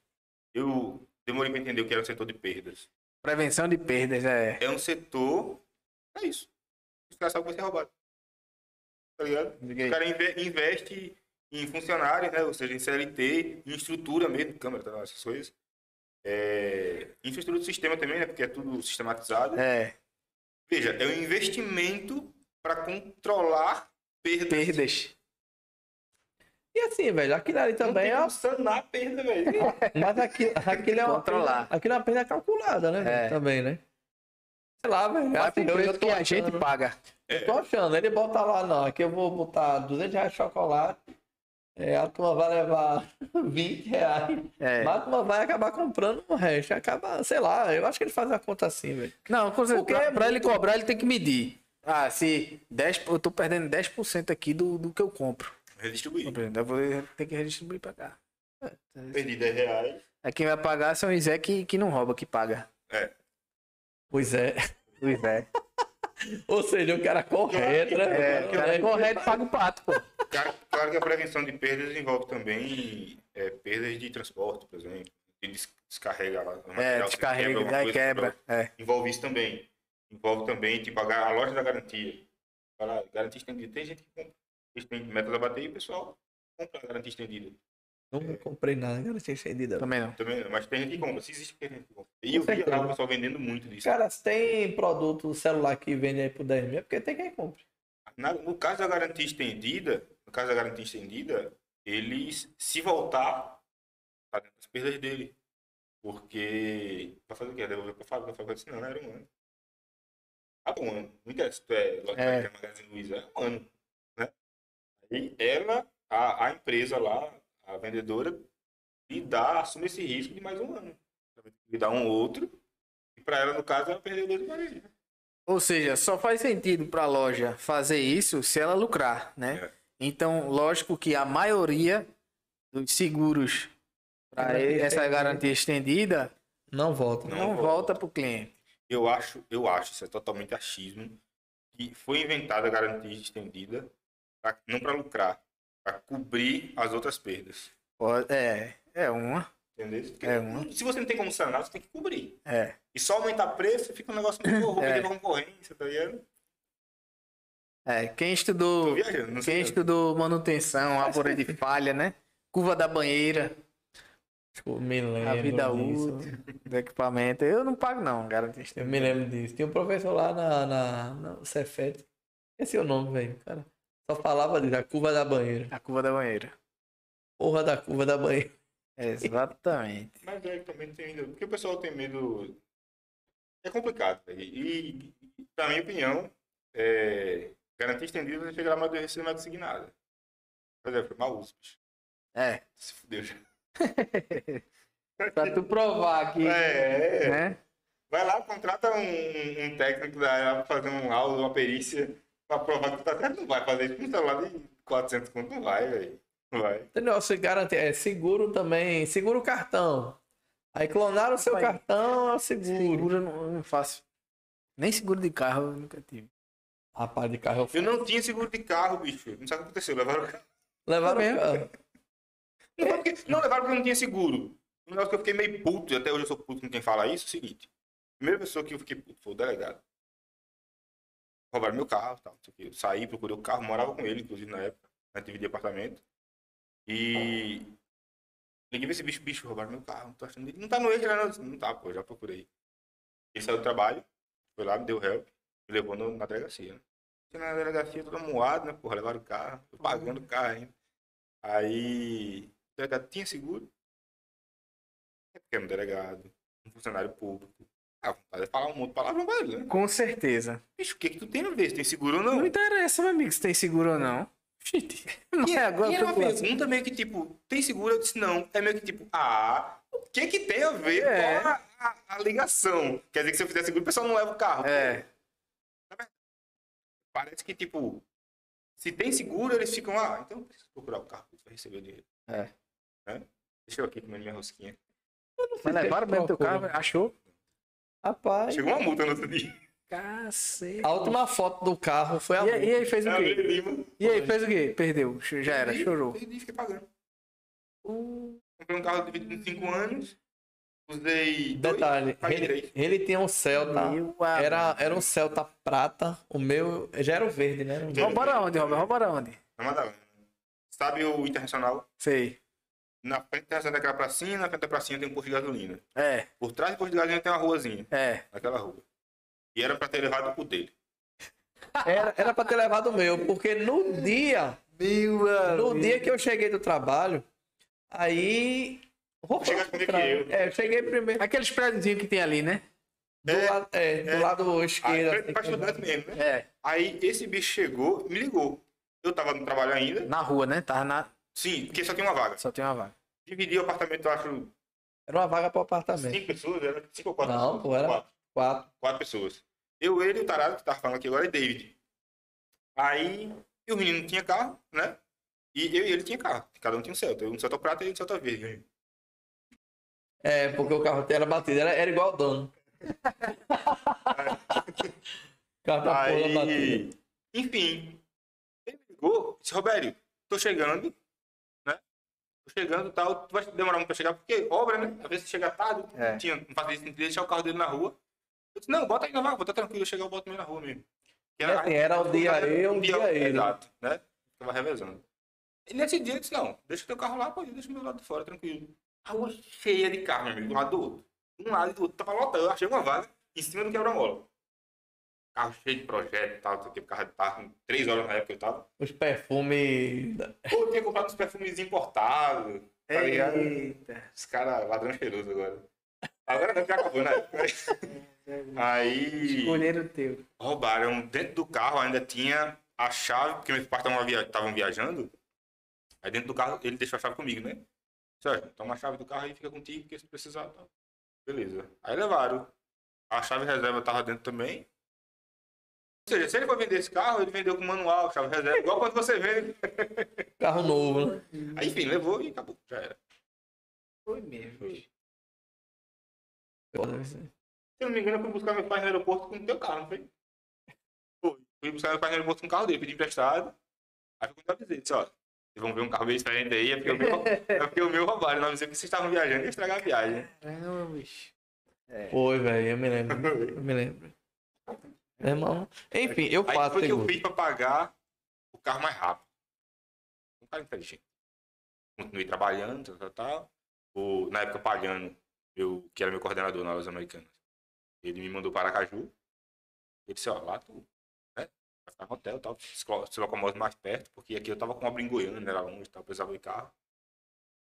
Eu demorei para entender o que era o setor de perdas. Prevenção de perdas, é. É um setor. É isso. Os caras sabem que vai ser roubado. Tá ligado? O cara inve- investe em funcionários, né? Ou seja, em CLT, em estrutura mesmo, câmera, tá, essas coisas. É... Infraestrutura do sistema também, né? Porque é tudo sistematizado. É, Veja, é um investimento para controlar perdas. perdas. E assim, velho, aquilo ali Não também tem é. como sanar a perda, velho. *laughs* Mas aquilo, aquilo é uma Controlar. Aquilo é uma perda calculada, né? velho, É. Também, né? Sei lá, velho. Vai assim, eu- eu que a gente paga. eu Tô achando, ele bota lá, não, aqui eu vou botar 200 reais de chocolate, é, a turma vai levar *laughs* 20 reais, É. mas a turma vai acabar comprando o resto, acaba, sei lá, eu acho que ele faz a conta assim, velho. Não, com certeza, Porque pra, é pra ele muito- cobrar, ele tem que medir. Ah, se 10, eu tô perdendo 10% aqui do, do que eu compro. Redistribuir. Eu vou ter que redistribuir pra cá. Perdi 10 reais. Aí quem vai pagar são os Zé que, que não rouba, que paga. Pois é. Os Zé. *laughs* Ou seja, o cara correto, né? É, o cara é correto, paga o pato, pô. Claro, claro que a prevenção de perdas envolve também é, perdas de transporte, por exemplo. De des- descarrega lá. É, descarrega, daí coisa, quebra. É. Envolve isso também. Envolve também, tipo, a, a loja da garantia. Fala, garantia estendida. Tem gente que compra. Eles têm metas a bater e o pessoal compra a garantia estendida. Não comprei nada, garantia estendida. Também não. Também, não, mas tem gente que compra. Se existe, tem gente que compra. E eu vi lá o pessoal vendendo muito disso. Cara, se tem produto celular que vende aí por 10 mil, é porque tem quem compre. Na- no caso da garantia estendida, caso da garantia estendida, eles, se voltar, tá dentro das perdas dele. Porque. Vai fazer o quê? Devolver pra fábrica? A fábrica disse, não, não era um ano. Ah, um ano. Não interessa se tu é loja É. é. Magazine Luiza, é um ano. Né? Aí ela, a, a empresa lá, a vendedora, lhe dá, assume esse risco de mais um ano. Lhe dá um outro. E pra ela, no caso, ela perdeu dois meses. Ou seja, só faz sentido para a loja fazer isso se ela lucrar, né? É. Então, lógico que a maioria dos seguros para essa garantia estendida Não volta. Não não, volta. para o cliente. Eu acho, eu acho, isso é totalmente achismo, que foi inventada a garantia estendida, pra- não para lucrar, para cobrir as outras perdas. É, é uma. Entendeu? Porque É uma. Se você não tem como sanar, você tem que cobrir. É. E só aumentar preço fica um negócio meio *laughs* horror, É. é. concorrência, tá ligado? É, quem estudou, viajando, quem estudou manutenção, árvore de falha, né? Curva da banheira, Eu me lembro. a vida disso. útil do equipamento. Eu não pago não, garanto. Eu me lembro disso. Tinha um professor lá na, na, no Cefet. Esse é o nome, velho, cara. Só falava disso, a curva da banheira. A curva da banheira. Porra da curva da banheira. Exatamente. Mas é que também tem ainda. Porque o pessoal tem medo. É complicado, velho. E, na minha opinião, é... garantia estendida você chegar lá mais de ser mais designada. Por exemplo, mal uso, bicho. É. Se fudeu já. *laughs* pra tu provar que. É, é. Né? Vai lá, contrata um, um técnico da área pra fazer um aula, uma perícia, pra provar que tu tá certo. Não vai fazer isso com um celular de 400 conto, não vai, velho. Não vai. Entendeu? Você garante, é seguro também, seguro o cartão. Aí clonaram o seu Rapaz, cartão, é seguro. Seguro eu não, eu não faço. Nem seguro de carro eu nunca tive. Rapaz, de carro eu Eu não tinha seguro de carro, bicho. Não sabe o que aconteceu. Levaram o carro. Levaram o carro. Não, porque... não levaram porque não tinha seguro. Um negócio que eu fiquei meio puto, e até hoje eu sou puto com quem fala isso, é o seguinte. A primeira pessoa que eu fiquei puto foi o delegado. Roubaram meu carro, tal, não sei o quê. Eu saí, procurei o carro, morava com ele, inclusive, na época. Na TV de apartamento. E... Liguei pra esse bicho, bicho, roubaram meu carro. Não tô achando... Não tá no eixo, né? Não, não tá, pô, já procurei. Ele saiu do trabalho, foi lá, me deu help, me levou no- na delegacia, né? Cheguei Na delegacia, toda moado, né? Porra, levaram o carro, eu pagando o carro ainda. Aí, o delegado tinha seguro? É porque é um delegado, um funcionário público. Ah, vontade de falar um monte de palavra pra ele, né? Com certeza. Bicho, o que que tu tem a ver? Se tem seguro ou não? Não interessa, meu amigo, se tem seguro ou não. Gente, *laughs* mas E, agora e era uma tô pergunta meio que tipo, tem seguro? Eu disse não. É meio que tipo, ah, o que que tem a ver É. com a, a- a ligação? Quer dizer que se eu fizer seguro, o pessoal não leva o carro. É. Parece que tipo, se tem seguro, eles ficam, ah, então eu preciso procurar o carro para receber o dinheiro. É. Né? Deixa eu aqui comendo minha rosquinha. Mas levaram mesmo teu carro, achou? Rapaz, Chegou uma multa no outro dia. Cacete. a última foto do carro foi a E, aí- e aí fez o É, quê? E aí fez o quê? Perdeu. Já era, Perdi, chorou. Perdi, fiquei pagando. Comprei um carro de 25 anos, usei dois, Detalhe, paguei ele, ele tinha um Celta. Era, amigo. era um Celta prata. O meu já era o verde, né? Verde. Roubaram onde, Robert? Roubaram onde? Na Madalena. Sabe o Internacional? Sei. Na frente do Internacional tem aquela pracinha, na frente da pracinha tem um posto de gasolina. É, Por trás do posto de gasolina tem uma ruazinha, é. naquela rua. E era pra ter levado o dele. *laughs* Era, era pra ter levado o meu, porque no dia, Meu no dia que eu cheguei do trabalho, aí. Por primeiro que trás. É, eu cheguei primeiro. Aqueles prédios que tem ali, né? Do, É, lado, é, do é. lado Aí, esquerdo. pra, assim, pra estudante mesmo, né? É. Aí esse bicho chegou, me ligou. Eu tava no trabalho ainda. Na rua, né? Tava na. Sim, porque só tinha uma vaga. Só tem uma vaga. Dividi o apartamento, eu acho, Era uma vaga pro apartamento. cinco pessoas, era cinco ou quatro Não, pessoas. pô, era- Quatro. Quatro. quatro pessoas. Eu, ele e o tarado que tava falando aqui agora é David. Aí, e o menino tinha carro, né? E eu e ele tinha carro. Cada um tinha um Celta. Eu um Celta prata e um Celta verde. É, porque o carro era batido, era, era igual o dono. *laughs* batida. Aí, enfim, ele ligou, disse, Robério, tô chegando, né? Tô chegando e tal, tu vai demorar muito pra chegar, porque obra, né? Às vezes chega tarde, É. não, tinha, não fazia sentido deixar o carro dele na rua. Eu disse, não, bota aí na vaga, vou estar tranquilo, eu chegar, eu boto ele na rua mesmo. Que E assim, era o dia eu, um dia ele. Exato, né? Tava revezando. E nesse dia eu disse, não, deixa teu carro lá, pode, deixa o meu lado de fora, tranquilo. A rua cheia de carro, meu amigo, de um lado do outro. Um lado e do outro, tava lotado, eu achei uma vaga em cima do quebra-mola. Carro cheio de projeto e tal, não sei o que, carro tava com três horas na época que eu tava. Os perfumes. eu tinha comprado uns perfumes importados, tá ligado? Eita. Os caras ladrão cheiroso agora. Agora não, já acabou, né? *laughs* Aí Escolheram o teu. roubaram dentro do carro, ainda tinha a chave, porque meus pais estavam via... estavam viajando. Aí dentro do carro ele deixou a chave comigo, né? Certo, toma a chave do carro e fica contigo, porque se precisar, tá. Beleza. Aí levaram. A chave reserva tava dentro também. Ou seja, se ele for vender esse carro, ele vendeu com manual, chave reserva, igual quando você vende. *laughs* Carro novo, né? Aí, enfim, levou e acabou. Já era. Foi mesmo. Isso. Se eu não me engano, eu fui buscar meu pai no aeroporto com o teu carro, não foi? Foi. Fui buscar meu pai no aeroporto com o carro dele, pedi emprestado. Aí foi eu avisei, disse, ó, vão ver um carro bem diferente aí, é porque o meu, *laughs* é porque o meu roubaram. Não avisei que vocês estavam viajando e ia estragar a viagem. Caramba, bicho. Foi, velho, eu me lembro. Eu me lembro. Meu Irmão, enfim, eu Aí faço foi que eu fiz pra pagar o carro mais rápido. Um cara inteligente. Continuei trabalhando, tal, tal, tal. O, na época, pagando, eu, que era meu coordenador na Lojas Americanas, ele me mandou para Aracaju. Ele disse, ó, lá tu né, no hotel, tal, se lo- se locomove mais perto, porque aqui eu tava com obra em era longe, tal, precisava de carro.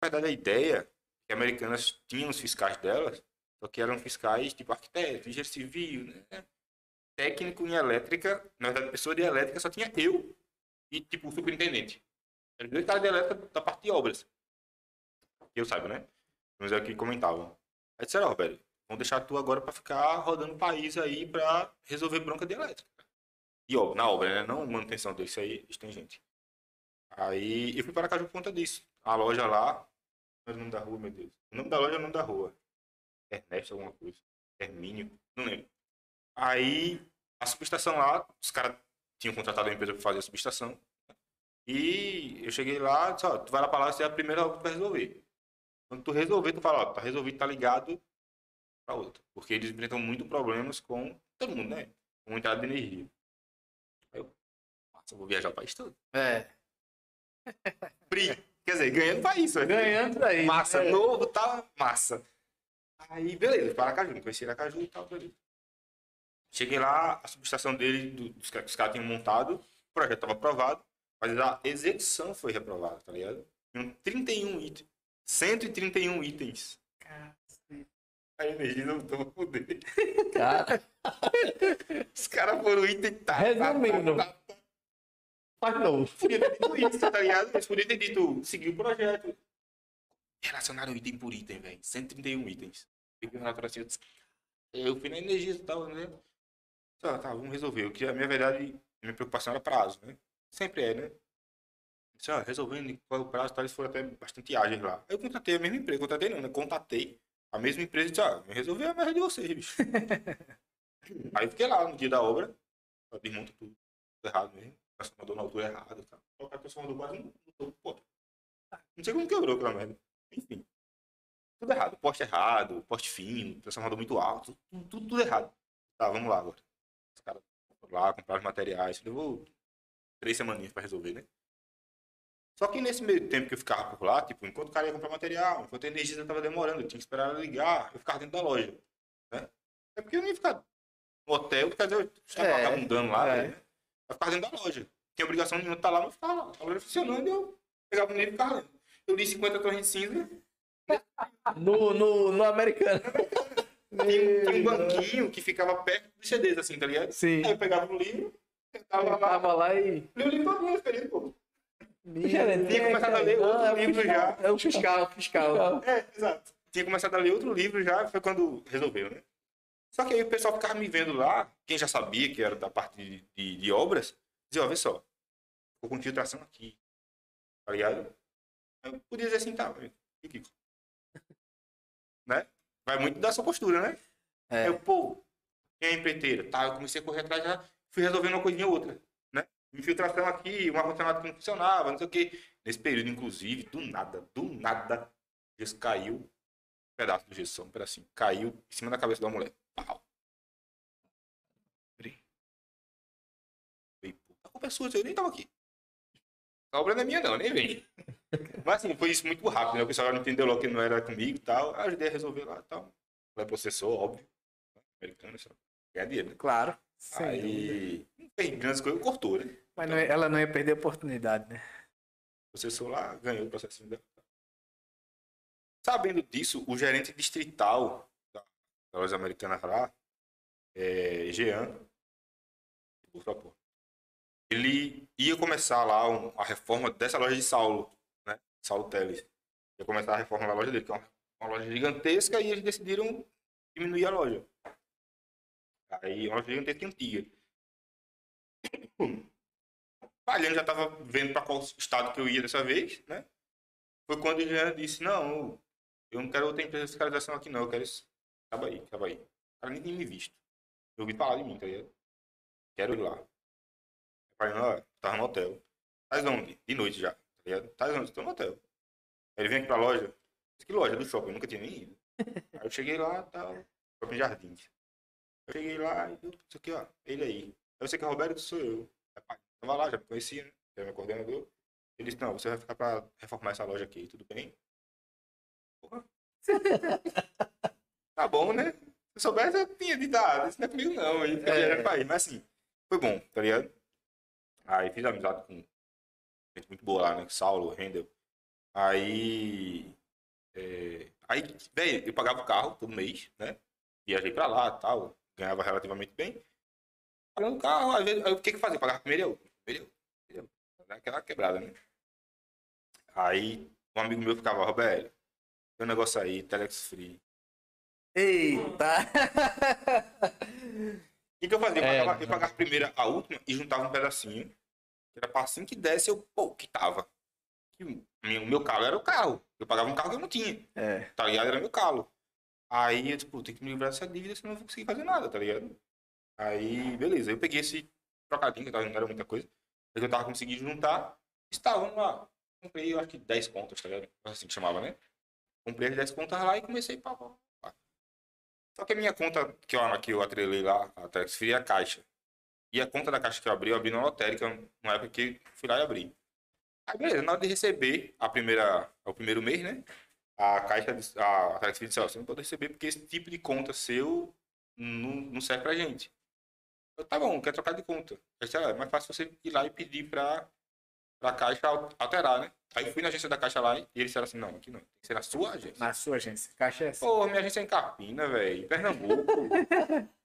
Na verdade, a ideia é que Americanas tinham os fiscais delas, só que eram fiscais tipo arquiteto, engenheiro civil, né? técnico em elétrica, na verdade, pessoa de elétrica só tinha eu e, tipo, o superintendente. Eram dois caras de elétrica da parte de obras. Eu saiba, né? Mas é o que comentavam. Aí disseram, ó, velho, vamos deixar tu agora pra ficar rodando o país aí pra resolver bronca de elétrica. E, ó, na obra, né? Não manutenção disso aí, eles têm gente. Aí eu fui para Caju por conta disso. A loja lá, o nome da rua, meu Deus? O nome da loja é o nome da rua. Ernesto, alguma coisa. Hermínio, não lembro. Aí, a subestação lá, os caras tinham contratado a empresa para fazer a subestação. E eu cheguei lá, disse, ó, tu vai lá pra lá, você é a primeira obra que tu vai resolver. Quando tu resolver, tu fala, ó, tá resolvido, tá ligado pra outra. Porque eles enfrentam muito problemas com todo mundo, né? Com entrada de energia. Nossa, eu vou viajar o país todo. É. *laughs* Free. Quer dizer, ganhando país, vai. Ganhando aí. Massa, né? novo, tá massa. Aí, beleza, para Aracaju, conheci Aracaju e tal, beleza. Cheguei lá, a subestação dele, do- dos caras que os caras tinham montado, o projeto estava aprovado, mas a execução foi reprovada, tá ligado? Tinham 31 itens. 131 itens. Aí, energia não tô poder. Cara, *laughs* Os caras foram item tá, Resumindo. tá, tá, tá. faz novo. Podia ter dito isso, tá ligado? Eles podiam ter dito, seguir o projeto. Relacionaram item por item, velho. 131 itens. Assim, eu fui na energia e tal, né? Tá, tá, vamos resolver. O que a minha verdade, minha preocupação era prazo, né? Sempre é, né? Disse, ó, resolvendo qual é o prazo, tal, eles foram até bastante ágeis lá. Eu contratei a mesma empresa, contratei não, né? Contatei a mesma empresa e disse, ó, resolver a merda de vocês, bicho. *laughs* Aí eu fiquei lá no dia da obra, só desmonta tudo, tudo errado mesmo. Transformador na altura errada, tá? Colocar o transformador quase no topo, pô. Não sei como quebrou aquela merda. Enfim. Tudo errado. Poste errado, poste fino, transformador muito alto, tudo, tudo, tudo errado. Tá, vamos lá agora. Os caras foram lá, compraram os materiais. Levou três semaninhas pra resolver, né? Só que nesse meio tempo que eu ficava por lá, tipo, enquanto o cara ia comprar material, enquanto a energia tava demorando, eu tinha que esperar ela ligar, eu ficava dentro da loja. Né? É porque eu não ia ficar no hotel, quer dizer, os caras É, ficavam mudando lá, é. né? Eu ficava dentro da loja. Tinha obrigação nenhuma de estar lá, mas eu ficava lá. A loja funcionando eu pegava o livro e ficava lendo. Eu li 50 torres de cinza, No, no, no americano. tinha, tinha um banquinho que ficava perto dos CDs, assim, tá ligado? Sim. Aí eu pegava o livro, sentava Eu lá, tava lá e. li o livro todo, feliz, pô. Gerente, Tinha começado a ler Não, outro é livro já. É o Fiscal, fiscal. É, exato. Tinha começado a ler outro livro já, foi quando resolveu, né? Só que aí o pessoal ficava me vendo lá, quem já sabia que era da parte de, de, de obras, dizia, ó, vê só, ficou com infiltração aqui, tá ligado? Eu podia dizer assim, tá, *laughs* né? Vai muito da sua postura, né? É. Eu, pô, quem é empreiteira? Tá, eu comecei a correr atrás, já fui resolvendo uma coisinha ou outra, né? Infiltração aqui, um ar-condicionado que não funcionava, não sei o quê. Nesse período, inclusive, do nada, do nada, o gesso caiu, um pedaço do gesso, um pedacinho, caiu em cima da cabeça da mulher. Pau. Falei, pô, a culpa é sua, eu nem tava aqui. A obra não é minha não, nem vem. *laughs* Mas assim, foi isso muito rápido, né? O pessoal não entendeu logo que não era comigo e tal. Eu ajudei a resolver lá e tal. Ela processou, óbvio. Americano, só ganhar dinheiro, né? Claro. Sem. Aí, não fez grandes coisas, cortou, né? Mas não ia- ela não ia perder a oportunidade, né? processou lá, ganhou o processo dela. Sabendo disso, o gerente distrital da, loja americana lá, é, Jean, ele ia começar lá a reforma dessa loja de Saulo, né? Saulo Teles. Ia começar a reforma da loja dele, que é uma, uma loja gigantesca, e eles decidiram diminuir a loja. Aí, uma loja gigantesca antiga. *coughs* Palhano já estava vendo para qual estado que eu ia dessa vez, né? Foi quando ele já disse, não, eu não quero outra empresa de fiscalização aqui não, eu quero isso. Acaba aí, acaba aí. O cara nem tinha me visto. Eu ouvi falar de mim, tá ligado? Quero ir lá. Eu falei, não, tava no hotel. Mas onde? De noite já. ligado? Tá onde? Tô no hotel. Aí ele vem aqui pra loja. Disse, Que loja? Do shopping. Eu nunca tinha nem ido. *laughs* Aí eu cheguei lá e tal. Shopping Jardins. Eu cheguei lá e eu, isso aqui, ó. Ele aí. Aí você que é o Roberto, sou eu. Aí, pá, Tava lá, já me conhecia, né? Era meu coordenador. Ele disse, não, você vai ficar pra reformar essa loja aqui, tudo bem? Porra. *laughs* tá bom, né? Se eu soubesse, eu tinha de dar. Isso não é comigo, não. Aí viajando pra ir. Mas assim, foi bom, tá ligado? Aí fiz amizade com gente muito boa lá, né? Saulo, Rendel. Aí. É... Aí, velho, eu pagava o carro todo mês, né? Viajei pra lá tal. Ganhava relativamente bem. Pagando o carro, às vezes, aí o que que eu fazia? Pagava primeiro eu. Primeiro eu. Aquela quebrada, né? Aí um amigo meu ficava, Roberto, tem um negócio aí, Telex Free. Eita! *laughs* O que, que eu fazia? Eu, É, pagava, eu pagava primeiro a última e juntava um pedacinho. que Era pra assim que desse, eu, pô, quitava. E O meu- o meu carro era o carro. Eu pagava um carro que eu não tinha. É. tá ligado? Era meu calo. Aí eu, tipo, tenho que me livrar dessa dívida, senão eu não vou conseguir fazer nada, tá ligado? Aí, beleza. Eu peguei esse trocadinho, que tava- não era muita coisa, mas eu tava conseguindo juntar. Estávamos lá. Comprei, eu acho que 10 contas, tá ligado? Assim que chamava, né? Comprei as 10 contas lá e comecei pá, pá, pá. Só que a minha conta que eu, que eu atrelei lá, a Telex Free, é a Caixa. E a conta da Caixa que eu abri, eu abri na lotérica, numa época que fui lá e abri. Aí, beleza, na hora de receber a primeira, o primeiro mês, né? a caixa, a Free disse, ó, você não pode receber porque esse tipo de conta seu não, não serve pra gente. Eu, tá bom, quer trocar de conta. Eu disse, ah, é mais fácil você ir lá e pedir pra, pra caixa al- alterar, né? Aí eu fui na agência da caixa lá e eles disseram assim, não, aqui não, tem que ser na sua agência. Na sua agência. Caixa é essa. Pô, minha agência é em Carpina, velho, Pernambuco. *laughs*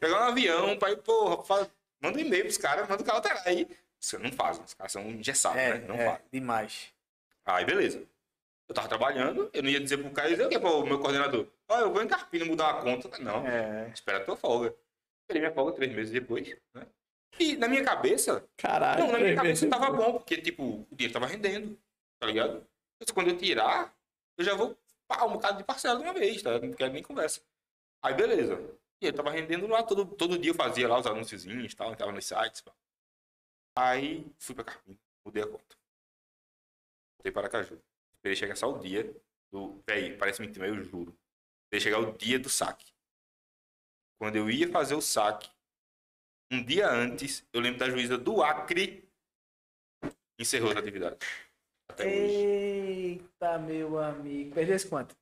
Pegar um avião pra ir, porra, fala- manda um e-mail pros caras, manda o cara alterar aí. Você não faz, os caras são engessados, É, né? Não é, demais. Aí, beleza. Eu tava trabalhando, eu não ia dizer pro cara, dizer o que pro meu coordenador? Ó, eu vou em Carpina mudar uma conta. Não, É. espera a tua folga. Esperei minha folga três meses depois, né? E na minha cabeça, Caralho. não, na minha cabeça tava bom, porque, tipo, o dinheiro tava rendendo, tá ligado? Mas quando eu tirar, eu já vou pagar um bocado de parcela de uma vez, tá? Não quero nem conversa. Aí, beleza. E ele tava rendendo lá, todo, todo dia eu fazia lá os anúnciozinhos e tal, entrava nos sites. pá. Aí, fui pra Carpina, mudei a conta. Voltei para Caju. Esperei chegar só o dia do... Véi, parece mentira, eu juro. Esperei chegar o dia do saque. Quando eu ia fazer o saque, um dia antes, eu lembro da juíza do Acre encerrou as atividades. Até hoje. Eita, meu amigo. Perdesse quanto?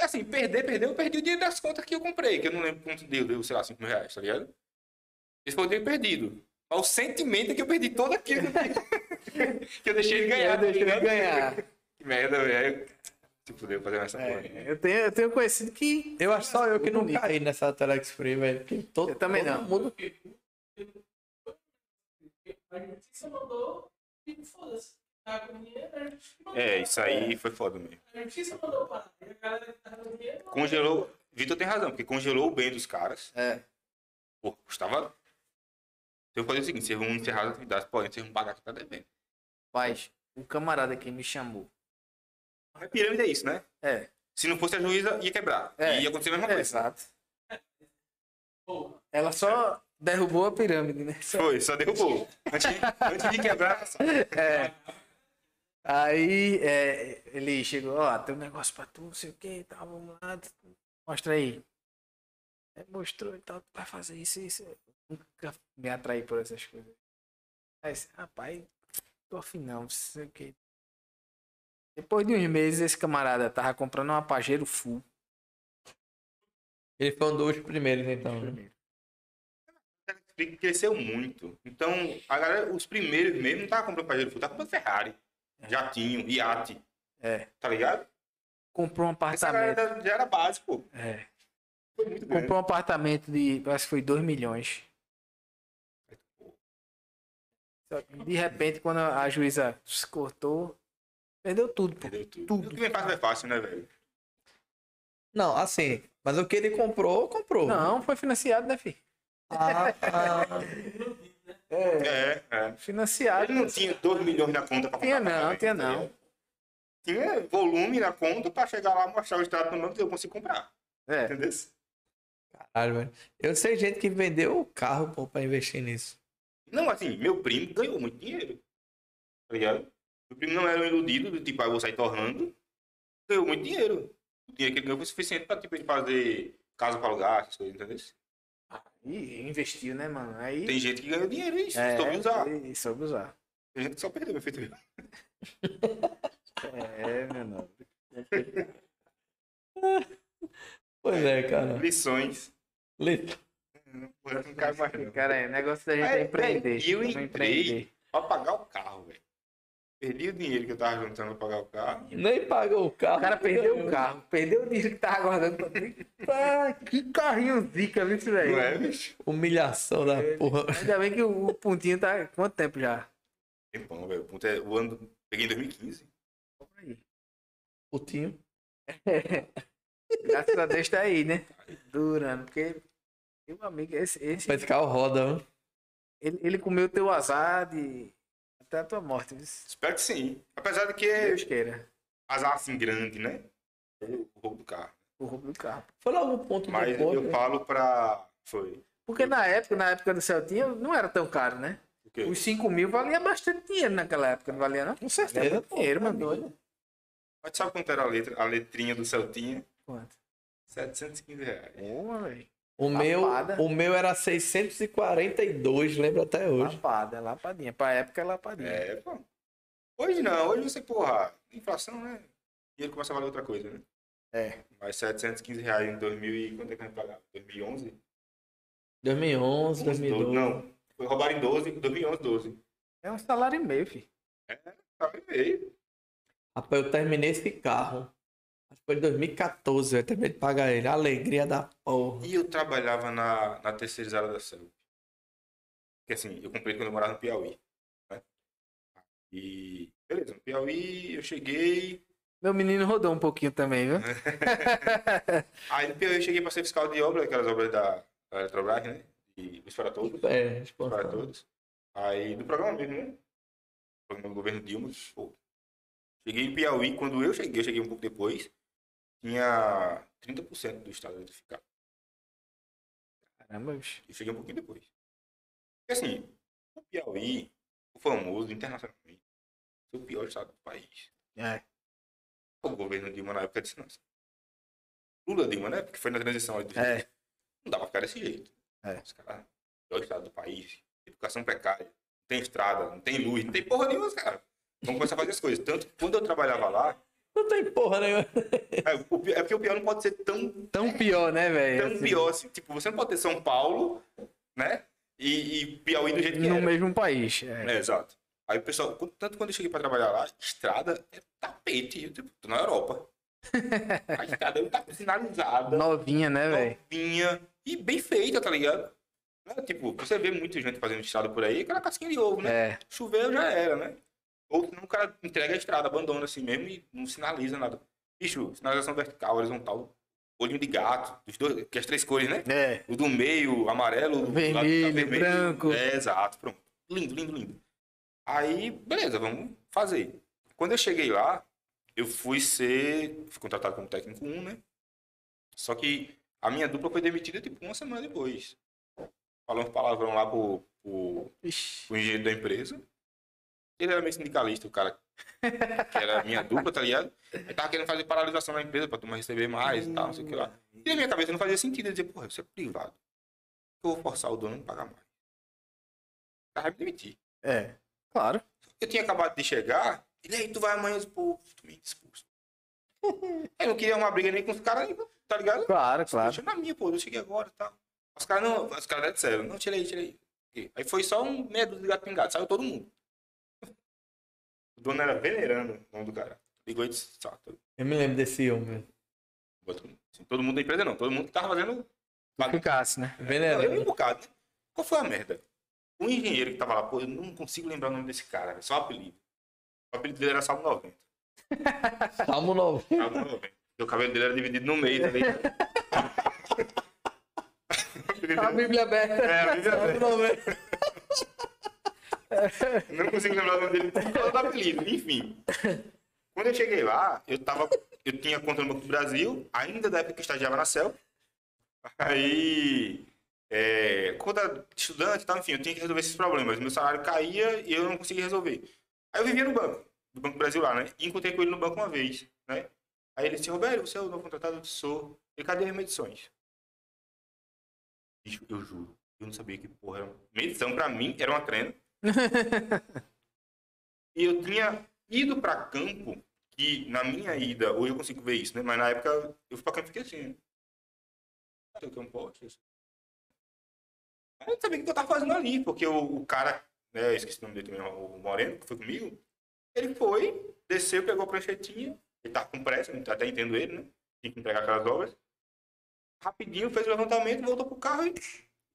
Assim, perder, perdeu, eu perdi o dinheiro das contas que eu comprei, que eu não lembro quanto deu, deu, sei lá, 5 mil reais, tá ligado? Esse foi o dinheiro perdido. Mas o sentimento é que eu perdi todo aquilo *laughs* que eu deixei ele ganhar. Eu deixei tá ele ligado? ganhar. Que merda, velho. Se puder fazer essa porra. É, eu, tenho, eu tenho conhecido que. Eu acho só eu que não Bonito. caí nessa Telex Free, velho. todo- Eu também todo não. mundo- A justiça mandou e foda-se. Tá. É, isso aí foi foda mesmo. A justiça mandou parar. E a galera que tava com dinheiro. Congelou. Vitor tem razão, porque congelou o bem dos caras. É. Pô, custava. Eu fazer o seguinte: vocês vão encerrar as atividades, podem, vocês vão pagar que tá devendo. Mas, um camarada que me chamou. A pirâmide é isso, né? É. Se não fosse a juíza, ia quebrar. É. Ia acontecer a mesma É, coisa. exato. Porra. Ela só derrubou a pirâmide, né? Foi, só derrubou. Antes de, antes de quebrar, só- *laughs* É. Aí é, ele chegou, ó, tem um negócio pra tu, não sei o que e tal, vamos lá, mostra aí. Aí mostrou e tal, tu vai fazer isso, isso. Eu nunca me atraí por essas coisas. Aí, disse, rapaz, tô afim não, não sei o que. Depois de uns meses, esse camarada tava comprando uma Pajero Full. Ele foi um dos primeiros, então. né? Cresceu muito. Então, a galera, os primeiros mesmo não tava comprando Pajero Full, tava comprando Ferrari, jatinho, iate, É. tá ligado? Comprou um Essa apartamento. galera já era básico, pô. É. Foi muito grande. Comprou um apartamento de, parece que foi 2 milhões. De repente, quando a juíza se cortou, perdeu tudo, pô. Perdeu tudo. Tudo. O que vem fácil é fácil, né, velho? Não, assim, mas o que ele comprou, comprou. Não, foi financiado, né, filho? Ah, ah, É, É, é. financiado. Ele não tinha 2 milhões na conta pra Tinha comprar não, apartamento, tinha não. Tinha volume na conta pra chegar lá, mostrar o extrato no banco que eu consigo comprar. É. Entendeu? caralho, velho. Eu sei gente que vendeu o carro, pô, pra investir nisso. Não, assim, meu primo ganhou muito dinheiro. Tá ligado? Meu primo não era um iludido, do tipo, ah, eu vou sair torrando. Ganhou muito dinheiro. O dinheiro que ele ganhou foi suficiente pra, tipo, ele fazer casa pra alugar, essas coisas, entendeu? E investiu, né, mano? Aí. Tem gente que ganhou dinheiro, isso, é, soube usar. e soube usar. Tem gente que só perdeu, meu feito. *laughs* É, meu nome. Pois é, cara. Lições. Lito. Não cai mais não. Cara, é negócio da gente é É, empreender. eu entrei. empreender. Pra pagar o carro, velho. Perdi o dinheiro que eu tava juntando pra pagar o carro. Nem pagou o carro. O cara perdeu o carro, perdeu o dinheiro que tava guardando pra Ah, que carrinho zica, viu, isso, Não velho? é, bicho? Humilhação da porra. Ainda bem que o, o pontinho tá. Quanto tempo já? Tempão, velho. O ponto é, o ano. Peguei em 2015. Compra aí. Putinho. *laughs* Graças a Deus tá aí, né? Durando, porque. Meu amigo, esse. esse Esse carro roda, viu? ele, ele comeu teu azar de. Até a tua morte? Espero que sim. Apesar de que Deus queira. azar assim grande, né? O roubo do carro. O roubo do carro. Foi logo o ponto Mas do ponto. eu falo pra. Foi. Porque na época, na época do Celtinha, não era tão caro, né? Os 5 mil valia bastante dinheiro naquela época, não valia não? Com certeza. Pô, dinheiro, tá mano. doido. Mas sabe quanto era a letra? A letrinha do Celtinha? Quanto? 715 reais. Boa, velho. O meu, o meu era 642, lembro até hoje. Lapada, lapadinha. Pra época é lapadinha. É, pô. Hoje não, hoje você, porra, inflação, né? Dinheiro começa a valer outra coisa, né? É. Mas 715 reais em 2000 e quanto é que a gente pagava? 2011? 2011, 2012. Não, foi roubado em 12, 2011, 12. É um salário e meio, filho. Tava em meio. Rapaz, eu terminei esse carro. Foi em 2014, eu terminei de pagar ele. Alegria da porra. E eu trabalhava na, na terceirizada da Celp. Porque assim, eu comprei quando eu morava no Piauí. Né? E beleza, no Piauí eu cheguei. Meu menino rodou um pouquinho também, viu? *laughs* Aí no Piauí eu cheguei para ser fiscal de obra, aquelas obras da, da Eletrobras, né? E Luz para Todos. É, Luz para. Todos. Aí do programa mesmo, né? Programa do governo Dilma. Pô. Cheguei em Piauí, quando eu cheguei, eu cheguei um pouco depois, tinha 30% do estado eletrificado. Caramba, bicho. Eu cheguei um pouquinho depois. Porque assim, o Piauí, o famoso internacionalmente, foi o pior estado do país. É. O governo Dilma na época disse, nossa. Lula Dilma, né? Porque foi na transição É. Não dá pra ficar desse jeito. É. Os caras, pior estado do país, educação precária, não tem estrada, não tem luz, não tem porra nenhuma, cara. Vamos começar a fazer as coisas. Tanto que quando eu trabalhava lá, Não tem porra nenhuma. é, é porque o pior não pode ser tão, Tão pior, né, velho? tão Assim, pior assim. Tipo, você não pode ter São Paulo, né? E, e Piauí do jeito que No era. mesmo país. É. É, exato. Aí o pessoal, tanto quando eu cheguei pra trabalhar lá, estrada é tapete. Eu, tipo, tô na Europa. *laughs* A estrada é tá sinalizada, Novinha, né, velho? novinha e bem feita, tá ligado? É, tipo, você vê muita gente fazendo estrada por aí, aquela casquinha de ovo, né? É. Choveu já era, né? Ou senão o cara entrega a estrada, abandona assim mesmo e não sinaliza nada. Bicho, sinalização vertical, horizontal, olhinho de gato, dos dois, que as três cores, né? É. O do meio, amarelo, o do lado tá Vermelho, branco. É, exato, pronto. Lindo, lindo, lindo. Aí, beleza, vamos fazer. Quando eu cheguei lá, eu fui ser. Fui contratado como técnico 1, né? Só que a minha dupla foi demitida tipo uma semana depois. Falando palavrão lá pro, pro, pro engenheiro da empresa. Ele era meio sindicalista, o cara que era a minha *laughs* dupla, tá ligado? Ele tava querendo fazer paralisação na empresa pra turma receber mais e tal, não sei o que lá. E na minha cabeça não fazia sentido. Eu dizia, porra, isso é privado. Eu vou forçar o dono a não pagar mais. O cara vai me demitir. É. Claro. Eu tinha acabado de chegar, ele aí, tu vai amanhã, pô, tu me expulso. *laughs* Eu não queria uma briga nem com os caras, tá ligado? Claro, claro. Deixa na minha, pô, eu cheguei agora e tal. Os caras não, os caras disseram, não, tira aí, tira aí. Aí foi só um dúzia de gato pingado, saiu todo mundo. O dono era venerando o nome do cara. Ligou e disse, tá, Eu me lembro desse homem. todo, mundo. Assim, todo mundo da empresa não, todo mundo que tava fazendo. Ficasse, né? Eu Venerando. um bocado, né? Qual foi a merda? O engenheiro que tava lá, pô, eu não consigo lembrar o nome desse cara, só o apelido. O apelido dele era Salmo 90. *laughs* Salmo novo. Salmo 90. Porque o cabelo dele era dividido no meio, tá ligado? Apelido A Bíblia aberta. É, a Bíblia Salmo aberta. novo. Eu *laughs* não consigo lembrar o nome dele por causa do apelido, enfim. Quando eu cheguei lá, eu tava. Eu tinha conta no Banco do Brasil, ainda da época que estagiava na CEL. Aí. É, conta estudante enfim, eu tinha que resolver esses problemas. Meu salário caía e eu não conseguia resolver. Aí eu vivia no banco. do Banco do Brasil lá, né? E encontrei com ele no banco uma vez, né? Aí ele disse, Roberto, você é o novo contratado? Eu sou. E cadê as medições? Eu juro. Eu não sabia que porra era. Medição pra mim era uma treina. E eu tinha ido pra campo, que na minha ida, hoje eu consigo ver isso, né? Mas na época eu fui pra campo e fiquei assim. né? Eu não sabia o que eu tava fazendo ali, porque o, o cara, né, esqueci o nome dele também, o Moreno, que foi comigo, ele foi, desceu, pegou a pranchetinha, ele tava com pressa, até entendo ele, né? Tinha que entregar aquelas obras. Rapidinho, fez o levantamento, voltou pro carro e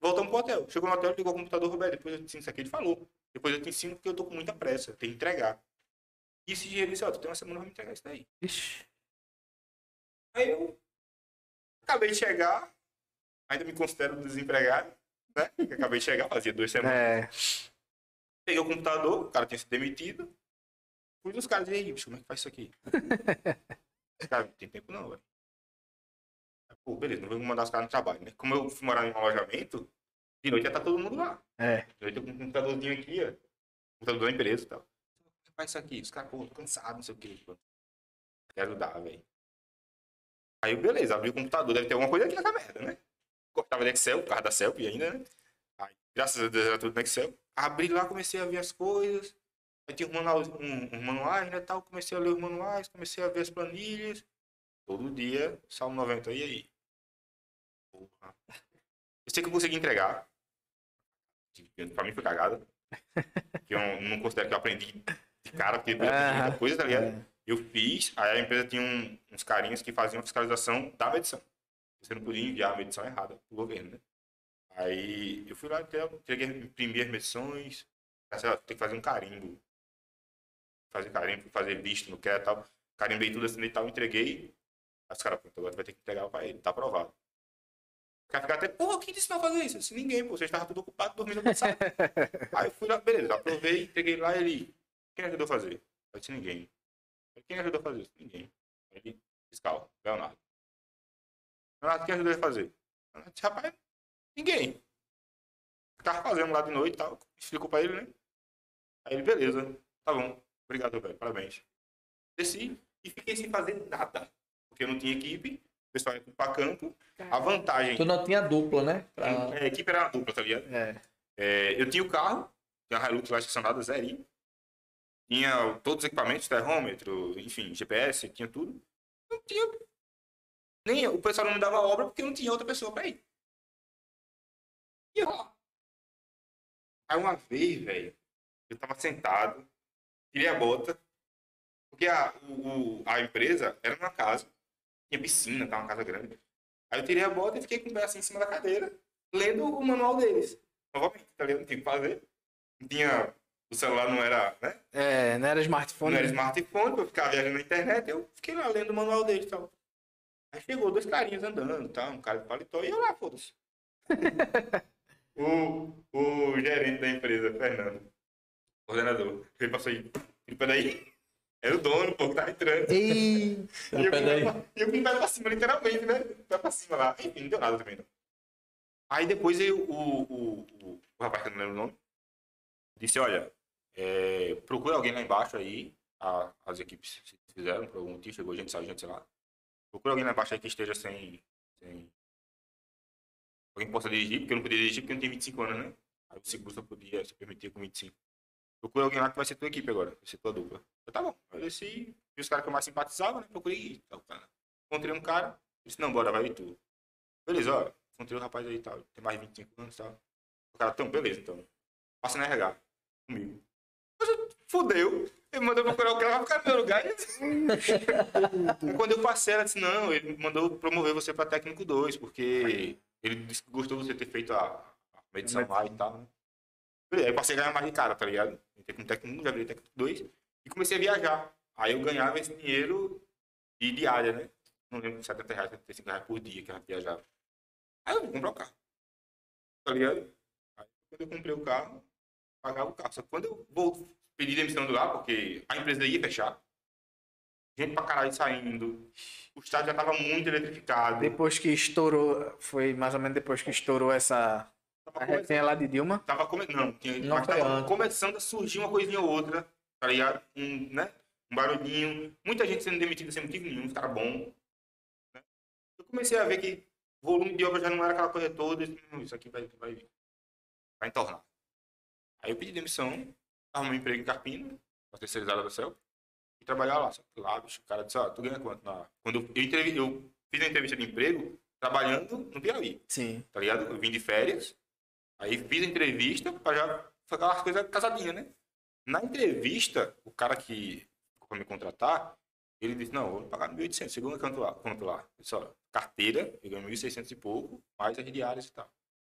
voltamos pro hotel. Chegou no hotel, ligou o computador, Roberto, depois eu te ensino isso aqui, ele falou. Depois eu te ensino porque eu tô com muita pressa, tem que entregar. E esse dinheiro disse, ó, tu tem uma semana pra me entregar isso daí. Ixi. Aí eu acabei de chegar, ainda me considero desempregado, né? Acabei de chegar, fazia duas semanas. É. Peguei o computador, o cara tinha sido demitido. Fui dos caras e aí, bicho, como é que faz isso aqui? *laughs* Os caras, não tem tempo não, velho. Pô, beleza, não vou mandar os caras no trabalho, né? Como eu fui morar em um alojamento, de noite ia estar todo mundo lá. É. De noite eu com um computadorzinho aqui, ó. Computador da empresa e tal. Que faz isso aqui? Os caras, pô, tô cansado, não sei o quê. Pô. Quero dar, velho. Aí, beleza, abri o computador, deve ter alguma coisa aqui nessa merda, né? Cortava de Excel, por causa da Celp ainda, né? Aí, graças a Deus era tudo no Excel. Abri lá, comecei a ver as coisas. Aí tinha um manual, um, um manuais, né, tal. Comecei a ler os manuais, comecei a ver as planilhas. Todo dia, Salmo 90, e aí? Porra. Eu sei que eu consegui entregar. Pra mim foi cagada. Que eu não considero que eu aprendi de cara, porque eu aprendi muita coisa, tá ligado? É. Eu fiz, aí a empresa tinha um- uns carinhas que faziam fiscalização da medição. Você não podia enviar a medição errada pro governo, né? Aí eu fui lá, até entreguei, imprimi as medições, aí, sei lá, tem que fazer um carimbo. Fazer carimbo, fazer visto no que e tal. Carimbei tudo assim e tal, entreguei. Aí os caras, pronto, agora vai ter que entregar pra ele, tá aprovado. Cara fica até, porra, quem disse pra fazer isso? Eu disse, ninguém, pô, vocês estavam tudo ocupados dormindo no sala. *laughs* Aí eu fui lá, beleza, aprovei, entreguei lá ele. Quem ajudou a fazer? Eu disse, ninguém. Quem ajudou a fazer isso? Ninguém. Ele, fiscal, Leonardo. Leonardo, quem ajudou a fazer? Leonardo disse, rapaz, ninguém. Tava fazendo lá de noite e tal. Explicou pra ele, né? Aí ele, beleza, tá bom. Obrigado, velho, parabéns. Desci e fiquei sem fazer nada. Porque eu não tinha equipe, pessoal ia pra campo. A vantagem. Tu não tinha dupla, né? Pra... É, a equipe era uma dupla, tá ligado? É. É, eu tinha o carro, tinha a Hilux lá estacionada, zerinho. Tinha todos os equipamentos, termômetro, enfim, GPS, tinha tudo. Não tinha. Nem o pessoal não me dava obra porque não tinha outra pessoa pra ir. E eu. Aí uma vez, velho, eu tava sentado, tirei a bota, porque a, o, a empresa era numa casa, tinha piscina, tá, uma casa grande. Aí eu tirei a bota e fiquei com o pé assim em cima da cadeira, lendo o manual deles. Novamente, tá ligado? Não tinha o que fazer. Não tinha. O celular não era, né? É, não era smartphone. Não era né? smartphone, pra eu ficar viajando na internet, eu fiquei lá lendo o manual deles e tal. Aí chegou dois carinhas andando, tá? um cara de paletó, e eu lá, foda-se. *laughs* o, o gerente da empresa, Fernando, coordenador, ele passou aí, e peraí, era o dono, pô, que tava entrando. Ei, E eu, Peraí. e eu com o pé pra cima, literalmente, né? Pé pra cima lá. Enfim, não deu nada também, não. Aí depois eu, o, o, o, o rapaz que eu não lembro o nome, disse, olha, é, procura alguém lá embaixo aí, a- as equipes fizeram, por algum motivo, chegou gente, saiu gente, sei lá. Procura alguém lá embaixo aí que esteja sem... sem... Alguém que possa dirigir, porque eu não podia dirigir porque eu não tinha 25 anos, né? Aí o seguro só podia se permitir com 25. Procura alguém lá que vai ser tua equipe agora, vai ser tua dupla. Eu, tá bom. Eu desci, vi os caras que eu mais simpatizava, né? Procurei tal, cara. Encontrei um cara, disse, não, bora, vai aí tu. Beleza, ó, encontrei o rapaz aí e tal, tem mais de 25 anos e tal. O cara, então, beleza, então. Passa na RH, comigo. Mas eu- fudeu. Ele mandou procurar o cara, vai ficar no meu lugar. E *laughs* quando eu passei, ela disse, não, ele mandou promover você pra técnico 2, porque ele disse que gostou de você ter feito a, a medição lá e tal, né? Aí eu passei a ganhar mais de cara, tá ligado? Entrei como técnico 1, já virei técnico 2 e comecei a viajar. Aí eu ganhava esse dinheiro de diária, né? Não lembro, 70 reais, 75 reais por dia que eu viajava. Aí eu vou comprar o carro. Tá ligado? Aí quando eu comprei o carro, pagava o carro. Só que quando eu vou pedir demissão do lá, porque a empresa ia fechar, gente pra caralho saindo, o estádio já tava muito eletrificado. depois que estourou, foi mais ou menos depois que estourou essa a começando- resenha lá de Dilma. Tava come... Não, tinha... Não mas tava começando a surgir uma coisinha ou outra, tá ligado? Um, né? um barulhinho, muita gente sendo demitida sem motivo nenhum, caras bom. né? Eu comecei a ver que o volume de obra já não era aquela coisa toda, eu disse, "Hum, isso aqui vai, vai, vai entornar. Aí eu pedi demissão, arrumei um emprego em Carpina, na terceirizada da CEL, e trabalhar lá. Só que lá, bicho, o cara disse, ó, tu ganha quanto? Na... Quando eu, eu, entrevi- eu fiz a entrevista de emprego trabalhando no Piauí, Sim. tá ligado? Eu vim de férias, aí fiz a entrevista pra já fazer as coisas casadinhas, né? Na entrevista, o cara que ficou pra me contratar, ele disse, não, vou pagar 1.800, segundo quanto lá, quanto lá. Eu disse, ó, carteira, eu ganho 1.600 e pouco, mais as diárias e tal.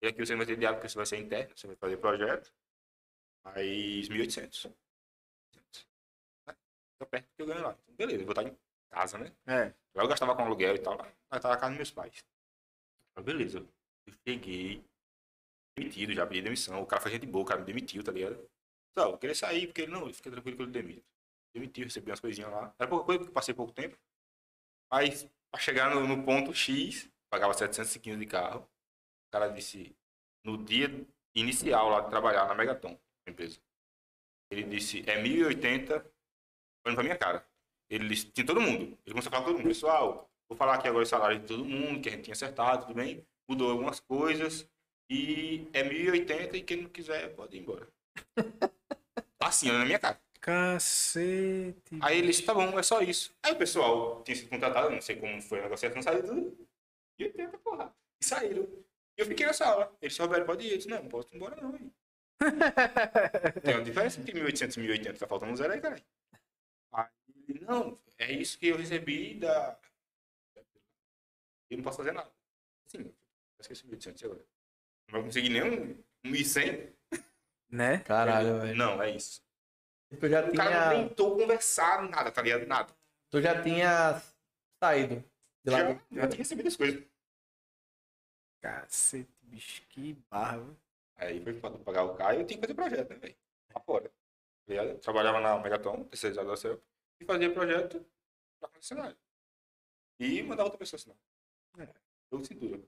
E aqui você não vai ter diário porque você vai ser interno, você vai fazer projeto, mais 1.800. Né? Tá perto que eu ganho lá. Então, beleza, eu vou estar em casa, né? É. Lá eu gastava com aluguel e tal, lá eu estava na casa dos meus pais. Beleza, eu cheguei, demitido, já pedi demissão. O cara foi gente boa, o cara me demitiu, tá ligado? Só, eu queria sair, porque ele não, fica tranquilo que eu lhe demito. Demitiu, recebi umas coisinhas lá. Era pouca coisa, porque passei pouco tempo. Mas, pra chegar no, no ponto X, pagava 715 de carro. O cara disse, no dia inicial lá de trabalhar na Megaton, empresa, ele disse, é 1080, olhando pra minha cara. Ele disse, tinha todo mundo. Ele começou a falar com todo mundo. Pessoal, vou falar aqui agora o salário de todo mundo, que a gente tinha acertado, tudo bem. Mudou algumas coisas. E é 1080 e quem não quiser pode ir embora. *laughs* Assim, olhando na minha cara. Cacete. Aí ele disse, tá bom, é só isso. Aí o pessoal tinha sido contratado, não sei como foi a negociação, saiu tudo. E 80, porra. E saíram. E eu fiquei na sala. Ele disse, Roberto, pode ir. Eu disse, não, não posso ir embora não. hein. *laughs* Tem uma diferença entre 1800 e 1080, tá faltando um zero aí, caralho. Aí ele, não, é isso que eu recebi da... Eu não posso fazer nada. Sim, eu esqueci 1800 agora. Não vai conseguir nem um, um 1100. Né? Caralho, velho. Não, é isso. Tu já O cara não tinha, tentou conversar, nada, tá ligado? Nada. tu já tinha saído de lá. Já, do- já tinha recebido as coisas. Cacete, bicho, que barra. viu? Aí foi pra pagar o carro e eu tinha que fazer projeto, né, velho? Lá fora. Tá? Eu trabalhava na Megaton, terceirizada da CEP, e fazia projeto pra concessionário. E mandava outra pessoa assinar. É, jogo de cintura.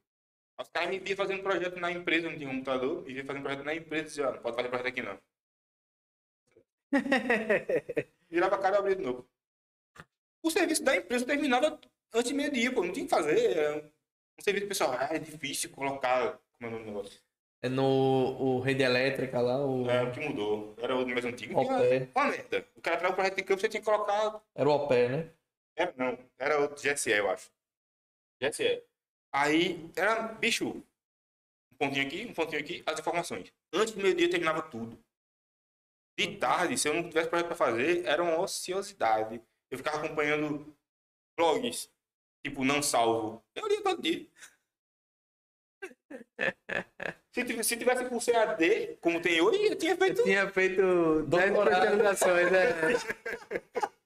Os caras me viam fazendo projeto na empresa, não tinha computador, e vinha fazendo projeto na empresa e dizia, ó, não pode fazer projeto aqui não. *laughs* Virava a cara e abria de novo. O serviço da empresa terminava antes de meio-dia, pô, não tinha que fazer. É um, um serviço pessoal, ah, é difícil colocar. Como é o nome do negócio? É no o rede elétrica lá, o É, o que mudou. Era o mais antigo. Tinha Opé. uma merda. O cara traz o projeto de campo, você tinha que colocar. Era o OPE, né? Era, não, era o GSE, eu acho. GSE. Aí, era, bicho, um pontinho aqui, um pontinho aqui, as informações. Antes do meio-dia terminava tudo. De tarde, se eu não tivesse projeto pra fazer, era uma ociosidade. Eu ficava acompanhando blogs, tipo, não salvo. Eu lia todo dia. *laughs* Se tivesse, se tivesse com CAD, como tem hoje, eu tinha feito. Tinha feito 10 Doutorado. né? *laughs*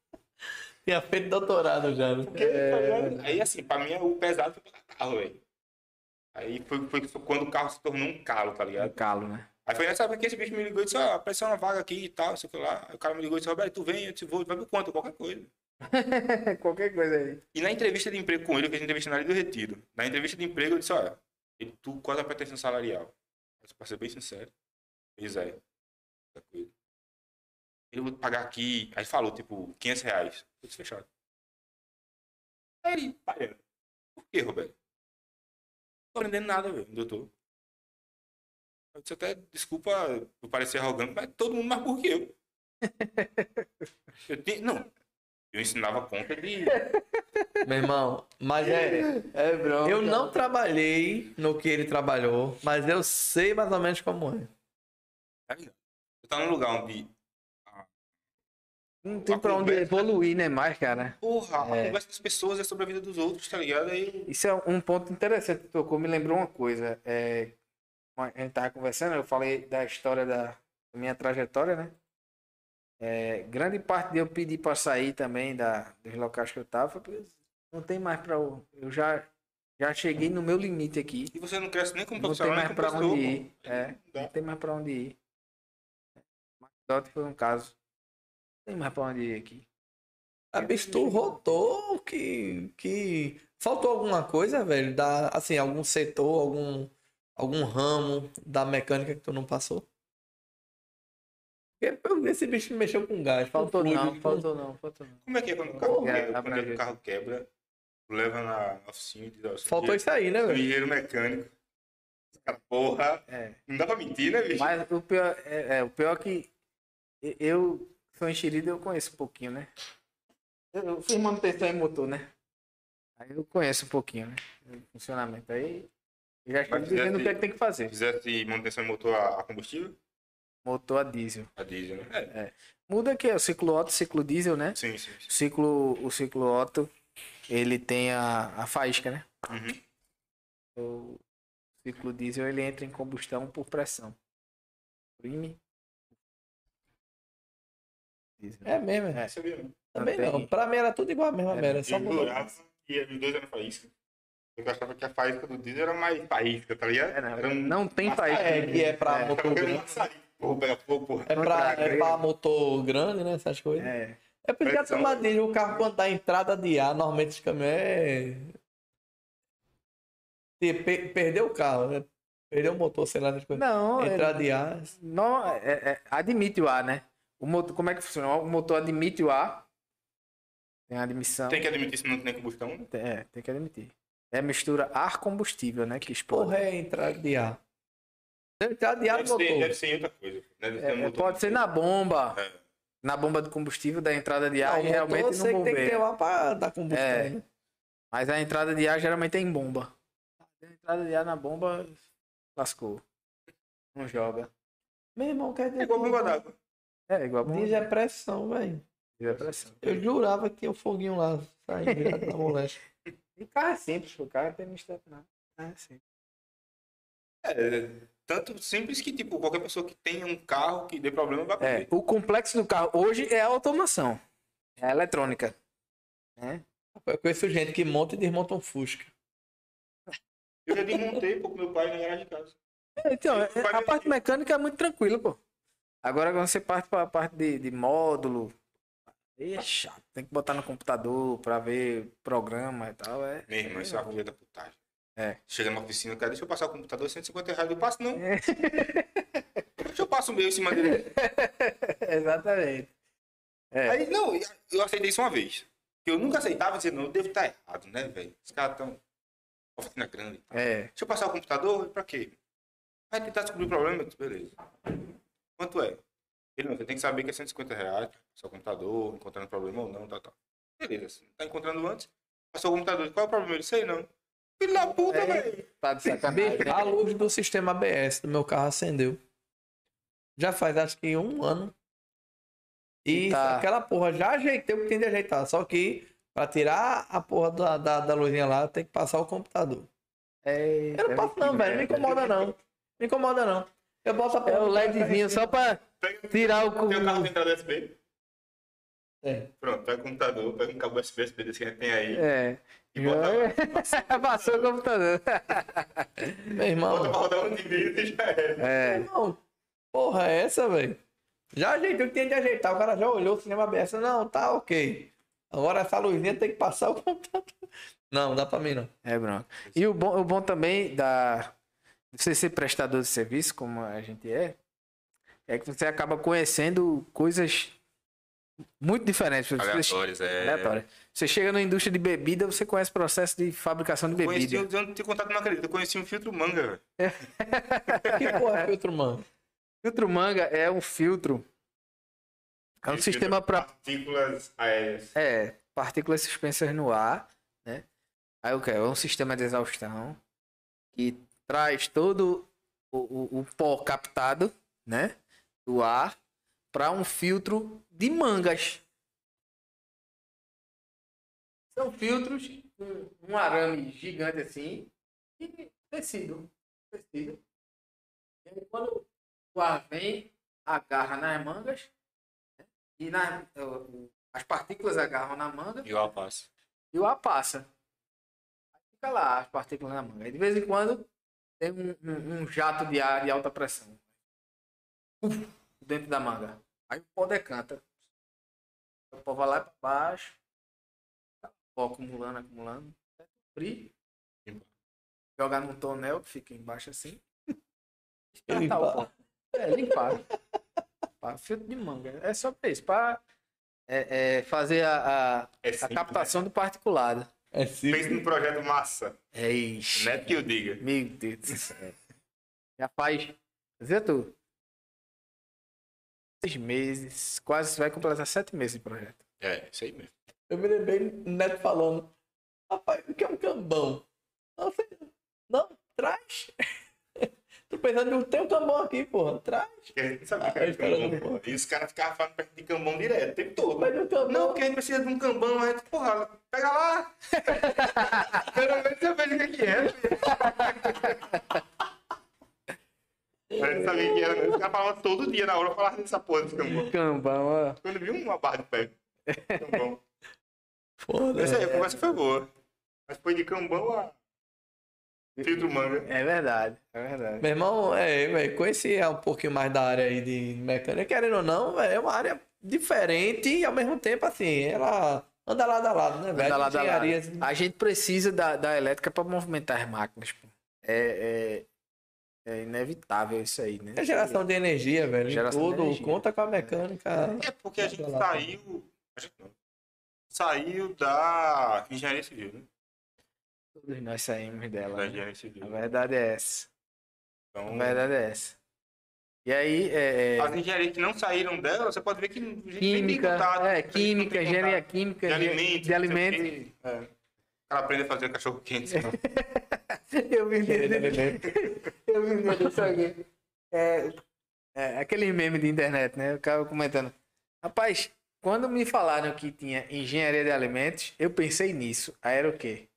Tinha feito doutorado já, né? Porque, tá ligado? Aí, assim, pra mim, o pesado foi pegar carro, velho. Aí foi, foi quando o carro se tornou um calo, tá Um ligado? calo, né? Aí foi nessa época que esse bicho me ligou e disse, ó, apareceu uma vaga aqui e tal, não sei o que lá. Aí o cara me ligou e disse, Roberto, tu vem, eu disse, vou, vai por quanto? Qualquer coisa. *laughs* Qualquer coisa aí. E na entrevista de emprego com ele, eu fiz entrevista na área do retiro. Na entrevista de emprego, eu disse, olha, ele, tu, qual é a pretensão salarial? Eu disse, pra ser bem sincero. Pois é. Qualquer coisa. Ele vou pagar aqui. Aí falou, tipo, 500 reais. Eu disse, fechado. Aí ele, pai, por que, Roberto? Não tô aprendendo nada, velho, doutor. Eu disse até, desculpa por parecer arrogante, mas todo mundo mais burro que eu. *laughs* eu tinha, não, eu ensinava conta de Meu irmão, mas é. É, bro. Eu não trabalhei no que ele trabalhou, mas eu sei mais ou menos como é. Tá ligado? Você tá num lugar onde. Não tem pra onde evoluir, né, mais, cara? Porra, É. a conversa das pessoas é sobre a vida dos outros, tá ligado? Aí. Isso é um ponto interessante que tocou, me lembrou uma coisa. É, a gente tava conversando, eu falei da história da, da minha trajetória, né? É, grande parte de eu pedir para sair também da, dos locais que eu tava, não tem mais para eu, eu já já cheguei no meu limite aqui. E você não cresce nem como Não tem profissional, nem mais como para pessoa. onde ir. É, Não não tem mais para onde ir. McDonald's foi um caso. Tem mais para onde ir aqui. A bicho, tu rodou que, que. Faltou alguma coisa, velho? Da, assim, algum setor, algum, algum ramo da mecânica que tu não passou? Esse bicho mexeu com gás. Faltou fluido, não, faltou não, faltou não. Como é que é quando o carro, quebra, quando é que o carro quebra? Leva na oficina e diz, ó, sou Faltou isso aí, né, velho? engenheiro mecânico. Porra, É. não dá pra mentir, né, bicho? Mas o pior é, é, o pior é que eu sou enxerido eu conheço um pouquinho, né? Eu, eu fiz manutenção em motor, né? Aí eu conheço um pouquinho, né? O funcionamento. Aí eu já estou dizendo o que é que tem que fazer. Fizesse manutenção de motor a, a combustível? Motor a diesel. A diesel, né? É. Muda aqui, é o ciclo Otto, ciclo diesel, né? Sim, sim, O sim. ciclo, o ciclo Otto, ele tem a, a faísca, né? Uhum. O ciclo diesel, ele entra em combustão por pressão. Prime. Diesel. É mesmo, é. É. Sabia, não? Também tem- não. Pra mim era tudo igual a mesma É, merda. Só Eu mudou. os dois eram faísca. Eu achava que a faísca do diesel era mais faísca, tá ligado? É, não, Era um- não tem faísca. É, que é pra É. motor Era grande. açaí. Porra, pega fogo, porra. É pra, é pra motor grande, né? Essas coisas. É. É por isso que a diz, o carro quando dá entrada de ar, normalmente esse caminhão é... Te- pe- Perdeu o carro, né? Perdeu o motor, sei lá, das coisas. Não, é, Entrada de ar. não é, é- admite o ar, né? O motor, como é que funciona? O motor admite o ar. Tem a admissão. Tem que admitir se não tem combustão, né? É, tem que admitir. É mistura ar-combustível, né? Que explode. Porra, é entrada de ar. Entrada de ar Deve no ser, motor. deve ser em outra coisa. Deve ser É, um é, motor pode ser na bomba. É. Na bomba de combustível da entrada de Não, ar o e realmente eu no sei que tem que ter lá pra dar combustão, É. né? Mas a entrada de ar geralmente é em bomba. A entrada de ar na bomba lascou. Não joga. Meu irmão, quer dizer É igual bomba d'água. É igual a bomba. Diesel é pressão, velho. de pressão. Eu jurava que tinha o foguinho lá, saindo direto da moléstia. *laughs* E carro é simples, o carro tem mistério não. É simples. É, tanto simples que, tipo, qualquer pessoa que tenha um carro que dê problema vai É, comer. o complexo do carro hoje é a automação. É a eletrônica. Né? Eu conheço gente que monta e desmonta um Fusca. Eu já desmontei pô, com meu pai na garagem de casa. Então, é- a parte mecânica é muito tranquila, pô. Agora quando você parte para a parte de, de módulo, é chato. Tem que botar no computador para ver programa e tal. É, Meu irmão, isso é uma filha da putagem. É. Chega na oficina, cara, deixa eu passar o computador, 150 reais. Eu passo, não. É. *laughs* Deixa eu passo o meu em cima dele. *laughs* Exatamente. É. Aí, não, eu aceitei isso uma vez. Eu nunca aceitava dizer, não, eu devo estar errado, né, velho? Os caras estão. Oficina grande. É. Deixa eu passar o computador, pra quê? Vai tentar descobrir o problema, beleza. Quanto é? Ele não, você tem que saber que é 150 reais, o computador, encontrando problema ou não, tá, tá. Beleza, assim, tá encontrando antes, passou o computador, qual é o problema? Ele, sei não. Filho da puta, É. velho. Tá de sacanagem. A luz do sistema ABS do meu carro acendeu. Já faz acho que um ano. E Tá. aquela porra já ajeitei o que tem de ajeitar. Só que pra tirar a porra da, da, da luzinha lá, tem que passar o computador. É, Eu não posso não, velho. Não me incomoda. Não me incomoda não. Eu boto a porra É o LEDzinho só pra Pega, tirar o. tem o carro de entrada USB. É. Pronto, pega o computador, pega um cabo USB, USB desse que a gente tem aí. É. E bota lá. *laughs* Passou o computador. *laughs* Meu irmão. Bota pra rodar um de vídeo e já era. É. Não, porra, é essa, velho? Já ajeitei o que tem de ajeitar. O cara já olhou o cinema ABS. Não, tá ok. Agora essa luzinha tem que passar o computador. Não, não dá pra mim não. É bronca. E o bom, o bom também da você ser prestador de serviço, como a gente é, é que você acaba conhecendo coisas muito diferentes. Você- Aleatórios, é. Aleatórias. Você chega na indústria de bebida, você conhece o processo de fabricação de Conheci, bebida. eu não tenho contato, não acredito. Eu conheci um filtro manga. *laughs* Que porra é filtro, mano? Filtro manga é um filtro. É um Filtro sistema para Partículas aéreas. É, partículas suspensas no ar, né? Aí o que? É um sistema de exaustão que traz todo o, o, o pó captado, né? Do ar para um filtro de mangas. São filtros com um arame gigante assim e tecido. Tecido. E aí, quando o ar vem, agarra nas mangas né? e na, as partículas agarram na manga E o alpaço. e o ar passa. Aí fica lá as partículas na manga. Aí de vez em quando tem um, um- um jato de ar de alta pressão. Uf, dentro da manga. Aí o pó decanta. O pó vai lá para baixo. O pó acumulando, acumulando. Frio. Jogar num tonel que fica embaixo assim. *laughs* O limpar. pó. É, limpar. Filtro de manga. É só pra isso, pra é, é, fazer a, a, É a simples, captação do particulado. É simples. Pensa num projeto massa. É isso. Não é que eu diga. Meu Deus do céu. Já faz. Vê tu. Seis meses. Quase vai completar sete meses de projeto. É, isso aí mesmo. Eu me lembrei do Neto falando. Rapaz, o que é um cambão? Não, sei não. Não, traz. Tô pensando, tem um cambão aqui, porra. Traz. Porque a gente não sabia Ah, que eu cambão. pô. E os caras ficavam falando perto de cambão direto, o tempo todo. Mas um cambão. Não, porque a gente precisa de um cambão, aí, porra, pega lá. *laughs* Pelo menos eu vejo o que é *laughs* é. Gente sabia que era, né? Os caras falavam todo dia na hora, eu falava dessa porra desse cambão. Cambão, ó. Quando viu uma barra de pé. Cambão. Foda. Essa aí, a conversa foi boa. Mas foi de cambão a filtro manga. É verdade, é verdade. Meu irmão, é, velho, conhecia um pouquinho mais da área aí de mecânica. Querendo ou não, véio, é uma área diferente e ao mesmo tempo, assim, ela anda lado a lado, né, velho? Anda lado a lado. A gente precisa da, da elétrica para movimentar as máquinas. pô. É, é, é inevitável isso aí, né? É geração de energia, velho. Geração de tudo, energia. conta com a mecânica. É porque a gente saiu. A gente não. Saiu da engenharia civil, né? Todos nós saímos dela. Da né? engenharia civil. A verdade é essa. A Então, verdade é essa. E aí, é, é, as engenharias que não saíram dela, você pode ver que a química, contato, a é, química, engenharia química, de alimentos. de alimentos. É. Cara aprende a fazer cachorro quente. *laughs* Eu alimentos. eu disso aqui. É, é, aquele meme de internet, né? O cara comentando. Rapaz, quando me falaram que tinha engenharia de alimentos, eu pensei nisso. Aí era o quê?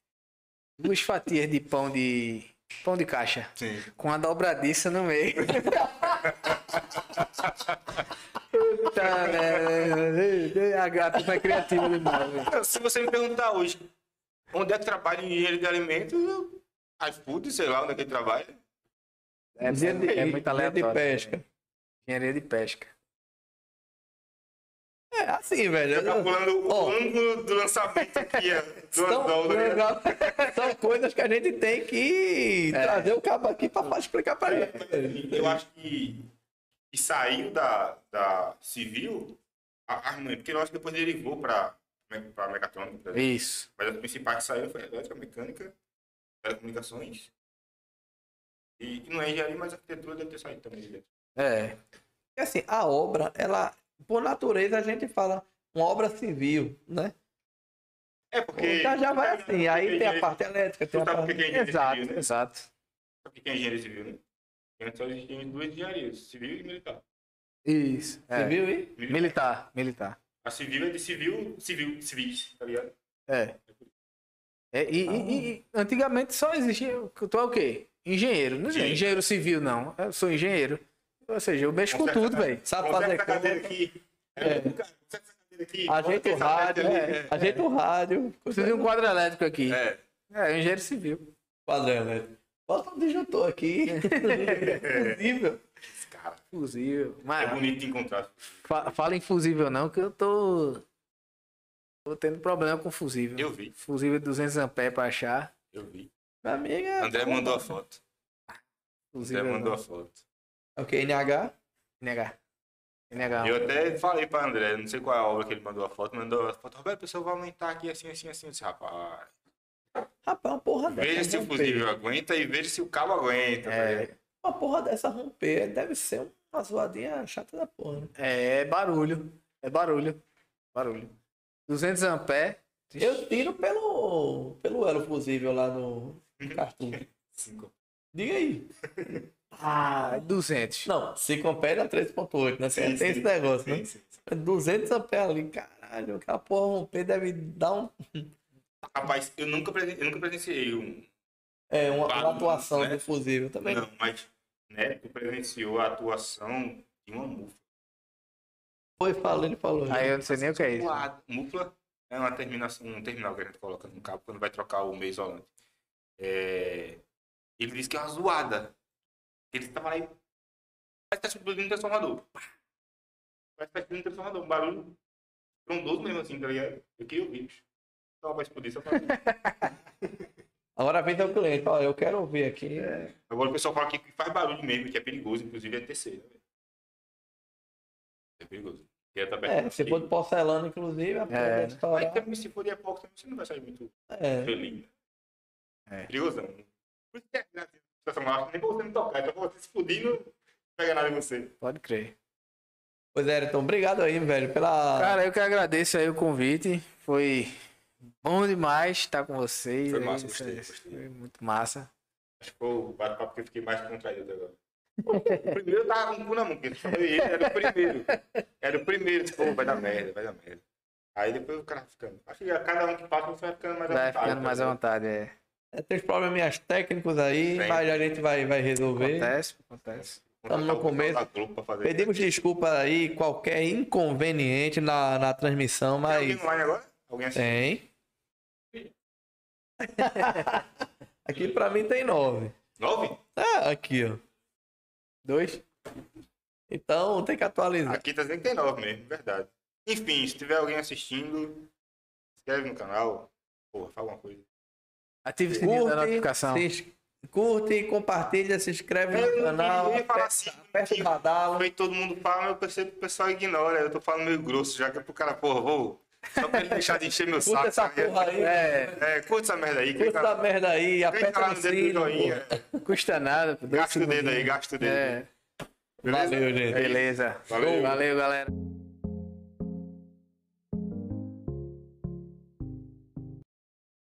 Duas fatias de pão de pão de caixa Sim. com a dobradiça no meio. Puta merda. A gata foi criativa demais. velho. Se você me perguntar hoje, onde é que trabalha em engenharia de alimentos, iFood, sei lá onde é que ele trabalha. É, Dia de- é muito aleatório. de pesca. Engenharia de pesca. É assim, velho. Tá calculando o Ó. ângulo do lançamento aqui, do São, anzol, né? *laughs* são coisas que a gente tem que É. trazer o cabo aqui pra explicar pra É, mas, assim, Eu acho que, que saiu da, da civil, a, a, porque eu acho que depois derivou para para mecatrônica. Isso. mas as principais que saíram foi elétrica, mecânica, telecomunicações. E, e não é engenharia, mas arquitetura deve ter saído também de dentro. É. Porque assim, a obra, ela, por natureza, a gente fala uma obra civil, né? É porque. Já já vai assim. Aí tem a parte elétrica, tem a parte. que é Exato, civil, né? exato. Sabe o que é engenharia civil, né? Antes só existiam duas engenharias, civil e militar. Isso. É. Civil e? Militar, militar. A civil é de civil, civil, civis, tá ligado? É. É, e, e- e antigamente só existia. Tu é o quê? Engenheiro. Não é Engenheiro. engenheiro civil, não. Eu sou engenheiro. Ou seja, eu mexo com tudo, velho. Sabe fazer essa cadeira aqui. É. É. Aqui. ajeita o rádio, é, ajeita o rádio. Preciso de um quadro elétrico aqui. É. É, engenheiro civil. Quadro elétrico. Bota um disjuntor aqui. *laughs* Fusível. Esse cara Fusível. é Mas bonito de encontrar. fa- fala em fusível não, que eu tô. Tô tendo problema com fusível. Eu vi, Fusível 200 amperes pra achar. eu vi. Amiga. André mandou a foto. André Fusível mandou não. a foto. É o que? NH? NH. NH. Eu até falei pra André, não sei qual é a obra que ele mandou a foto, mandou a foto. Roberto, o pessoal vai aumentar aqui assim, assim, assim. Eu disse, rapaz, Rapaz, uma porra dessa. veja se o romper. fusível aguenta e veja se o cabo aguenta. É. Uma porra dessa romper deve ser uma zoadinha chata da porra. né? É barulho. É barulho. Barulho. 200 amperes. Eu tiro pelo, pelo elo fusível lá no *laughs* cartoon. Cinco. Diga aí. *laughs* Ah, 200. Não, 5 amperes é 3.8, né? Sim, tem sim. esse negócio, Sim, né? sim. 200 amperes ali, caralho. Aquela porra romper deve dar um, Rapaz, eu nunca, presen- eu nunca presenciei um. é, uma, uma atuação né? do fusível também. Não, mas né, tu presenciou a atuação de uma mufla. Foi, falou, ele falou. Aí eu não sei nem o que é isso. Zoada. Mufla é uma terminação, um terminal que a gente coloca no cabo quando vai trocar o meio isolante. É, Ele disse que é uma zoada. Ele estava lá e. Parece que tá explodindo um transformador. Parece que tá explodindo um transformador. Um barulho frondoso mesmo assim, tá ligado? Eu queria ouvir. bicho. Só vai explodir, só pra ouvir. *laughs* Agora vem o cliente, fala, eu quero ouvir aqui. é, Agora o pessoal fala que faz barulho mesmo, que é perigoso, inclusive é terceiro. perigoso. Porque tá É, perto se for de porcelana, inclusive, a É. Aí também, se for de pouco, também você não vai sair muito É. feliz. É. Perigosão. Por isso que é graça situação máxima, nem pra você não tocar, então você se explodindo, não pega nada em você. Pode crer. Pois é, então, obrigado aí, velho, pela. Cara, eu que agradeço aí o convite. Foi bom demais estar com vocês. Foi aí, massa, gostei, aí, gostei. Foi muito massa. Acho que foi o bate-papo que eu fiquei mais contraído agora. O primeiro eu tava com o cu na mão, porque ele, era o primeiro. Era o primeiro, tipo, vai dar merda, vai dar merda. Aí depois o cara ficando. Acho que a cada um que passa, você vai ficando mais à Vai vontade. ficando mais à vontade, é. É, tem uns probleminhas técnicos aí, Sempre. mas a gente vai, vai resolver. Acontece, acontece. Tamo no começo. Pedimos desculpa aí, qualquer inconveniente na, na transmissão, Tem alguém mas online agora? Alguém assim? tem. *laughs* aqui pra mim tem nove. Nove? Ah, aqui, ó. Dois? Então tem que atualizar. Aqui tá dizendo que tem nove mesmo, verdade. Enfim, se tiver alguém assistindo, se inscreve no canal. Porra, fala alguma coisa. Ative o sininho da Curte, notificação. se ins- curte, compartilha, se inscreve Eu no canal, eu ia falar aperta, assim, aperta o badalo. Aí todo mundo fala, mas eu percebo que o pessoal ignora. Eu tô falando meio grosso, já que é pro cara, porra, vou. Só pra ele deixar de encher meu Curta saco. essa porra aí. É, É, curta essa merda aí. Curta essa merda aí, aperta lá no no dedo do sino. joinha. custa nada. Gasta o dedo aí, gasta o dedo. É, Beleza? Valeu, gente. beleza. Valeu. Valeu, galera.